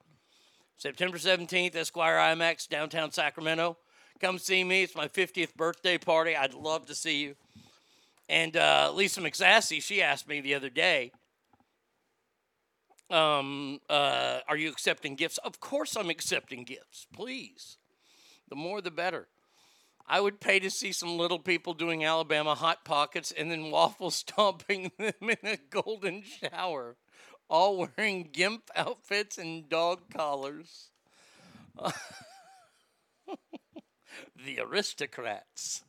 September 17th, Esquire IMAX, downtown Sacramento. Come see me. It's my 50th birthday party. I'd love to see you. And uh, Lisa McSassy, she asked me the other day, um, uh, are you accepting gifts? Of course I'm accepting gifts. Please. The more the better. I would pay to see some little people doing Alabama hot pockets and then waffle [LAUGHS] stomping them in a golden shower, all wearing gimp outfits and dog collars. [LAUGHS] the aristocrats.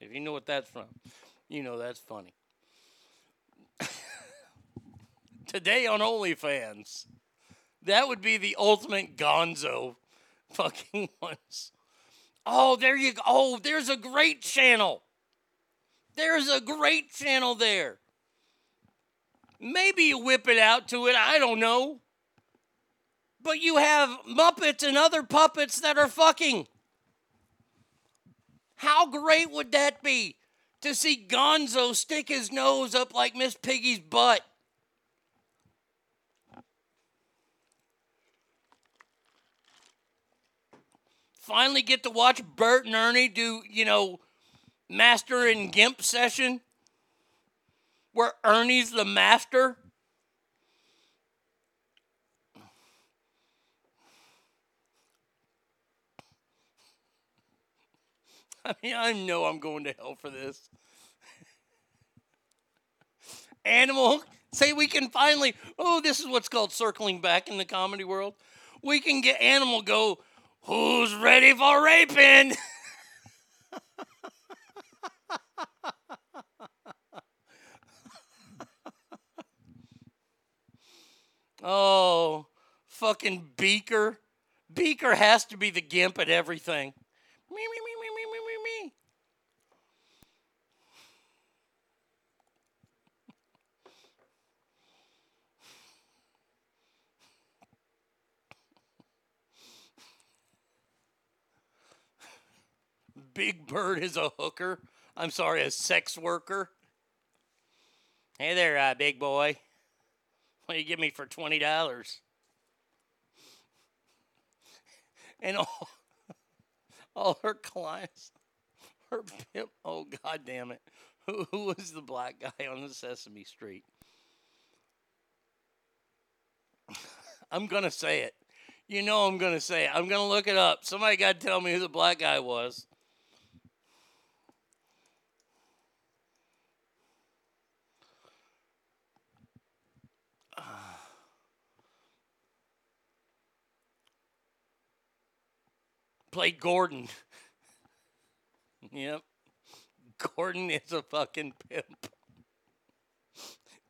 If you know what that's from, you know that's funny. [LAUGHS] Today on OnlyFans, that would be the ultimate gonzo fucking ones. Oh, there you go. Oh, there's a great channel. There's a great channel there. Maybe you whip it out to it. I don't know. But you have Muppets and other puppets that are fucking. How great would that be to see Gonzo stick his nose up like Miss Piggy's butt? Finally get to watch Bert and Ernie do, you know, Master and Gimp session where Ernie's the master. [LAUGHS] I mean, I know I'm going to hell for this. [LAUGHS] Animal, say we can finally, oh, this is what's called circling back in the comedy world. We can get Animal go, who's ready for raping? oh, fucking Beaker. Beaker has to be the gimp at everything. Me, me, me, me, me, me, me, me. Big Bird is a hooker. I'm sorry, a sex worker. Hey there, uh, big boy. What do you give me for twenty dollars? And all, [LAUGHS] all her clients, her pimp. Oh God damn it! Who, who was the black guy on the Sesame Street? I'm gonna say it. You know I'm gonna say it. I'm gonna look it up. Somebody got to tell me who the black guy was. Played Gordon. [LAUGHS] yep. Gordon is a fucking pimp.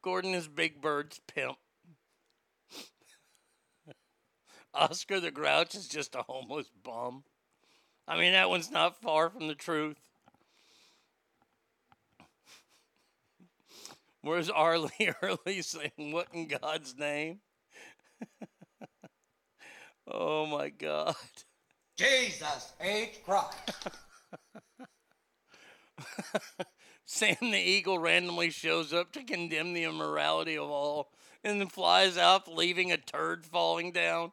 Gordon is Big Bird's pimp. [LAUGHS] Oscar the Grouch is just a homeless bum. I mean, that one's not far from the truth. Where's Arlie [LAUGHS] Early saying, What in God's name? oh my God. Jesus H. Christ. [LAUGHS] Sam the Eagle randomly shows up to condemn the immorality of all and then flies off, leaving a turd falling down.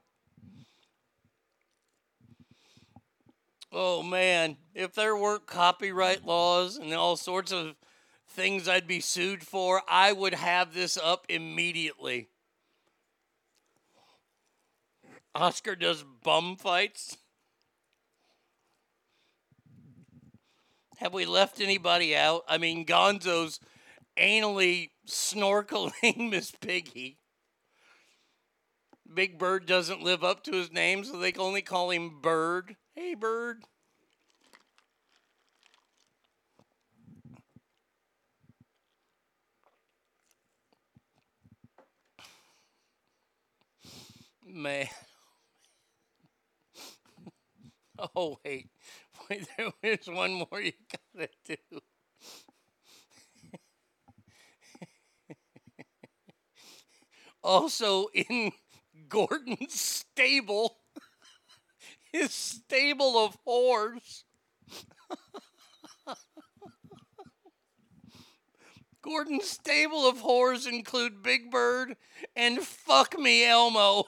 Oh man, if there weren't copyright laws and all sorts of things I'd be sued for, I would have this up immediately. Oscar does bum fights. Have we left anybody out? I mean, Gonzo's anally snorkeling [LAUGHS] Miss Piggy. Big Bird doesn't live up to his name, so they can only call him Bird. Hey, Bird. Man. [LAUGHS] Oh, wait. Wait, [LAUGHS] there's one more you gotta do. also, in Gordon's stable, [LAUGHS] his stable of whores. [LAUGHS] Gordon's stable of whores include Big Bird and Fuck Me Elmo.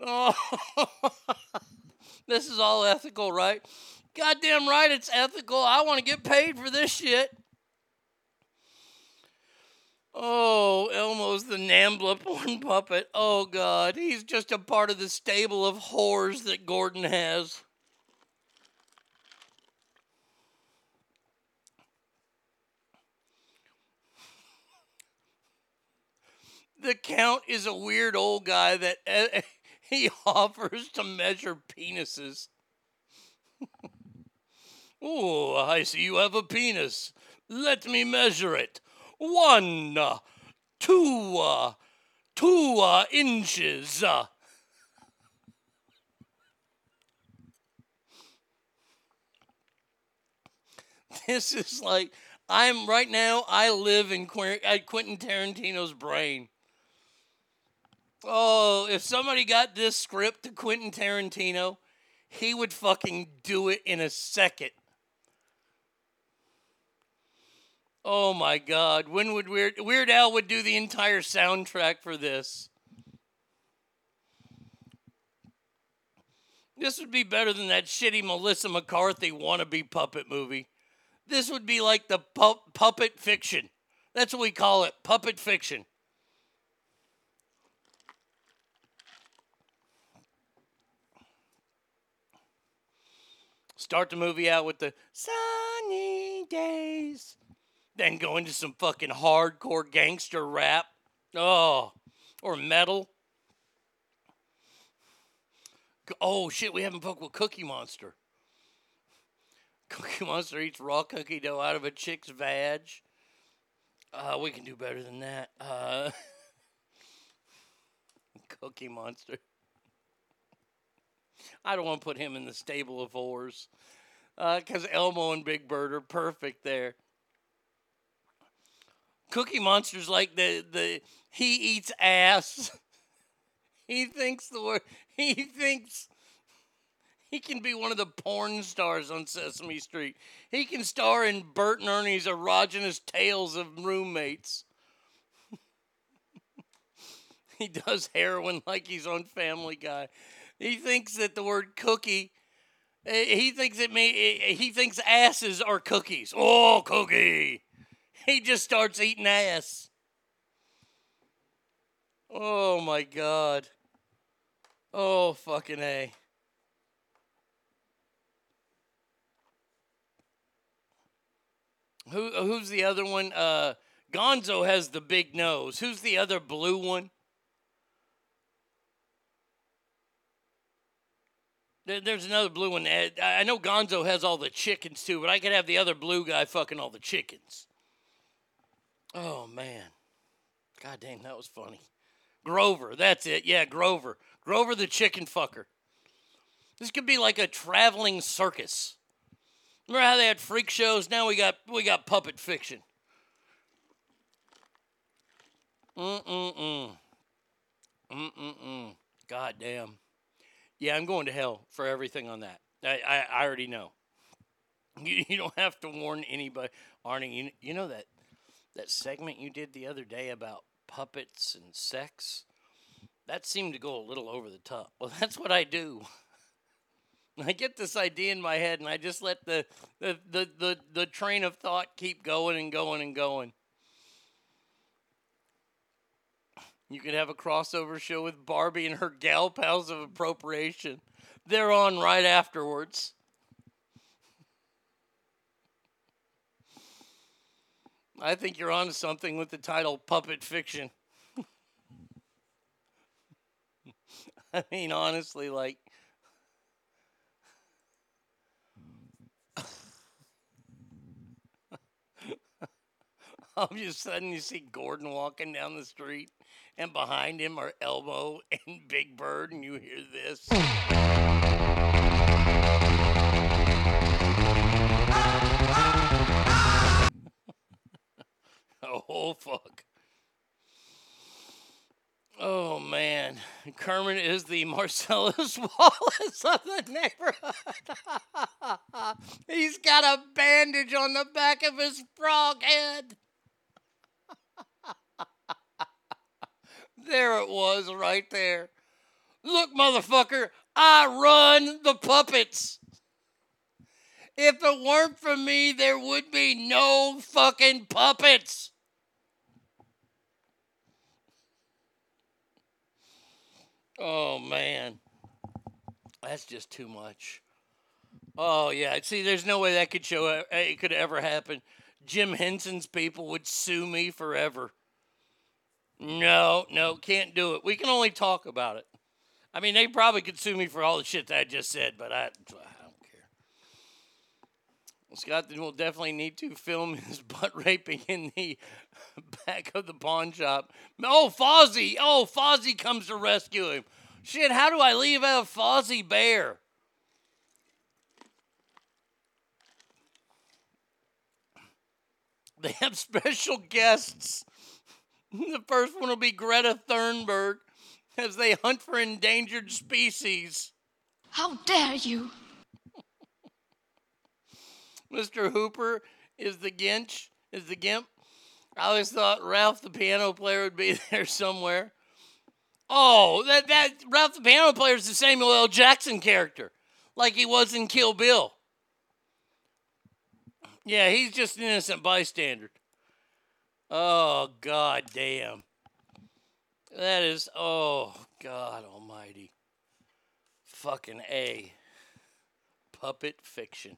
Oh, [LAUGHS] this is all ethical, right? Goddamn right, it's ethical. I want to get paid for this shit. Oh, Elmo's the Nambla [LAUGHS] porn puppet. Oh, God. He's just a part of the stable of whores that Gordon has. [LAUGHS] The Count is a weird old guy that he [LAUGHS] offers to measure penises. [LAUGHS] oh, I see you have a penis. Let me measure it. One, two, uh, two uh, inches. [LAUGHS] This is like I'm right now. I live in Quentin Tarantino's brain. Oh, if somebody got this script to Quentin Tarantino, he would fucking do it in a second. Oh my God! When would Weird Weird Al would do the entire soundtrack for this? This would be better than that shitty Melissa McCarthy wannabe puppet movie. This would be like the pu- puppet fiction. That's what we call it, puppet fiction. Start the movie out with the sunny days then go into some fucking hardcore gangster rap. Oh, or metal. Oh shit, we haven't fucked with Cookie Monster. Cookie Monster eats raw cookie dough out of a chick's vag. Uh, we can do better than that. Uh, [LAUGHS] Cookie Monster. [LAUGHS] I don't want to put him in the stable of whores. Because uh, Elmo and Big Bird are perfect there. Cookie Monster's like the the he eats ass. [LAUGHS] he thinks the word [LAUGHS] he thinks he can be one of the porn stars on Sesame Street. He can star in Bert and Ernie's erogenous tales of roommates. he does heroin like he's on Family Guy. He thinks that the word cookie eh, he thinks it may eh, eh, he thinks asses are cookies. Oh, cookie. [LAUGHS] he just starts eating ass. Oh my god. Oh fucking A. Who who's the other one? Uh Gonzo has the big nose. Who's the other blue one? There's another blue one. Eh, I know Gonzo has all the chickens too, but I could have the other blue guy fucking all the chickens. Oh man. God damn, that was funny. Grover, that's it. Yeah, Grover. Grover the chicken fucker. This could be like a traveling circus. Remember how they had freak shows? Now we got we got puppet fiction. Mm-mm-mm. Mm-mm-mm. God damn. Yeah, I'm going to hell for everything on that. I, I, I already know. [LAUGHS] You, you don't have to warn anybody. Arnie, you, you know that that segment you did the other day about puppets and sex, that seemed to go a little over the top. Well, [LAUGHS] that's what I do. I get this idea in my head and I just let the, the, the, the, the train of thought keep going and going and going. You could have a crossover show with Barbie and her gal pals of appropriation. They're on right afterwards. I think you're onto something with the title Puppet Fiction. [LAUGHS] I mean, honestly, like. All of a sudden, you see Gordon walking down the street, and behind him are Elmo [LAUGHS] and Big Bird, and you hear this. [LAUGHS] Oh, fuck. Oh, man. Kermit is the [LAUGHS] Marcellus Wallace of the neighborhood. He's got a bandage on the back of his frog head. There it was, right there. Look, motherfucker, I run the puppets. If it weren't for me, there would be no fucking puppets. Oh man, that's just too much. Oh yeah, see, there's no way that could show uh, it could ever happen. Jim Henson's people would sue me forever. No, no, can't do it. We can only talk about it. I mean, they probably could sue me for all the shit that I just said, but I, I don't care. Scott will definitely need to film [LAUGHS] his butt raping in the [LAUGHS] back of the pawn shop. Oh, Fozzie! Oh, Fozzie comes to rescue him. Shit, how do I leave out Fozzie Bear? They have [LAUGHS] special guests. [LAUGHS] The first one will be Greta Thunberg as they hunt for endangered species. How dare you? [LAUGHS] Mr. Hooper is the Ginch, is the Gimp. I always thought Ralph the piano player would be [LAUGHS] there somewhere. Oh, that that Ralph the piano player is the Samuel L. Jackson character, like he was in Kill Bill. Yeah, he's just an innocent bystander. Oh god damn. That is oh god almighty. Fucking A. Puppet fiction.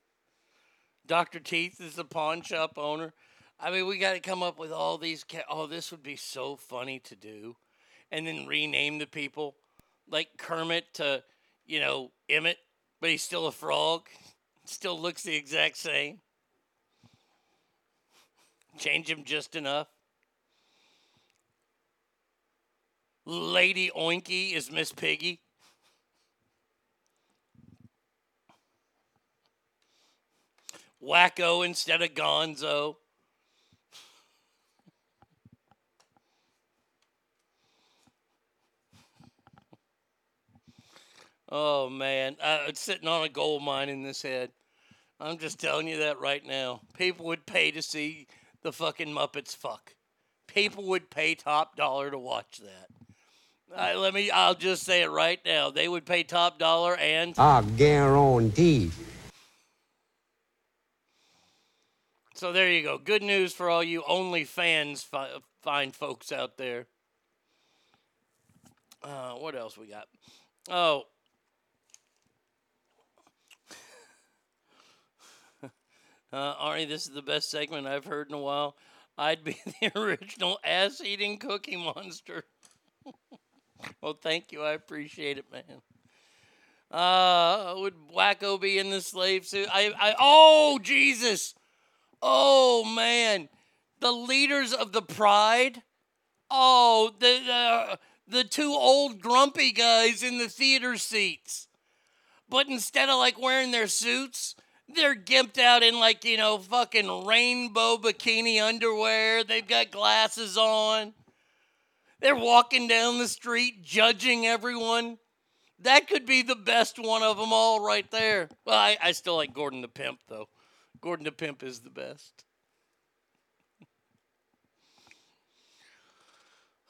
Dr. Teeth is the pawn shop owner. I mean, we got to come up with all these. Ca- oh, this would be so funny to do. And then rename the people like Kermit to, you know, Emmett, but he's still a frog. Still looks the exact same. Change him just enough. Lady Oinky is Miss Piggy. Wacko instead of Gonzo. Oh man, uh, it's sitting on a gold mine in this head. I'm just telling you that right now. People would pay to see the fucking Muppets fuck. People would pay top dollar to watch that. Uh, let me. I'll just say it right now. They would pay top dollar and I guarantee. So there you go. Good news for all you OnlyFans fi- fine folks out there. Uh, what else we got? Oh. Uh, Arnie, this is the best segment I've heard in a while. I'd be [LAUGHS] the original ass eating cookie monster. [LAUGHS] well, thank you. I appreciate it, man. Uh, would Wacko be in the slave suit? I, I, oh, Jesus. Oh man, the leaders of the Pride. Oh, the the, the two old grumpy guys in the theater seats. But instead of like wearing their suits, they're gimped out in like, you know, fucking rainbow bikini underwear. They've got glasses on. They're walking down the street judging everyone. That could be the best one of them all right there. Well, I, I still like Gordon the Pimp, though. Gordon the Pimp is the best. [SIGHS]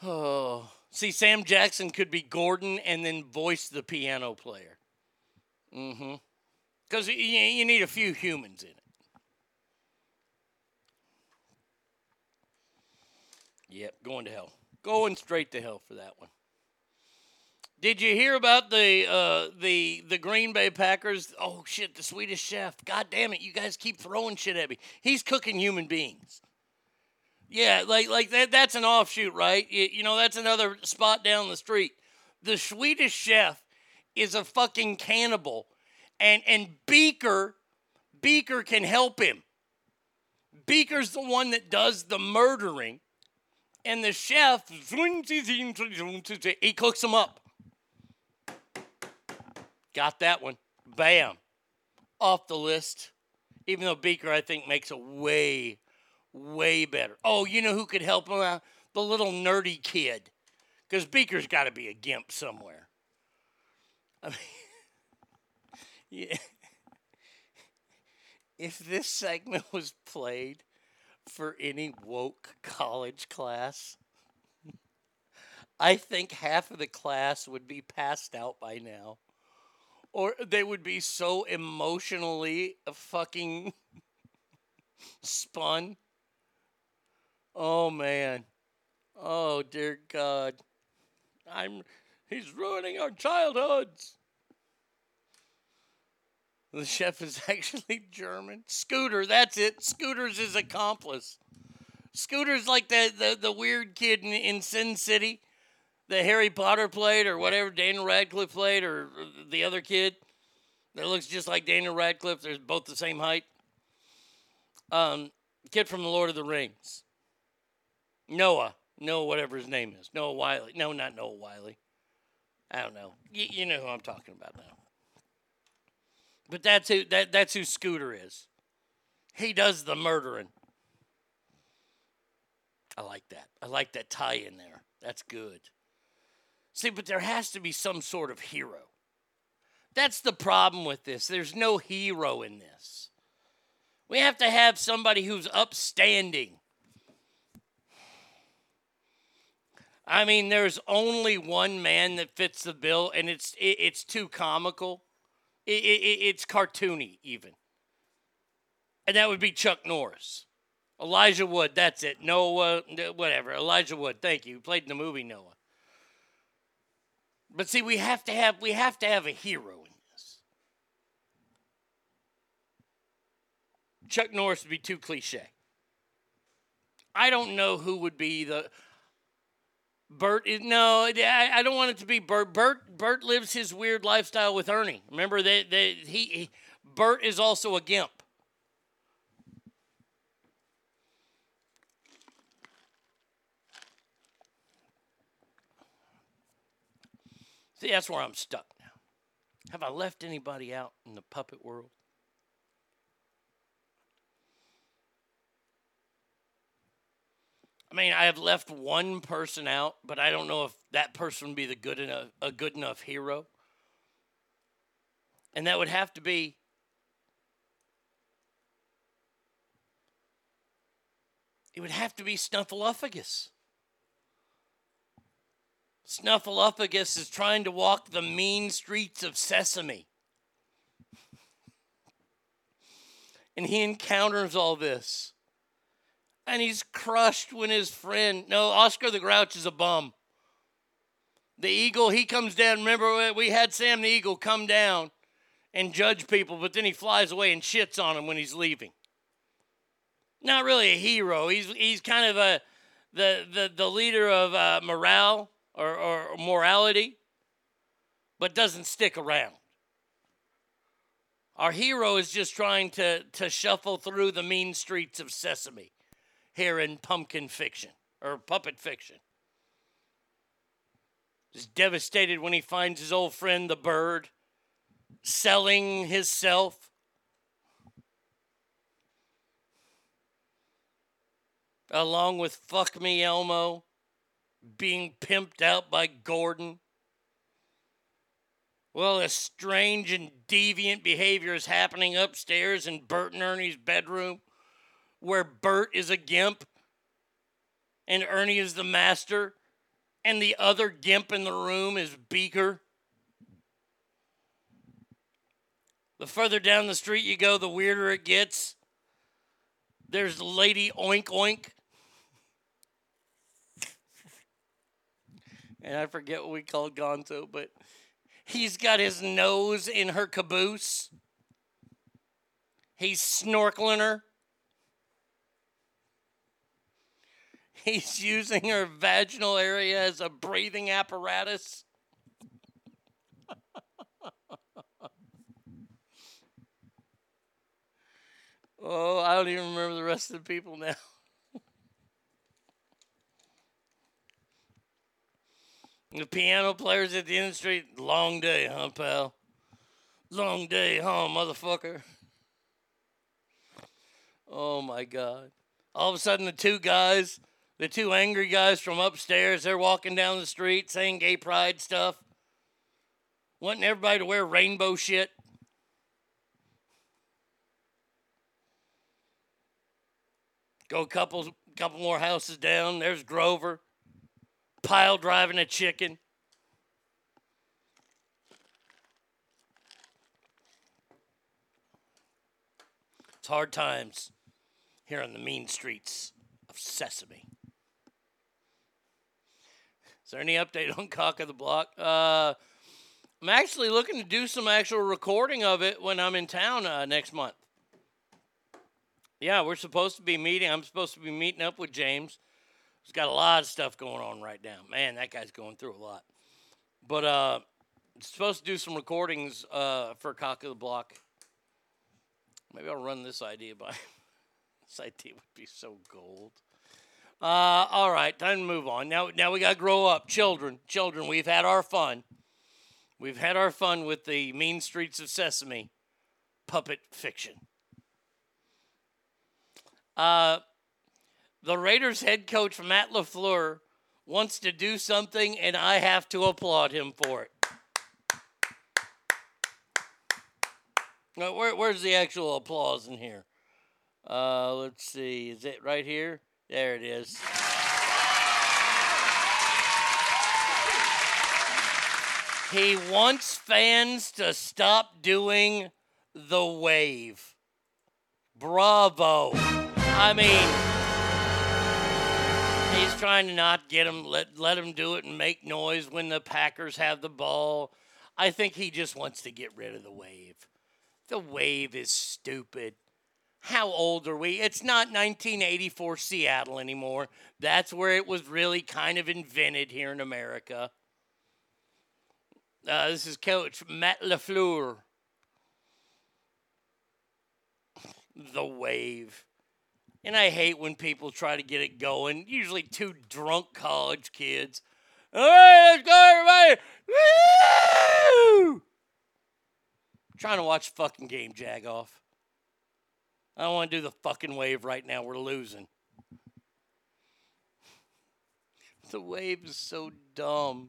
Oh, see, Sam Jackson could be Gordon and then voice the piano player. Mm-hmm. Because you, need a few humans in it. Yep, going to hell. Going straight to hell for that one. Did you hear about the uh, the the Green Bay Packers? Oh shit, the Swedish chef. God damn it, you guys keep throwing shit at me. He's cooking human beings. Yeah, like like that that's an offshoot, right? You, you know, that's another spot down the street. The Swedish chef is a fucking cannibal. And and Beaker Beaker can help him. Beaker's the one that does the murdering. And the chef he cooks them up. Got that one. Bam. Off the list. Even though Beaker, I think, makes a way, way better. Oh, you know who could help him out? The little nerdy kid. Because Beaker's got to be a gimp somewhere. I mean, [LAUGHS] yeah. If this segment [LAUGHS] was played for any woke college class, I think half of the class would be passed out by now. Or they would be so emotionally fucking [LAUGHS] spun. Oh man. Oh dear God. I'm he's ruining our childhoods. The chef is [LAUGHS] actually German. Scooter, that's it. Scooter's his accomplice. Scooter's like the, the, the weird kid in, in Sin City that Harry Potter played or whatever Daniel Radcliffe played or, or the other kid that looks just like Daniel Radcliffe. They're both the same height. Um, kid from the Lord of the Rings. Noah. Noah, whatever his name is. Noah Wiley. No, not Noah Wiley. I don't know. Y- you know who I'm talking about now. But that's who that, that's who Scooter is. He does the murdering. I like that. I like that tie in there. That's good. See, but there has to be some sort of hero. That's the problem with this. There's no hero in this. We have to have somebody who's upstanding. I mean, there's only one man that fits the bill, and it's it, it's too comical. It, it, it's cartoony, even. And that would be Chuck Norris. Elijah Wood, that's it. Noah, whatever. Elijah Wood, thank you. He played in the movie Noah. But see, we have to have we have to have a hero in this. Chuck Norris would be too cliche. I don't know who would be the Bert is no, I, I don't want it to be Bert. Bert Bert lives his weird lifestyle with Ernie. Remember that that he, he Bert is also a gimp. See, that's where I'm stuck now. Have I left anybody out in the puppet world? I mean, I have left one person out, but I don't know if that person would be the good enough a good enough hero. And that would have to be it would have to be Snuffleupagus. Snuffleupagus is trying to walk the mean streets of Sesame. [LAUGHS] And he encounters all this. And he's crushed when his friend, no, Oscar the Grouch is a bum. The eagle, he comes down. Remember, we had Sam the Eagle come down and judge people, but then he flies away and shits on them when he's leaving. Not really a hero. He's, he's kind of a, the, the, the leader of uh, morale or, or morality, but doesn't stick around. Our hero is just trying to, to shuffle through the mean streets of Sesame here in pumpkin fiction or puppet fiction. He's devastated when he finds his old friend the bird selling himself. Along with Fuck Me Elmo being pimped out by Gordon. Well, a strange and deviant behavior is happening upstairs in Bert and Ernie's bedroom, where Bert is a gimp and Ernie is the master, and the other gimp in the room is Beaker. The further down the street you go, the weirder it gets. There's Lady Oink Oink. and I forget what we called Gonzo, but he's got his nose in her caboose. He's snorkeling her. He's [LAUGHS] using her vaginal area as a breathing apparatus. [LAUGHS] oh, I don't even remember the rest of the people now. [LAUGHS] The piano players at the end of the street, long day, huh, pal? Long day, huh, motherfucker? Oh my God. All of a sudden, the two guys, the two angry guys from upstairs, they're walking down the street saying gay pride stuff, wanting everybody to wear rainbow shit. Go a couple, couple more houses down, there's Grover pile driving a chicken. It's hard times here on the mean streets of Sesame. Is there any update on Cock of the Block? Uh, I'm actually looking to do some actual recording of it when I'm in town uh, next month. Yeah, we're supposed to be meeting. I'm supposed to be meeting up with James. He's got a lot of stuff going on right now. Man, that guy's going through a lot. But uh, supposed to do some recordings uh, for Cock of the Block. Maybe I'll run this idea by. [LAUGHS] this idea would be so gold. Uh, all right, time to move on. Now, now we got to grow up, children. Children, we've had our fun. We've had our fun with the mean streets of Sesame puppet fiction. Uh, the Raiders head coach Matt LaFleur wants to do something, and I have to applaud him for it. Now, where, where's the actual applause in here? Uh, let's see. Is it right here? There it is. He wants fans to stop doing the wave. Bravo. I mean, he's trying to not get him, let, let him do it and make noise when the Packers have the ball. I think he just wants to get rid of the wave. The wave is stupid. How old are we? It's not 1984 Seattle anymore. That's where it was really kind of invented here in America. Uh, this is Coach Matt LaFleur. The wave. And I hate when people try to get it going. Usually two drunk college kids. All right, let's go, everybody. Woo! trying to watch fucking game jag off. I don't want to do the fucking wave right now. We're losing. [LAUGHS] The wave is so dumb.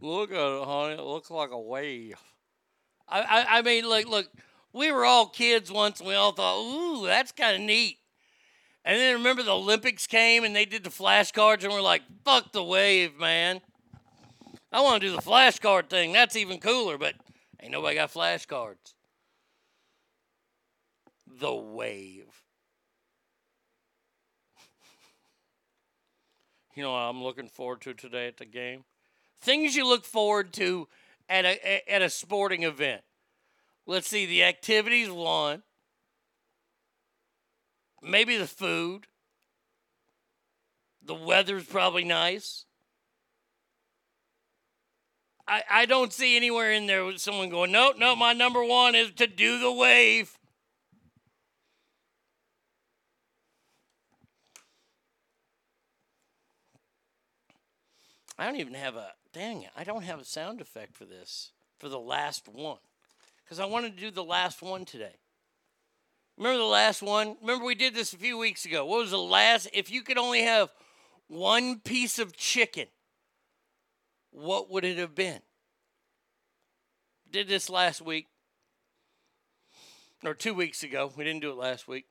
Look at it, honey. It looks like a wave. I, I, I mean, like, look, we were all kids once and we all thought, ooh, that's kind of neat. And then remember the Olympics came and they did the flashcards and we're like, fuck the wave, man. I want to do the flashcard thing. That's even cooler, but ain't nobody got flashcards. The wave. You know I'm looking forward to today at the game? Things you look forward to at a at a sporting event. Let's see, the activities one. Maybe the food. The weather's probably nice. I, I don't see anywhere in there with someone going, no, no, my number one is to do the wave. I don't even have a dang it. I don't have a sound effect for this for the last one because I wanted to do the last one today. Remember the last one? Remember we did this a few weeks ago. What was the last? If you could only have one piece of chicken, what would it have been? Did this last week or two weeks ago. We didn't do it last week.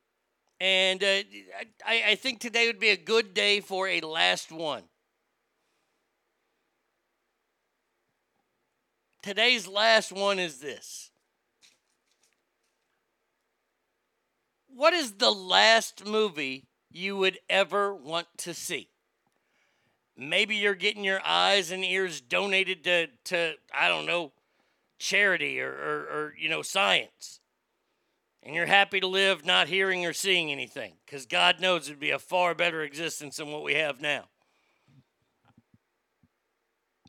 And uh, I, I think today would be a good day for a last one. Today's last one is this. What is the last movie you would ever want to see? Maybe you're getting your eyes and ears donated to, to I don't know, charity or, or, or you know, science. And you're happy to live not hearing or seeing anything because God knows it'd be a far better existence than what we have now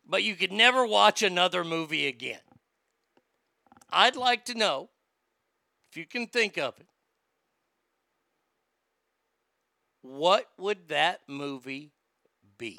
but you could never watch another movie again. I'd like to know if you can think of it. What would that movie be?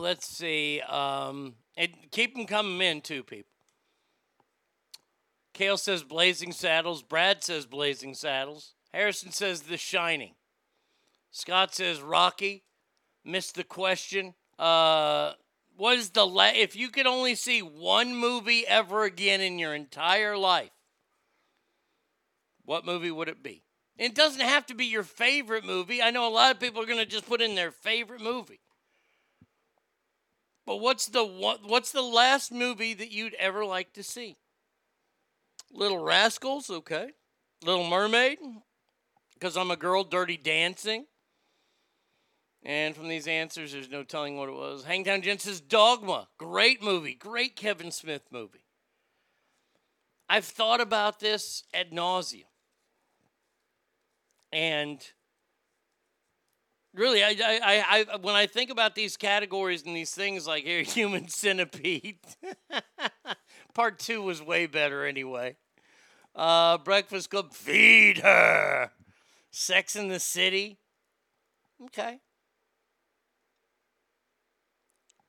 Let's see. Um, and keep them coming in too, people. Kale says Blazing Saddles. Brad says Blazing Saddles. Harrison says The Shining. Scott says Rocky. Missed the question. Uh, what is the la- if you could only see one movie ever again in your entire life? What movie would it be? It doesn't have to be your favorite movie. I know a lot of people are going to just put in their favorite movie. But what's the one, what's the last movie that you'd ever like to see? Little Rascals, okay. Little Mermaid, because I'm a girl, Dirty Dancing. And from these answers, there's no telling what it was. Hangtown Gents says Dogma, great movie, great Kevin Smith movie. I've thought about this ad nauseum. And really, I, I, I, when I think about these categories and these things like here, [LAUGHS] Human Centipede, [LAUGHS] part two was way better anyway. Uh, Breakfast Club, Feed Her, Sex in the City. Okay.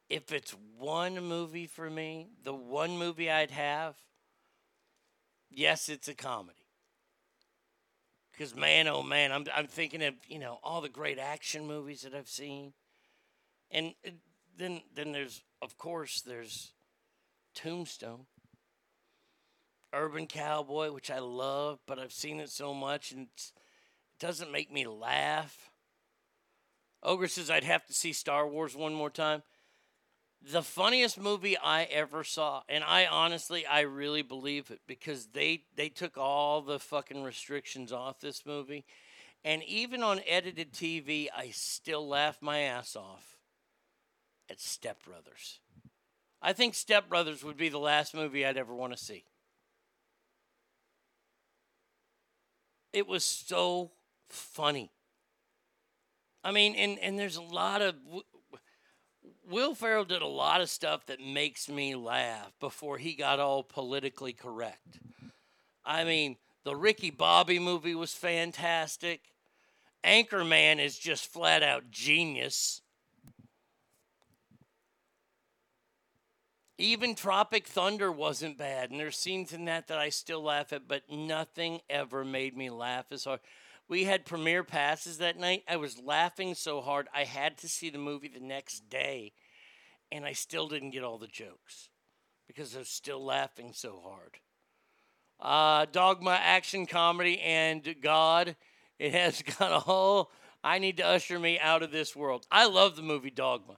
If it's one movie for me, the one movie I'd have, yes, it's a comedy. Because man, oh man, I'm I'm thinking of you know all the great action movies that I've seen, and uh, then then there's of course there's Tombstone, Urban Cowboy, which I love, but I've seen it so much and it doesn't make me laugh. Ogre says I'd have to see Star Wars one more time the funniest movie I ever saw, and I honestly, I really believe it because they they took all the fucking restrictions off this movie, and even on edited TV, I still laugh my ass off at Step Brothers. I think Step Brothers would be the last movie I'd ever want to see. It was so funny. I mean, and and there's a lot of Will Ferrell did a lot of stuff that makes me laugh before he got all politically correct. I mean, the Ricky Bobby movie was fantastic. Anchorman is just flat out genius. Even Tropic Thunder wasn't bad, and there's scenes in that that I still laugh at, but nothing ever made me laugh as hard. We had premiere passes that night. I was laughing so hard I had to see the movie the next day, and I still didn't get all the jokes because I was still laughing so hard. Uh, Dogma action comedy and God. It has [LAUGHS] got a whole. I need to usher me out of this world. I love the movie Dogma.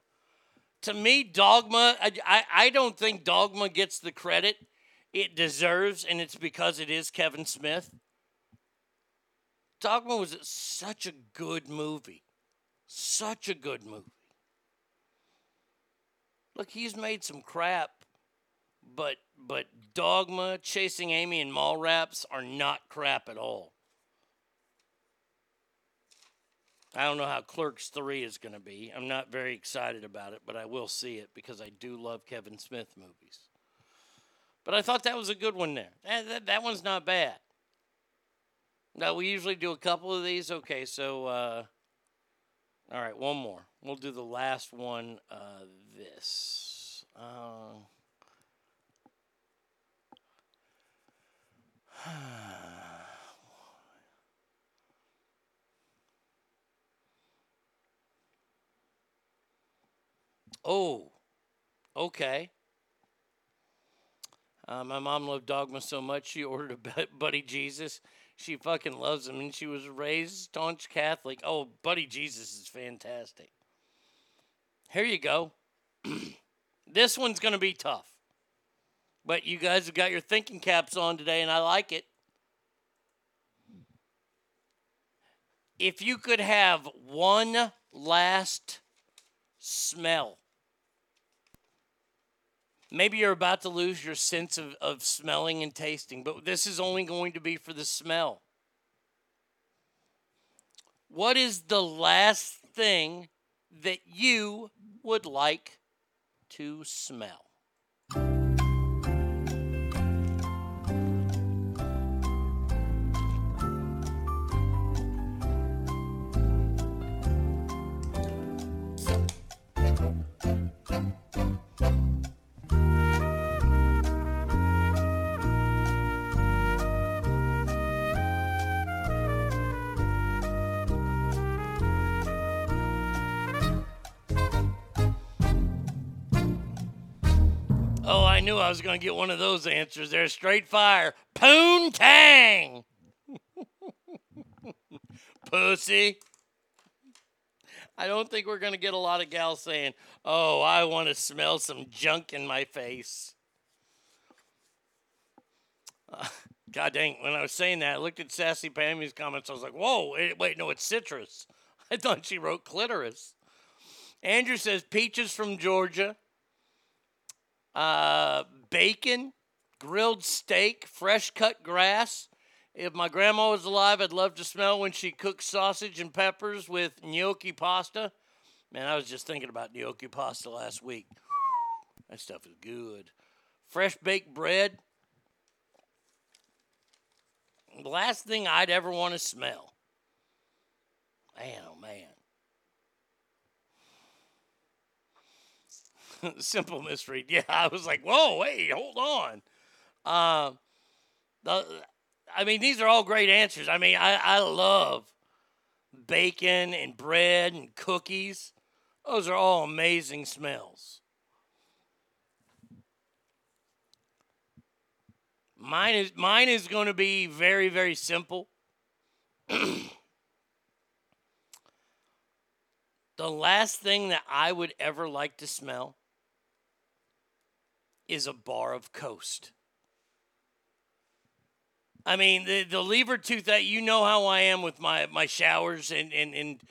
To me, Dogma, I, I, I don't think Dogma gets the credit it deserves, and it's because it is Kevin Smith. Dogma was such a good movie. Such a good movie. Look, he's made some crap, but but Dogma, Chasing Amy, and Mallrats are not crap at all. I don't know how Clerks 3 is going to be. I'm not very excited about it, but I will see it because I do love Kevin Smith movies. But I thought that was a good one there. That, that, that one's not bad. Now, we usually do a couple of these. Okay, so, uh, all right, one more. We'll do the last one, uh, this. Uh, [SIGHS] oh, okay. Uh, my mom loved Dogma so much she ordered a [LAUGHS] Buddy Jesus. She fucking loves him, and she was raised staunch Catholic. Oh, Buddy Jesus is fantastic. Here you go. [CLEARS THROAT] this one's going to be tough. But you guys have got your thinking caps on today, and I like it. If you could have one last smell, maybe you're about to lose your sense of, of smelling and tasting, but this is only going to be for the smell. What is the last thing that you would like to smell? I was going to get one of those answers there. Straight fire. Poontang. [LAUGHS] Pussy. I don't think we're going to get a lot of gals saying, oh, I want to smell some junk in my face. Uh, God dang, when I was saying that, I looked at Sassy Pammy's comments. I was like, whoa, wait, wait, no, it's citrus. [LAUGHS] I thought she wrote clitoris. Andrew says peaches from Georgia, uh, bacon, grilled steak, fresh cut grass. If my grandma was alive, I'd love to smell when she cooks sausage and peppers with gnocchi pasta. Man, I was just thinking about gnocchi pasta last week. That stuff is good. Fresh baked bread. The last thing I'd ever want to smell. Man, oh man. [LAUGHS] Simple misread. [LAUGHS] Yeah, I was like, whoa, wait, hold on. Uh, the, I mean, these are all great answers. I mean, I, I love bacon and bread and cookies. Those are all amazing smells. Mine is mine is going to be very very simple. [CLEARS THROAT] the last thing that I would ever like to smell is a bar of Coast. I mean, the, the lever tooth that you know how I am with my, my showers and, and, and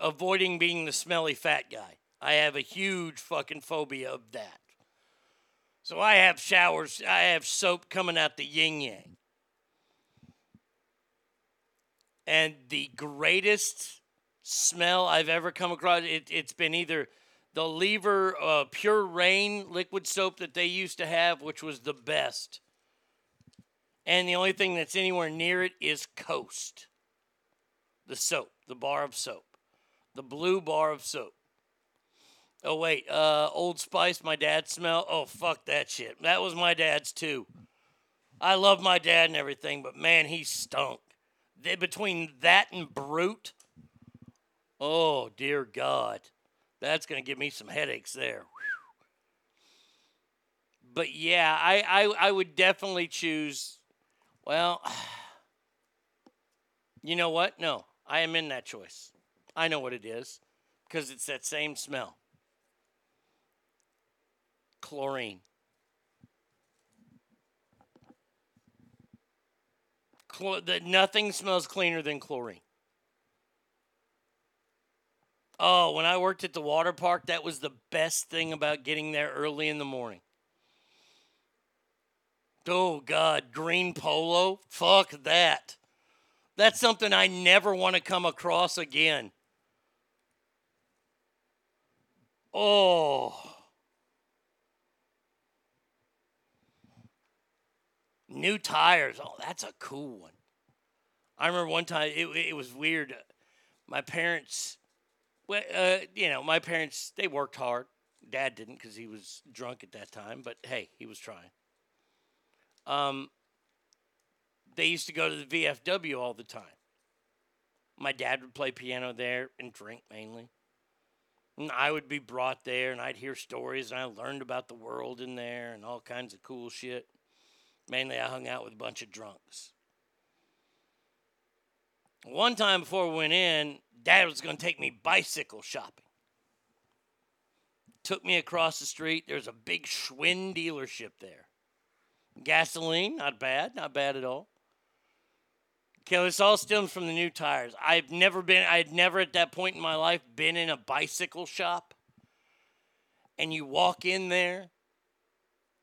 avoiding being the smelly fat guy. I have a huge fucking phobia of that. So I have showers, I have soap coming out the yin yang. And the greatest smell I've ever come across, it, it's been either the Lever uh, Pure Rain liquid soap that they used to have, which was the best. And the only thing that's anywhere near it is Coast. The soap, the bar of soap, the blue bar of soap. Oh wait, uh, Old Spice, my dad smell. Oh fuck that shit. That was my dad's too. I love my dad and everything, but man, he stunk. Between that and Brut, oh dear God, that's gonna give me some headaches there. But yeah, I, I I would definitely choose. Well, [SIGHS] you know what? No, I am in that choice. I know what it is because it's that same smell chlorine. Chlor- that nothing smells cleaner than chlorine. Oh, when I worked at the water park, that was the best thing about getting there early in the morning. Oh, God, green polo? Fuck that. That's something I never want to come across again. Oh. New tires. Oh, that's a cool one. I remember one time it, it was weird. My parents, well, uh, you know, my parents they worked hard. Dad didn't because he was drunk at that time. But hey, he was trying. Um, they used to go to the VFW all the time. My dad would play piano there and drink mainly. And I would be brought there and I'd hear stories and I learned about the world in there and all kinds of cool shit. Mainly, I hung out with a bunch of drunks. One time before we went in, Dad was going to take me bicycle shopping. Took me across the street. There's a big Schwinn dealership there. Gasoline, not bad, not bad at all. Okay, this all stems from the new tires. I've never been, I had never at that point in my life been in a bicycle shop. And you walk in there,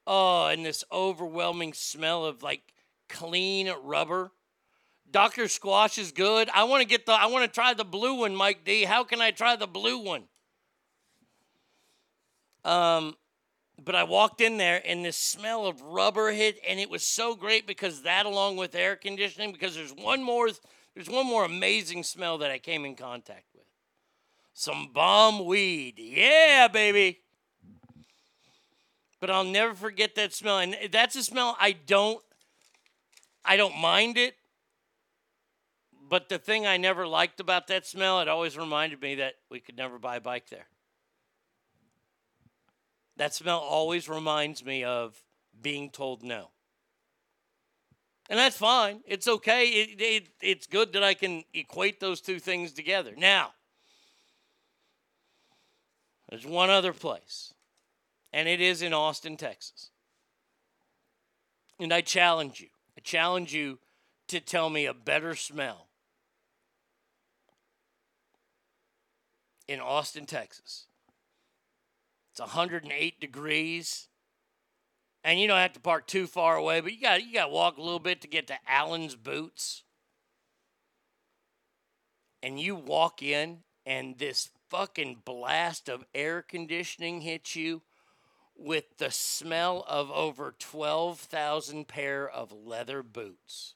Oh, and this overwhelming smell of like clean rubber. Dr. Squatch is good. I want to get the I want to try the blue one, Mike D. How can I try the blue one? Um but I walked in there and the smell of rubber hit and it was so great because that along with air conditioning because there's one more there's one more amazing smell that I came in contact with. Some bomb weed. Yeah, baby but I'll never forget that smell. And that's a smell I don't I don't mind it. But the thing I never liked about that smell, it always reminded me that we could never buy a bike there. That smell always reminds me of being told no. And that's fine. It's okay. It, it, it's good that I can equate those two things together. Now, there's one other place, and it is in Austin, Texas. And I challenge you. I challenge you to tell me a better smell in Austin, Texas. It's 108 degrees. And you don't have to park too far away, but you got you got to walk a little bit to get to Allen's Boots. And you walk in and this fucking blast of air conditioning hits you with the smell of over 12,000 pair of leather boots.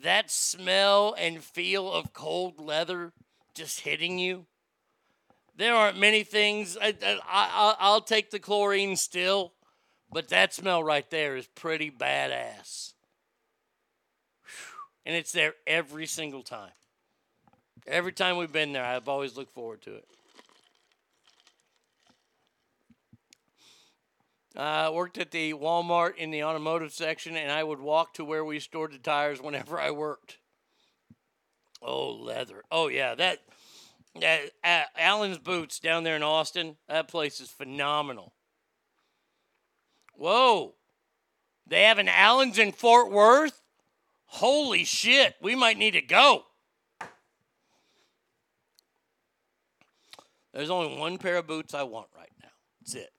That smell and feel of cold leather just hitting you. There aren't many things. I, I, I, I'll take the chlorine still, but that smell right there is pretty badass. And it's there every single time. Every time we've been there, I've always looked forward to it. I worked at the Walmart in the automotive section, and I would walk to where we stored the tires whenever I worked. Oh, leather. Oh, yeah. That uh, Allen's Boots down there in Austin, that place is phenomenal. Whoa. They have an Allen's in Fort Worth? Holy shit. We might need to go. There's only one pair of boots I want right now. That's it.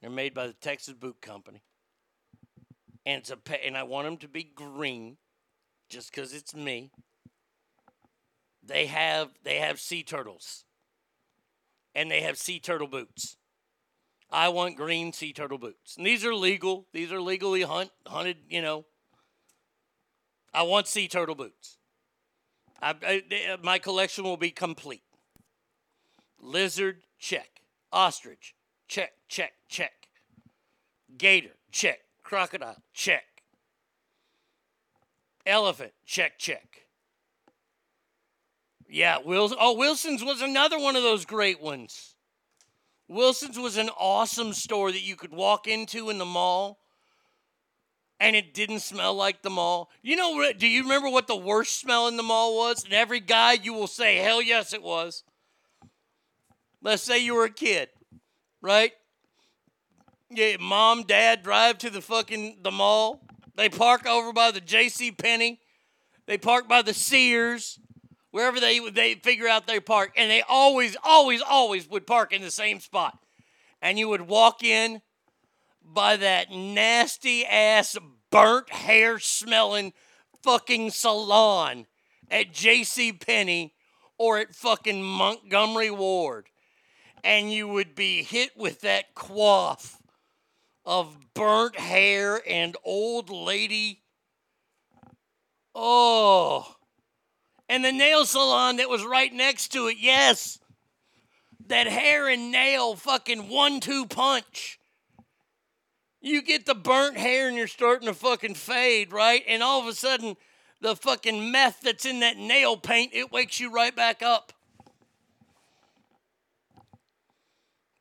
They're made by the Texas Boot Company. And it's a and I want them to be green just cuz it's me. They have they have sea turtles. And they have sea turtle boots. I want green sea turtle boots. And these are legal. These are legally hunt, hunted, you know. I want sea turtle boots. I, I, uh, my collection will be complete. Lizard, check. Ostrich, check, check, check. Gator, check. Crocodile, check. Elephant, check, check. Yeah, Wilson. Oh, Wilson's was another one of those great ones. Wilson's was an awesome store that you could walk into in the mall and it didn't smell like the mall. You know, do you remember what the worst smell in the mall was? And every guy you will say, hell yes, it was. Let's say you were a kid, right? Yeah, mom, dad drive to the fucking the mall. They park over by the J.C. Penney. They park by the Sears, wherever they they figure out they park, and they always, always, always would park in the same spot. And you would walk in by that nasty ass burnt hair smelling fucking salon at J.C. Penney or at fucking Montgomery Ward and you would be hit with that quaff of burnt hair and old lady. Oh. And the nail salon that was right next to it, yes. That hair and nail fucking one two punch. You get the burnt hair and you're starting to fucking fade, right? And all of a sudden, the fucking meth that's in that nail paint, it wakes you right back up.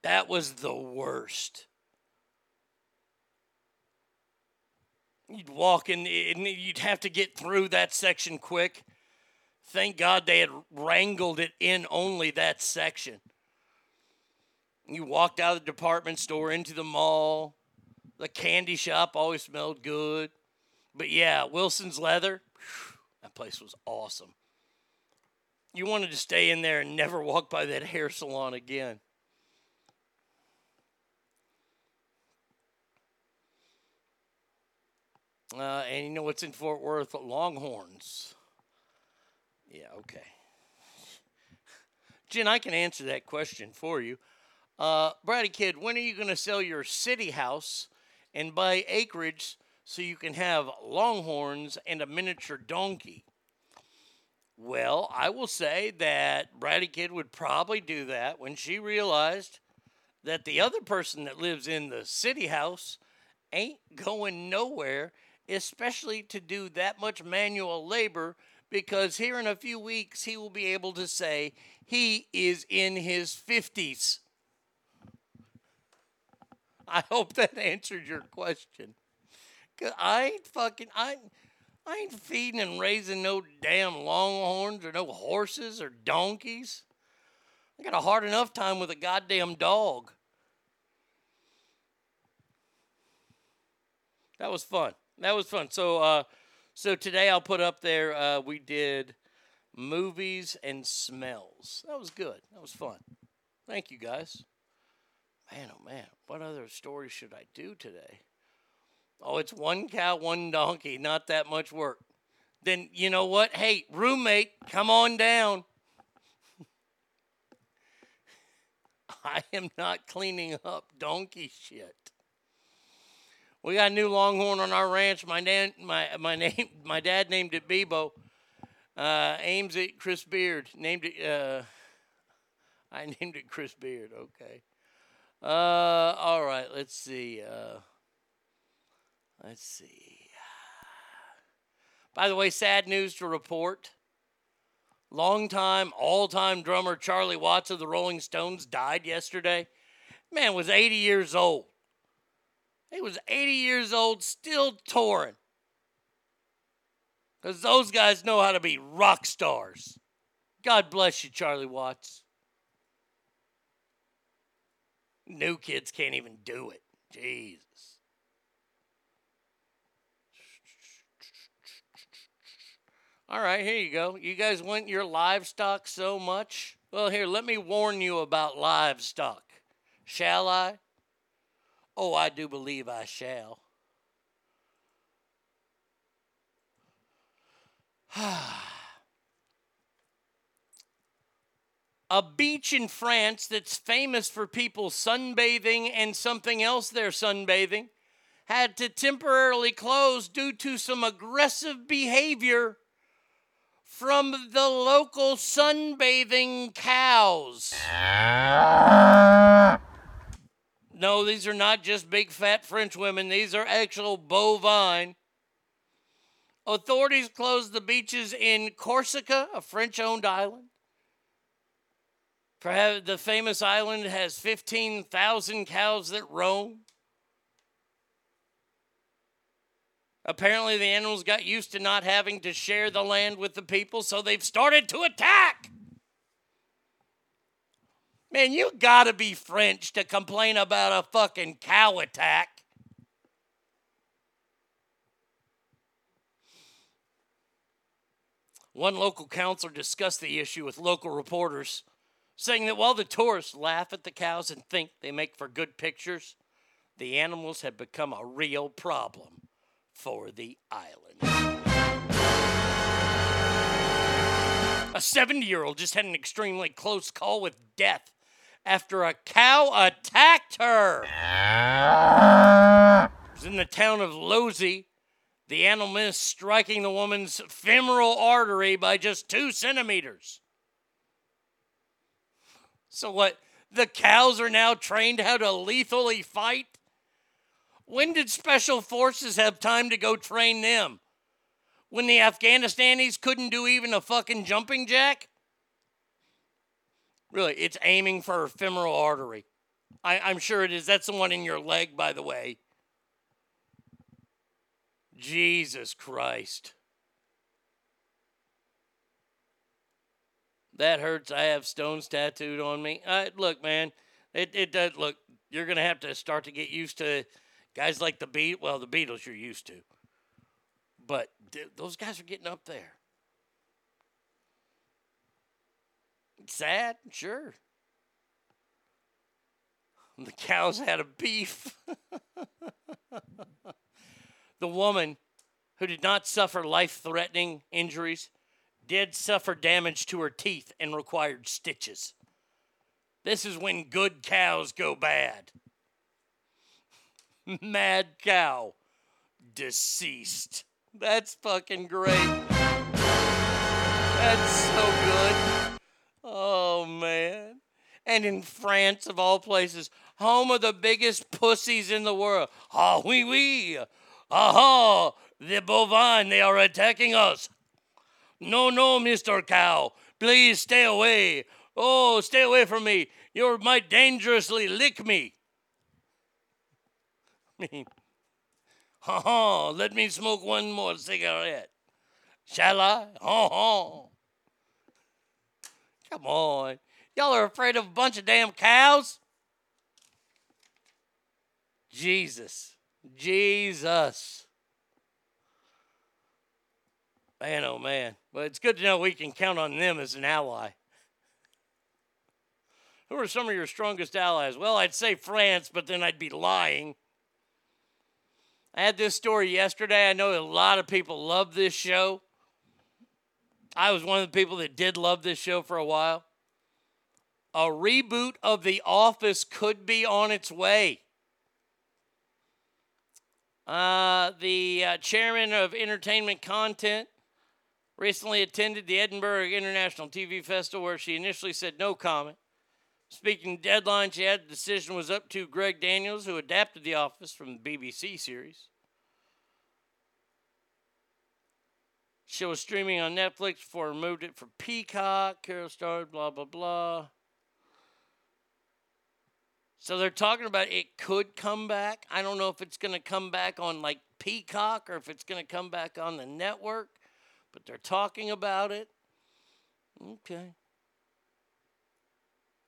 That was the worst. You'd walk in, and you'd have to get through that section quick. Thank God they had wrangled it in only that section. You walked out of the department store into the mall. The candy shop always smelled good. But yeah, Wilson's Leather, that place was awesome. You wanted to stay in there and never walk by that hair salon again. Uh, and you know what's in Fort Worth? Longhorns. Yeah, okay. Jen, I can answer that question for you. Uh, Brady Kid, when are you going to sell your city house and buy acreage so you can have longhorns and a miniature donkey? Well, I will say that Brady Kid would probably do that when she realized that the other person that lives in the city house ain't going nowhere especially to do that much manual labor, because here in a few weeks he will be able to say he is in his 50s. I hope that answered your question. 'Cause I ain't fucking I I ain't feeding and raising no damn longhorns or no horses or donkeys. I got a hard enough time with a goddamn dog. That was fun. That was fun. So uh so today I'll put up there uh we did movies and smells. That was good. That was fun. Thank you guys. Man, oh man, what other story should I do today? Oh, it's one cow, one donkey, not that much work. Then you know what? Hey, roommate, come on down. [LAUGHS] I am not cleaning up donkey shit. We got a new longhorn on our ranch. My dad, my my name, [LAUGHS] my dad named it Bebo. Uh, aims Chris Beard. Named it. Uh, I [LAUGHS] named it Chris Beard. Okay. Uh, all right. Let's see. Uh, let's see. By the way, sad news to report. Longtime, all-time drummer Charlie Watts of the Rolling Stones died yesterday. Man was 80 years old. He was 80 years old, still touring. Because those guys know how to be rock stars. God bless you, Charlie Watts. New kids can't even do it. Jesus. All right, here you go. You guys want your livestock so much? Well, here, let me warn you about livestock. Shall I? Oh, I do believe I shall. [SIGHS] a beach in France that's famous for people sunbathing and something else they're sunbathing had to temporarily close due to some aggressive behavior from the local sunbathing cows. [LAUGHS] No, these are not just big fat French women, these are actual bovine. Authorities closed the beaches in Corsica, a French owned island. Perhaps the famous island has 15,000 cows that roam. Apparently, the animals got used to not having to share the land with the people, so they've started to attack. Man, you gotta be French to complain about a fucking cow attack. One local counselor discussed the issue with local reporters, saying that while the tourists laugh at the cows and think they make for good pictures, the animals have become a real problem for the island. A 70 year old just had an extremely close call with death after a cow attacked her. It was in the town of Losey. The animal missed, striking the woman's femoral artery by just two centimeters. So, what? The cows are now trained how to lethally fight? When did special forces have time to go train them? When the Afghanistanis couldn't do even a fucking jumping jack? Really, it's aiming for femoral artery. I, I'm sure it is. That's the one in your leg, by the way. Jesus Christ. That hurts. I have stones tattooed on me. Uh, look, man, it, it does. Look, you're going to have to start to get used to guys like the Beat. Well, the Beatles you're used to. But th- those guys are getting up there. Sad, sure. The cows had a beef. [LAUGHS] the woman who did not suffer life threatening injuries did suffer damage to her teeth and required stitches. This is when good cows go bad. [LAUGHS] Mad cow, deceased. That's fucking great. That's so good. Oh, man. And in France, of all places, home of the biggest pussies in the world. Ah, oui, oui. Aha, the bovine, they are attacking us. No, no, Mr. Cow. Please stay away. Oh, stay away from me. You might dangerously lick me. [LAUGHS] mean, [LAUGHS] oh, let me smoke one more cigarette. Shall I? Oh, come on. Y'all are afraid of a bunch of damn cows? Jesus. Jesus. Man, oh man. But it's good to know we can count on them as an ally. Who are some of your strongest allies? Well, I'd say France, but then I'd be lying. I had this story yesterday. I know a lot of people love this show. I was one of the people that did love this show for a while. A reboot of The Office could be on its way. Uh, the uh, chairman of entertainment content recently attended the Edinburgh International TV Festival where she initially said no comment. Speaking deadline, she had the decision was up to Greg Daniels, who adapted The Office from the BBC series. Show was streaming on Netflix before removed it for Peacock. Carell starred, blah, blah, blah. So they're talking about it could come back. I don't know if it's going to come back on like Peacock or if it's going to come back on the network, but they're talking about it. Okay.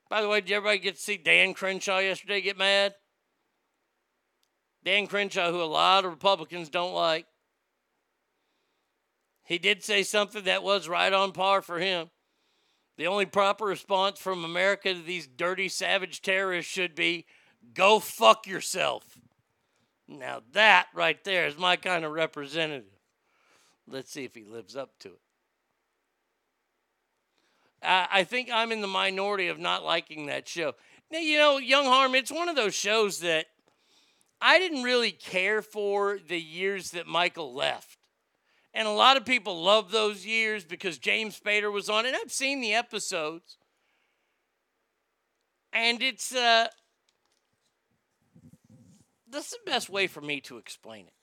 By the way, did everybody get to see Dan Crenshaw yesterday get mad? Dan Crenshaw, who a lot of Republicans don't like. He did say something that was right on par for him. The only proper response from America to these dirty, savage terrorists should be go fuck yourself. Now, that right there is my kind of representative. Let's see if he lives up to it. I, I think I'm in the minority of not liking that show. Now, you know, Young Harm, it's one of those shows that I didn't really care for the years that Michael left. And a lot of people love those years because James Spader was on it. I've seen the episodes. And it's uh that's the best way for me to explain it.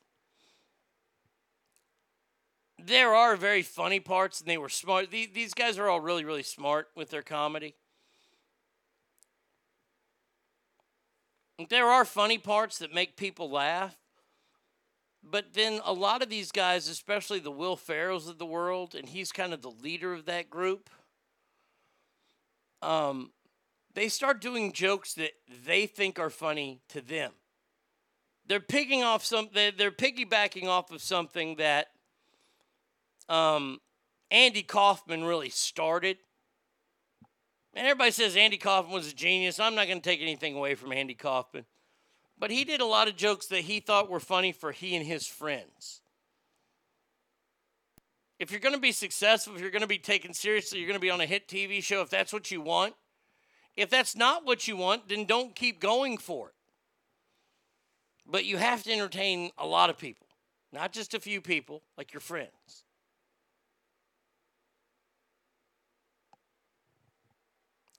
There are very funny parts, and they were smart. These guys are all really, really smart with their comedy. There are funny parts that make people laugh. But then a lot of these guys, especially the Will Ferrells of the world, and he's kind of the leader of that group, um, they start doing jokes that they think are funny to them. They're picking off some. They're piggybacking off of something that um, Andy Kaufman really started. And everybody says Andy Kaufman was a genius. I'm not going to take anything away from Andy Kaufman. But he did a lot of jokes that he thought were funny for he and his friends. If you're going to be successful, if you're going to be taken seriously, you're going to be on a hit TV show, if that's what you want. If that's not what you want, then don't keep going for it. But you have to entertain a lot of people, not just a few people like your friends.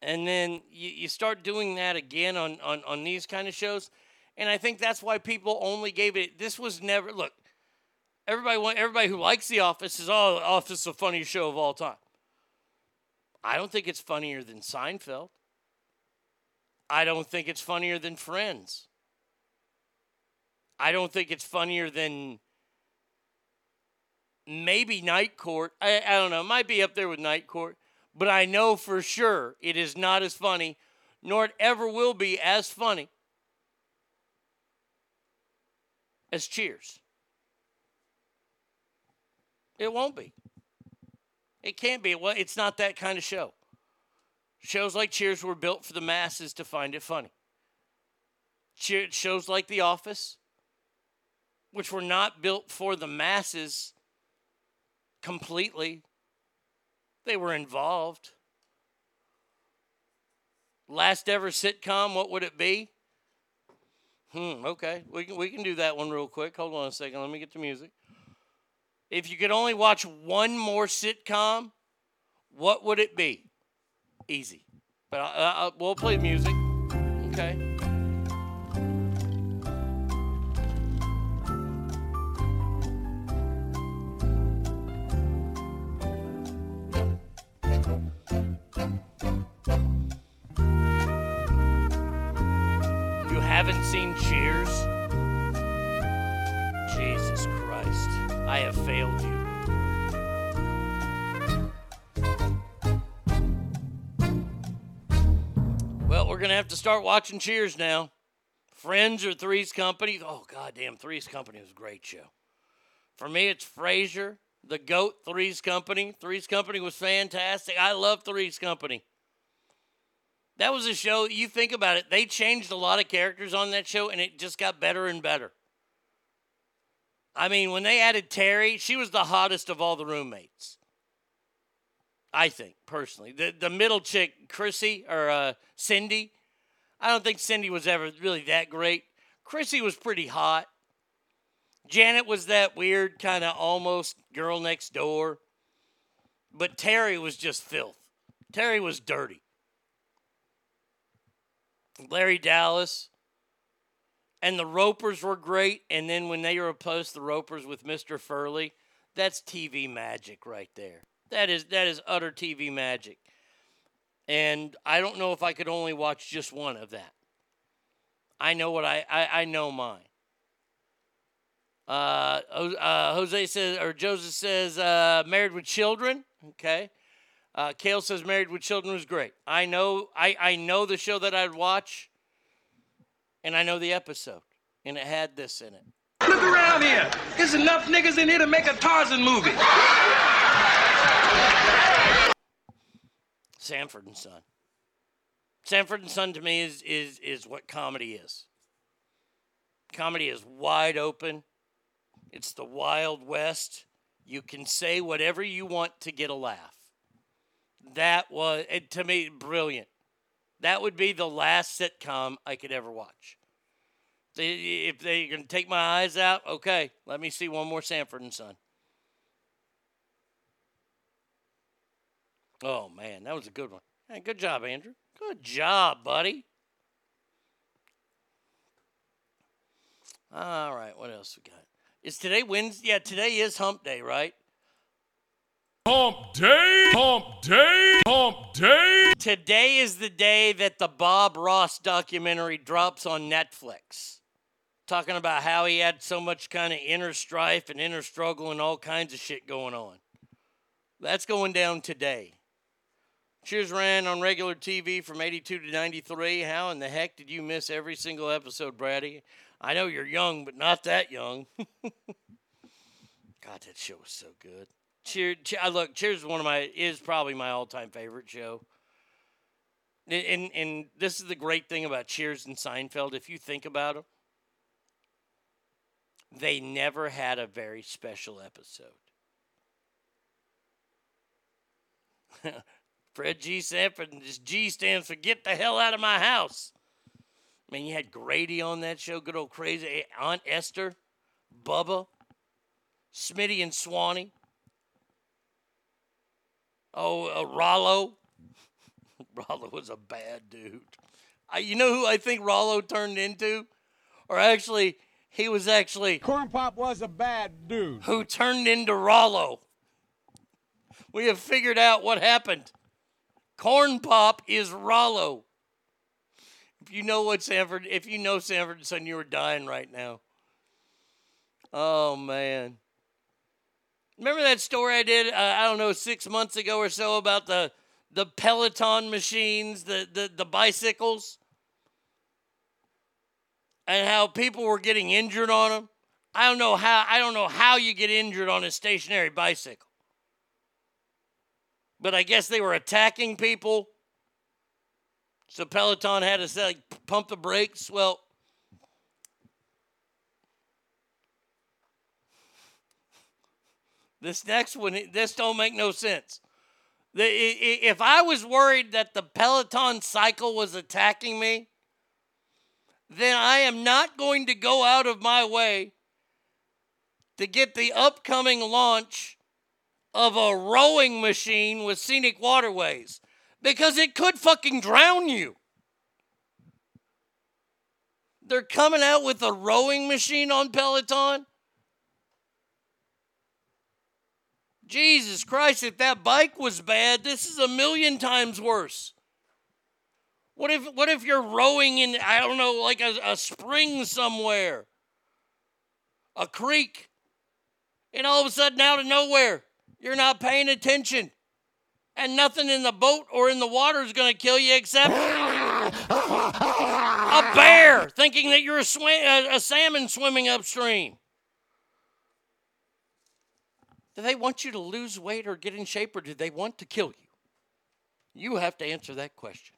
And then you, you start doing that again on, on, on these kind of shows and I think that's why people only gave it. This was never look. Everybody everybody who likes The Office says, "Oh, The Office is the funniest show of all time." I don't think it's funnier than Seinfeld. I don't think it's funnier than Friends. I don't think it's funnier than maybe Night Court. I, I don't know. It might be up there with Night Court, but I know for sure it is not as funny, nor it ever will be as funny as Cheers. It won't be. It can't be. Well, it's not that kind of show. Shows like Cheers were built for the masses to find it funny. Shows like The Office, which were not built for the masses completely, they were involved. Last ever sitcom, what would it be? Hmm, okay. We can, we can do that one real quick. Hold on a second. Let me get the music. If you could only watch one more sitcom, what would it be? Easy. But I, I, we'll play music. Okay. Start watching Cheers now. Friends or Three's Company. Oh, goddamn, Three's Company was a great show. For me, it's Frasier, The GOAT, Three's Company. Three's Company was fantastic. I love Three's Company. That was a show, you think about it, they changed a lot of characters on that show, and it just got better and better. I mean, when they added Terry, she was the hottest of all the roommates. I think, personally. The, the middle chick, Chrissy, or uh, Cindy, I don't think Cindy was ever really that great. Chrissy was pretty hot. Janet was that weird kind of almost girl next door. But Terry was just filth. Terry was dirty. Larry Dallas and the Ropers were great. And then when they replaced the Ropers with Mr. Furley, that's TV magic right there. That is that is utter TV magic. And I don't know if I could only watch just one of that. I know what I I, I know mine. Uh, uh, Jose says, or Joseph says, uh, Married with Children. Okay. Uh, Kale says, Married with Children was great. I know, I, I know the show that I'd watch, and I know the episode, and it had this in it. Look around here. There's enough niggas in here to make a Tarzan movie. Sanford and Son. Sanford and Son to me is is is what comedy is. Comedy is wide open. It's the Wild West. You can say whatever you want to get a laugh. That was to me brilliant. That would be the last sitcom I could ever watch. If they're going to take my eyes out, okay, let me see one more Sanford and Son. Oh man, that was a good one. Hey, good job, Andrew. Good job, buddy. All right, what else we got? Is today Wednesday? Yeah, today is Hump Day, right? Hump day, hump day, hump day. Today is the day that the Bob Ross documentary drops on Netflix. Talking about how he had so much kind of inner strife and inner struggle and all kinds of shit going on. That's going down today. Cheers ran on regular TV from 82 to 93. How in the heck did you miss every single episode, Brady? I know you're young, but not that young. [LAUGHS] God, that show was so good. Cheer, che- I look, Cheers is one of my is probably my all-time favorite show. And and this is the great thing about Cheers and Seinfeld. If you think about them, they never had a very special episode. [LAUGHS] Fred G. Sanford, and this G stands for get the hell out of my house. I mean, you had Grady on that show, good old crazy Aunt Esther, Bubba, Smitty and Swanee. Oh, uh, Rollo. [LAUGHS] Rollo was a bad dude. I, you know who I think Rollo turned into? Or actually, he was actually. Corn Pop was a bad dude. Who turned into Rollo. We have figured out what happened. Corn Pop is Rollo. If you know what Sanford, if you know Sanford and Son, you are dying right now. Oh man. Remember that story I did? Uh, I don't know, six months ago or so about the the Peloton machines, the the, the bicycles, and how people were getting injured on them. I don't know how. I don't know how you get injured on a stationary bicycle, but I guess they were attacking people. So Peloton had to say, pump the brakes. Well, this next one, this don't make no sense. If I was worried that the Peloton cycle was attacking me, then I am not going to go out of my way to get the upcoming launch of a rowing machine with scenic waterways because it could fucking drown you. They're coming out with a rowing machine on Peloton. Jesus Christ, if that bike was bad, this is a million times worse. What if what if you're rowing in I don't know like a, a spring somewhere? A creek And all of a sudden, out of nowhere, you're not paying attention. And nothing in the boat or in the water is going to kill you except a bear thinking that you're a, a, a salmon swimming upstream. Do they want you to lose weight or get in shape, or do they want to kill you? You have to answer that question.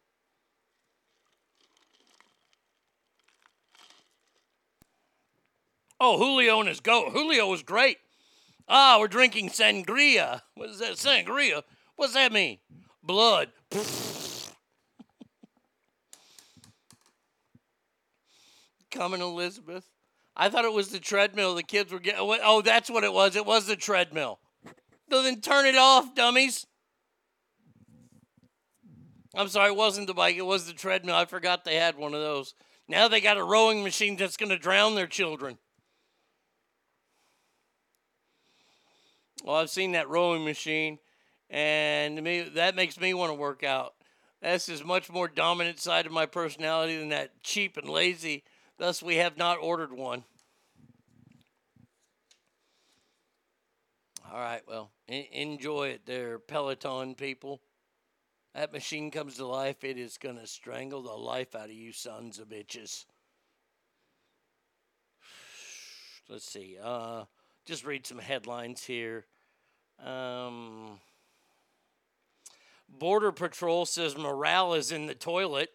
Oh, Julio and his goat. Julio was great. Ah, we're drinking sangria. What is that? Sangria? What's that mean? Blood. [LAUGHS] Coming, Elizabeth. I thought it was the treadmill the kids were getting. Oh, that's what it was. It was the treadmill. So then turn it off, dummies. I'm sorry, it wasn't the bike. It was the treadmill. I forgot they had one of those. Now they got a rowing machine that's going to drown their children. Well, I've seen that rowing machine, and me, that makes me want to work out. That's is much more dominant side of my personality than that cheap and lazy. Thus, we have not ordered one. All right, well, en- enjoy it there, Peloton people. That machine comes to life, it is going to strangle the life out of you sons of bitches. [SIGHS] Let's see. Uh, just read some headlines here. Um, Border Patrol says morale is in the toilet.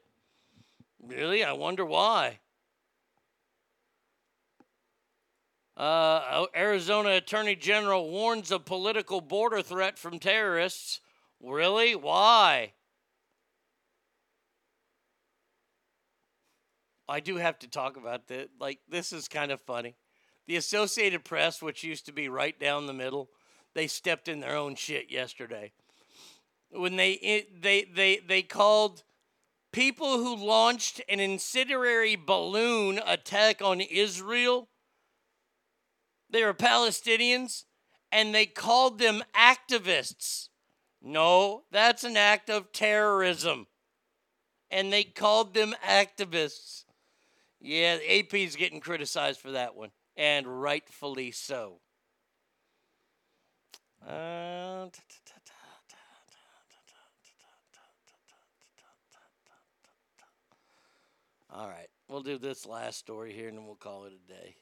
Really? I wonder why. Uh, Arizona Attorney General warns of political border threat from terrorists. Really? Why? I do have to talk about that. Like, this is kind of funny. The Associated Press, which used to be right down the middle, they stepped in their own shit yesterday. When they eh, they they they called people who launched an incendiary balloon attack on Israel, they were Palestinians, and they called them activists. No, that's an act of terrorism. And they called them activists. Yeah, AP's getting criticized for that one, and rightfully so. Uh, all right, we'll do this last story here and then we'll call it a day.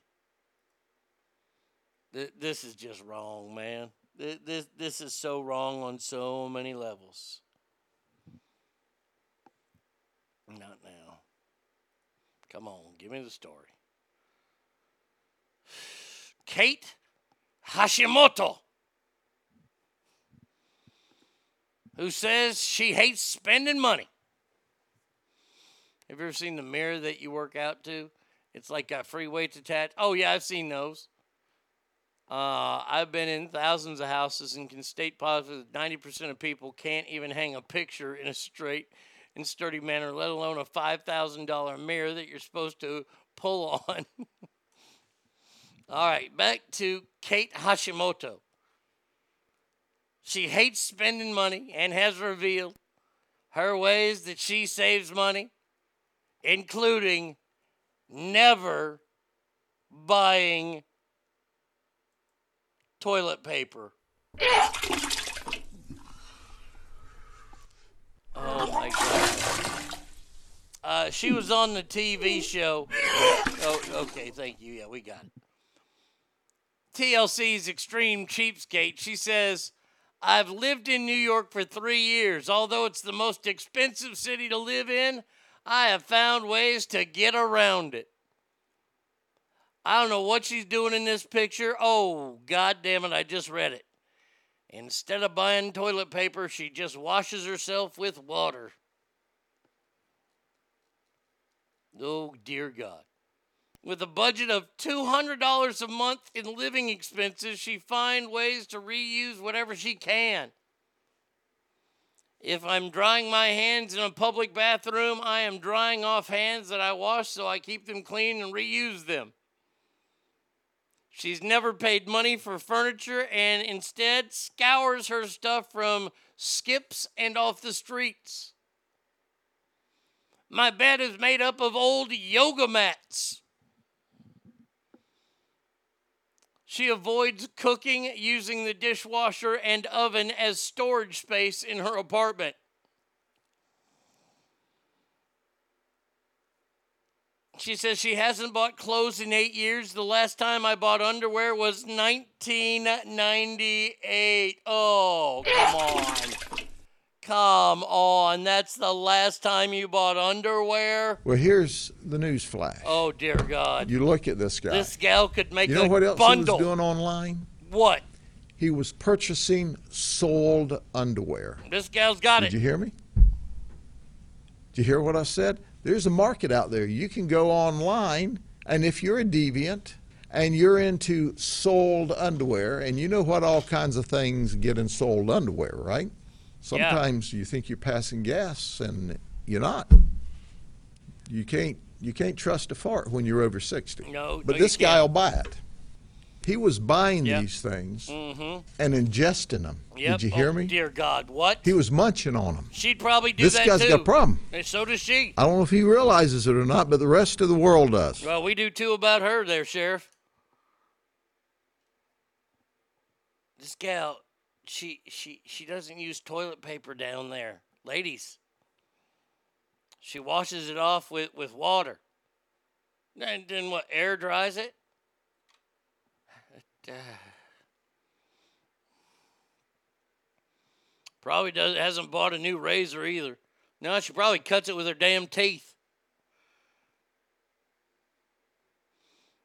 Th- This is just wrong, man. Th- This, this is so wrong on so many levels. Not now. Come on, give me the story. Kate Hashimoto, who says she hates spending money. Have you ever seen the mirror that you work out to? It's like got free weights attached. Oh, yeah, I've seen those. Uh, I've been in thousands of houses and can state positive that 90% of people can't even hang a picture in a straight and sturdy manner, let alone a $5,000 mirror that you're supposed to pull [LAUGHS] on. All right, back to Kate Hashimoto. She hates spending money and has revealed her ways that she saves money, including never buying toilet paper. Oh my god. Uh, she was on the TV show. Oh, okay, thank you. Yeah, we got it. TLC's Extreme Cheapskate. She says, I've lived in New York for three years. Although it's the most expensive city to live in, I have found ways to get around it. I don't know what she's doing in this picture. Oh, god damn it, I just read it. Instead of buying toilet paper, she just washes herself with water. Oh, dear God. With a budget of $200 a month in living expenses, she finds ways to reuse whatever she can. If I'm drying my hands in a public bathroom, I am drying off hands that I wash so I keep them clean and reuse them. She's never paid money for furniture and instead scours her stuff from skips and off the streets. My bed is made up of old yoga mats. She avoids cooking using the dishwasher and oven as storage space in her apartment. She says she hasn't bought clothes in eight years. The last time I bought underwear was 1998. Oh, come on. Come on. That's the last time you bought underwear? Well, here's the news flash. Oh, dear God. You look at this guy. This gal could make you know a what else bundle. he was doing online? What? He was purchasing sold underwear. This gal's got Did it. Did you hear me? Did you hear what I said? There's a market out there. You can go online, and if you're a deviant and you're into sold underwear, and you know what all kinds of things get in sold underwear, right? Sometimes you think you're passing gas, and you're not. You can't you can't trust a fart when you're over sixty. No, but no, this guy will buy it. He was buying Yep. these things Mm-hmm. and ingesting them. Yep. Did you hear oh, me? Dear God, what? He was munching on them. She'd probably do This that This guy's too. got a problem. And so does she. I don't know if he realizes it or not, but the rest of the world does. Well, we do too about her there, Sheriff. This gal, she she she doesn't use toilet paper down there. Ladies. She washes it off with, with water. And then what, air dries it? [SIGHS] Probably does hasn't bought a new razor either. No, she probably cuts it with her damn teeth.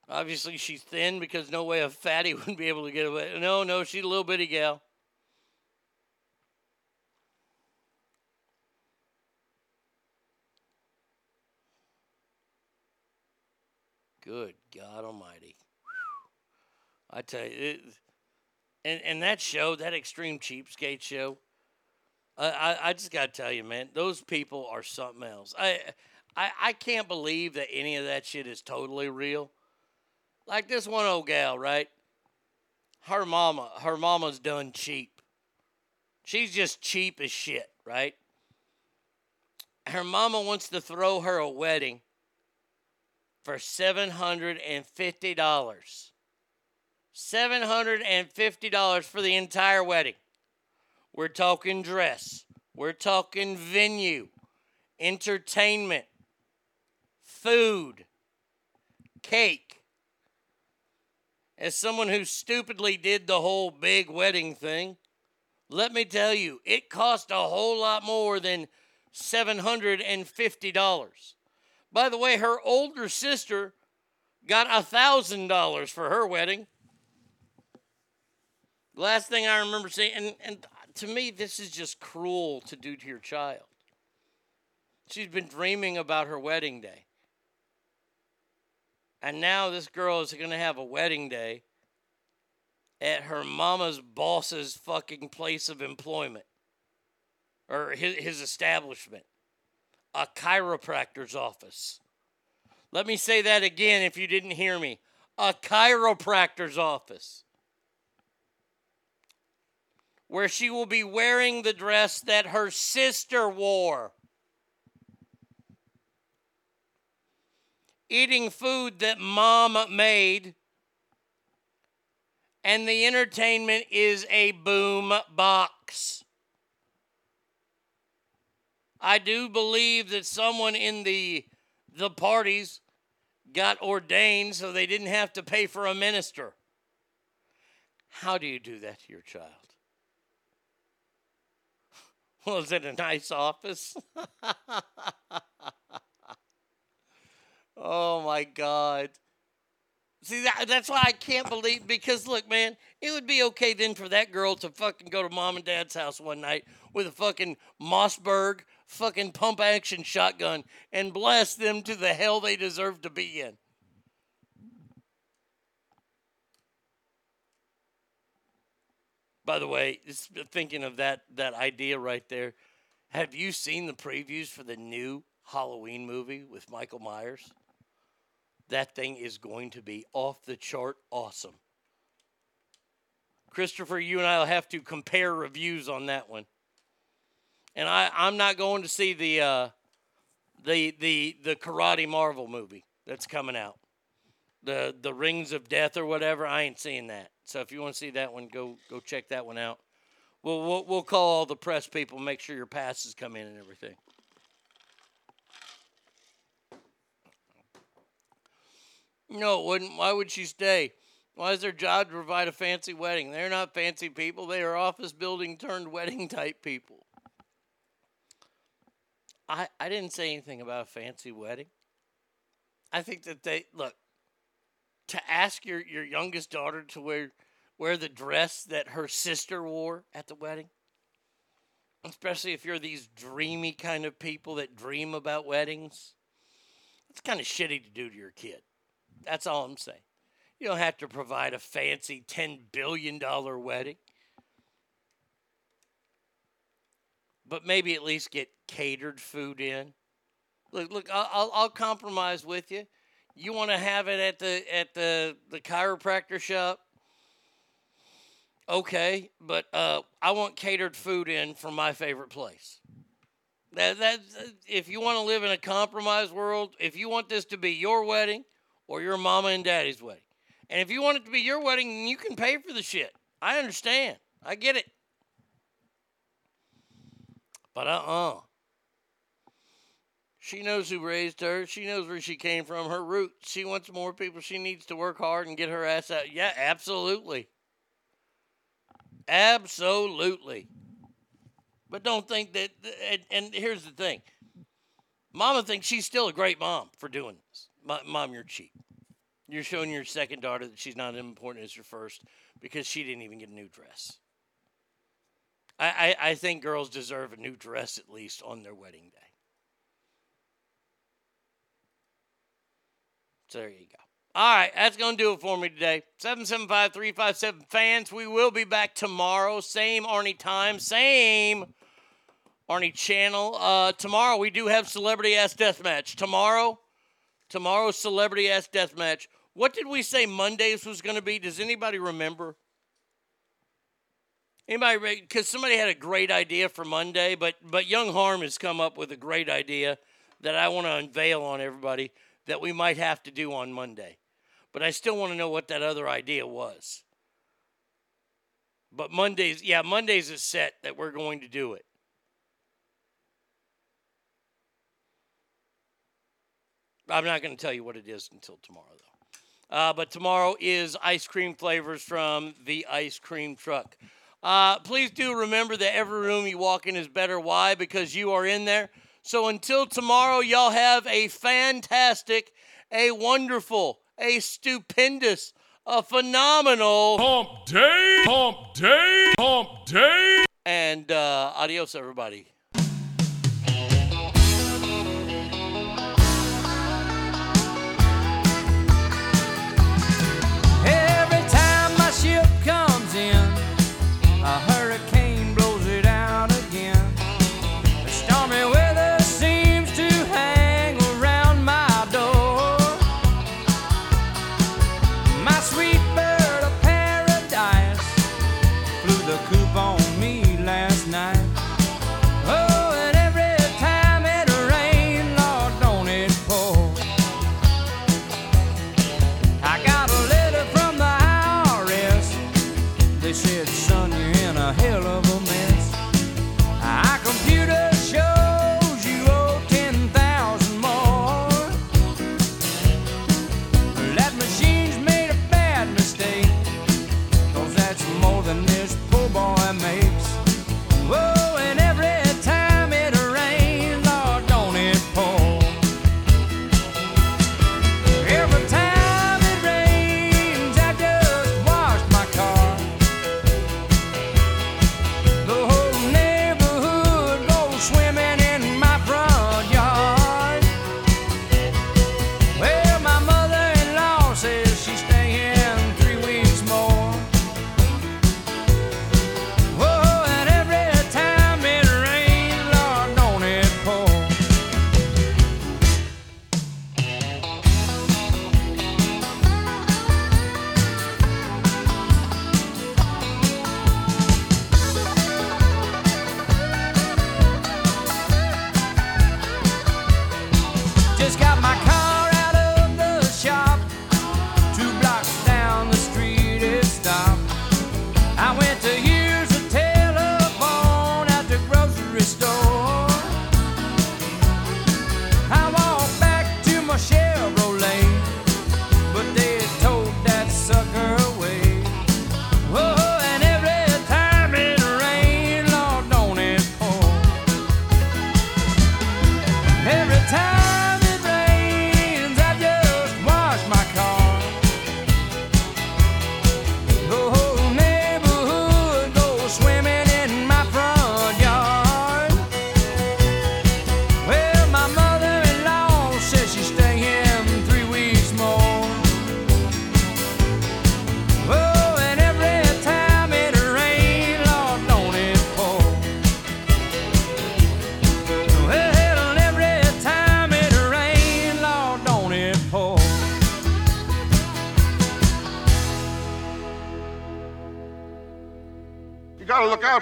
Obviously, she's thin because no way a fatty [LAUGHS] wouldn't be able to get away. No, no, she's a little bitty gal. Good God Almighty! I tell you, it, and and that show, that Extreme Cheapskate show, I I, I just got to tell you, man, those people are something else. I, I I can't believe that any of that shit is totally real. Like this one old gal, right? Her mama, her mama's done cheap. She's just cheap as shit, right? Her mama wants to throw her a wedding for seven hundred and fifty dollars. Seven hundred and fifty dollars for the entire wedding. We're talking dress. We're talking venue, entertainment, food, cake. As someone who stupidly did the whole big wedding thing, let me tell you, it cost a whole lot more than $750. By the way, her older sister got a $1,000 for her wedding. Last thing I remember seeing, and, and to me, this is just cruel to do to your child. She's been dreaming about her wedding day. And now this girl is going to have a wedding day at her mama's boss's fucking place of employment or his, his establishment, a chiropractor's office. Let me say that again if you didn't hear me a chiropractor's office where she will be wearing the dress that her sister wore. Eating food that mom made. And the entertainment is a boom box. I do believe that someone in the the parties got ordained so they didn't have to pay for a minister. How do you do that to your child? [LAUGHS] Was it a nice office? [LAUGHS] oh my God. See, that, that's why I can't believe, because look, man, it would be okay then for that girl to fucking go to mom and dad's house one night with a fucking Mossberg fucking pump action shotgun and blast them to the hell they deserve to be in. By the way, just thinking of that that idea right there, have you seen the previews for the new Halloween movie with Michael Myers? That thing is going to be off the chart awesome. Christopher, you and I will have to compare reviews on that one. And I, I'm not going to see the uh, the the the Karate Marvel movie that's coming out. the the rings of death or whatever. I ain't seeing that. So if you want to see that one, go go check that one out. We'll we'll, we'll call all the press people, make sure your passes come in and everything. No, it wouldn't. Why would she stay? Why is their job to provide a fancy wedding? They're not fancy people. They are office building turned wedding type people. I I didn't say anything about a fancy wedding. I think that they look to ask your, your youngest daughter to wear wear the dress that her sister wore at the wedding. Especially if you're these dreamy kind of people that dream about weddings. It's kind of shitty to do to your kid. That's all I'm saying. You don't have to provide a fancy $10 billion wedding. But maybe at least get catered food in. Look, look, I'll, I'll, compromise with you. You want to have it at the at the the chiropractor shop? Okay, but uh, I want catered food in from my favorite place. That that if you want to live in a compromised world, if you want this to be your wedding or your mama and daddy's wedding, and if you want it to be your wedding, you can pay for the shit. I understand. I get it. But uh uh She knows who raised her. She knows where she came from, her roots. She wants more people. She needs to work hard and get her ass out. Yeah, absolutely. Absolutely. But don't think that, and, and here's the thing Mama thinks she's still a great mom for doing this. Mom, you're cheap. You're showing your second daughter that she's not as important as your first because she didn't even get a new dress. I, I, I think girls deserve a new dress at least on their wedding day. So there you go. All right, that's going to do it for me today. 775 357 fans. We will be back tomorrow. Same Arnie time, same Arnie channel. Uh, tomorrow we do have Celebrity Ass Deathmatch. Tomorrow, tomorrow Celebrity Ass Deathmatch. What did we say Mondays was going to be? Does anybody remember? Anybody? Because somebody had a great idea for Monday, but but Young Harm has come up with a great idea that I want to unveil on everybody that we might have to do on Monday. But I still want to know what that other idea was. But Mondays, yeah, Mondays is set that we're going to do it. I'm not going to tell you what it is until tomorrow, though. Uh, but tomorrow is ice cream flavors from the ice cream truck. Uh, please do remember that every room you walk in is better. Why? Because you are in there. So until tomorrow, y'all have a fantastic, a wonderful, a stupendous, a phenomenal pump day, pump day, pump day. And uh, adios, everybody.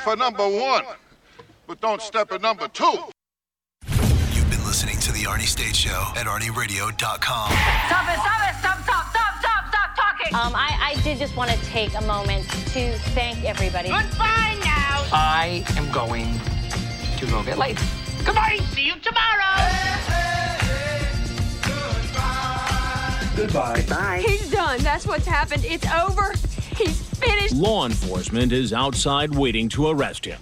For number one, but don't step at number two. You've been listening to the Arnie State Show at ArnieRadio.com. Stop it, stop it, stop, stop, stop, stop, stop talking. Um, I, I did just want to take a moment to thank everybody. Goodbye now. I am going to go get laid. Goodbye. See you tomorrow. Goodbye. Goodbye. He's done. That's what's happened. It's over. Law enforcement is outside waiting to arrest him.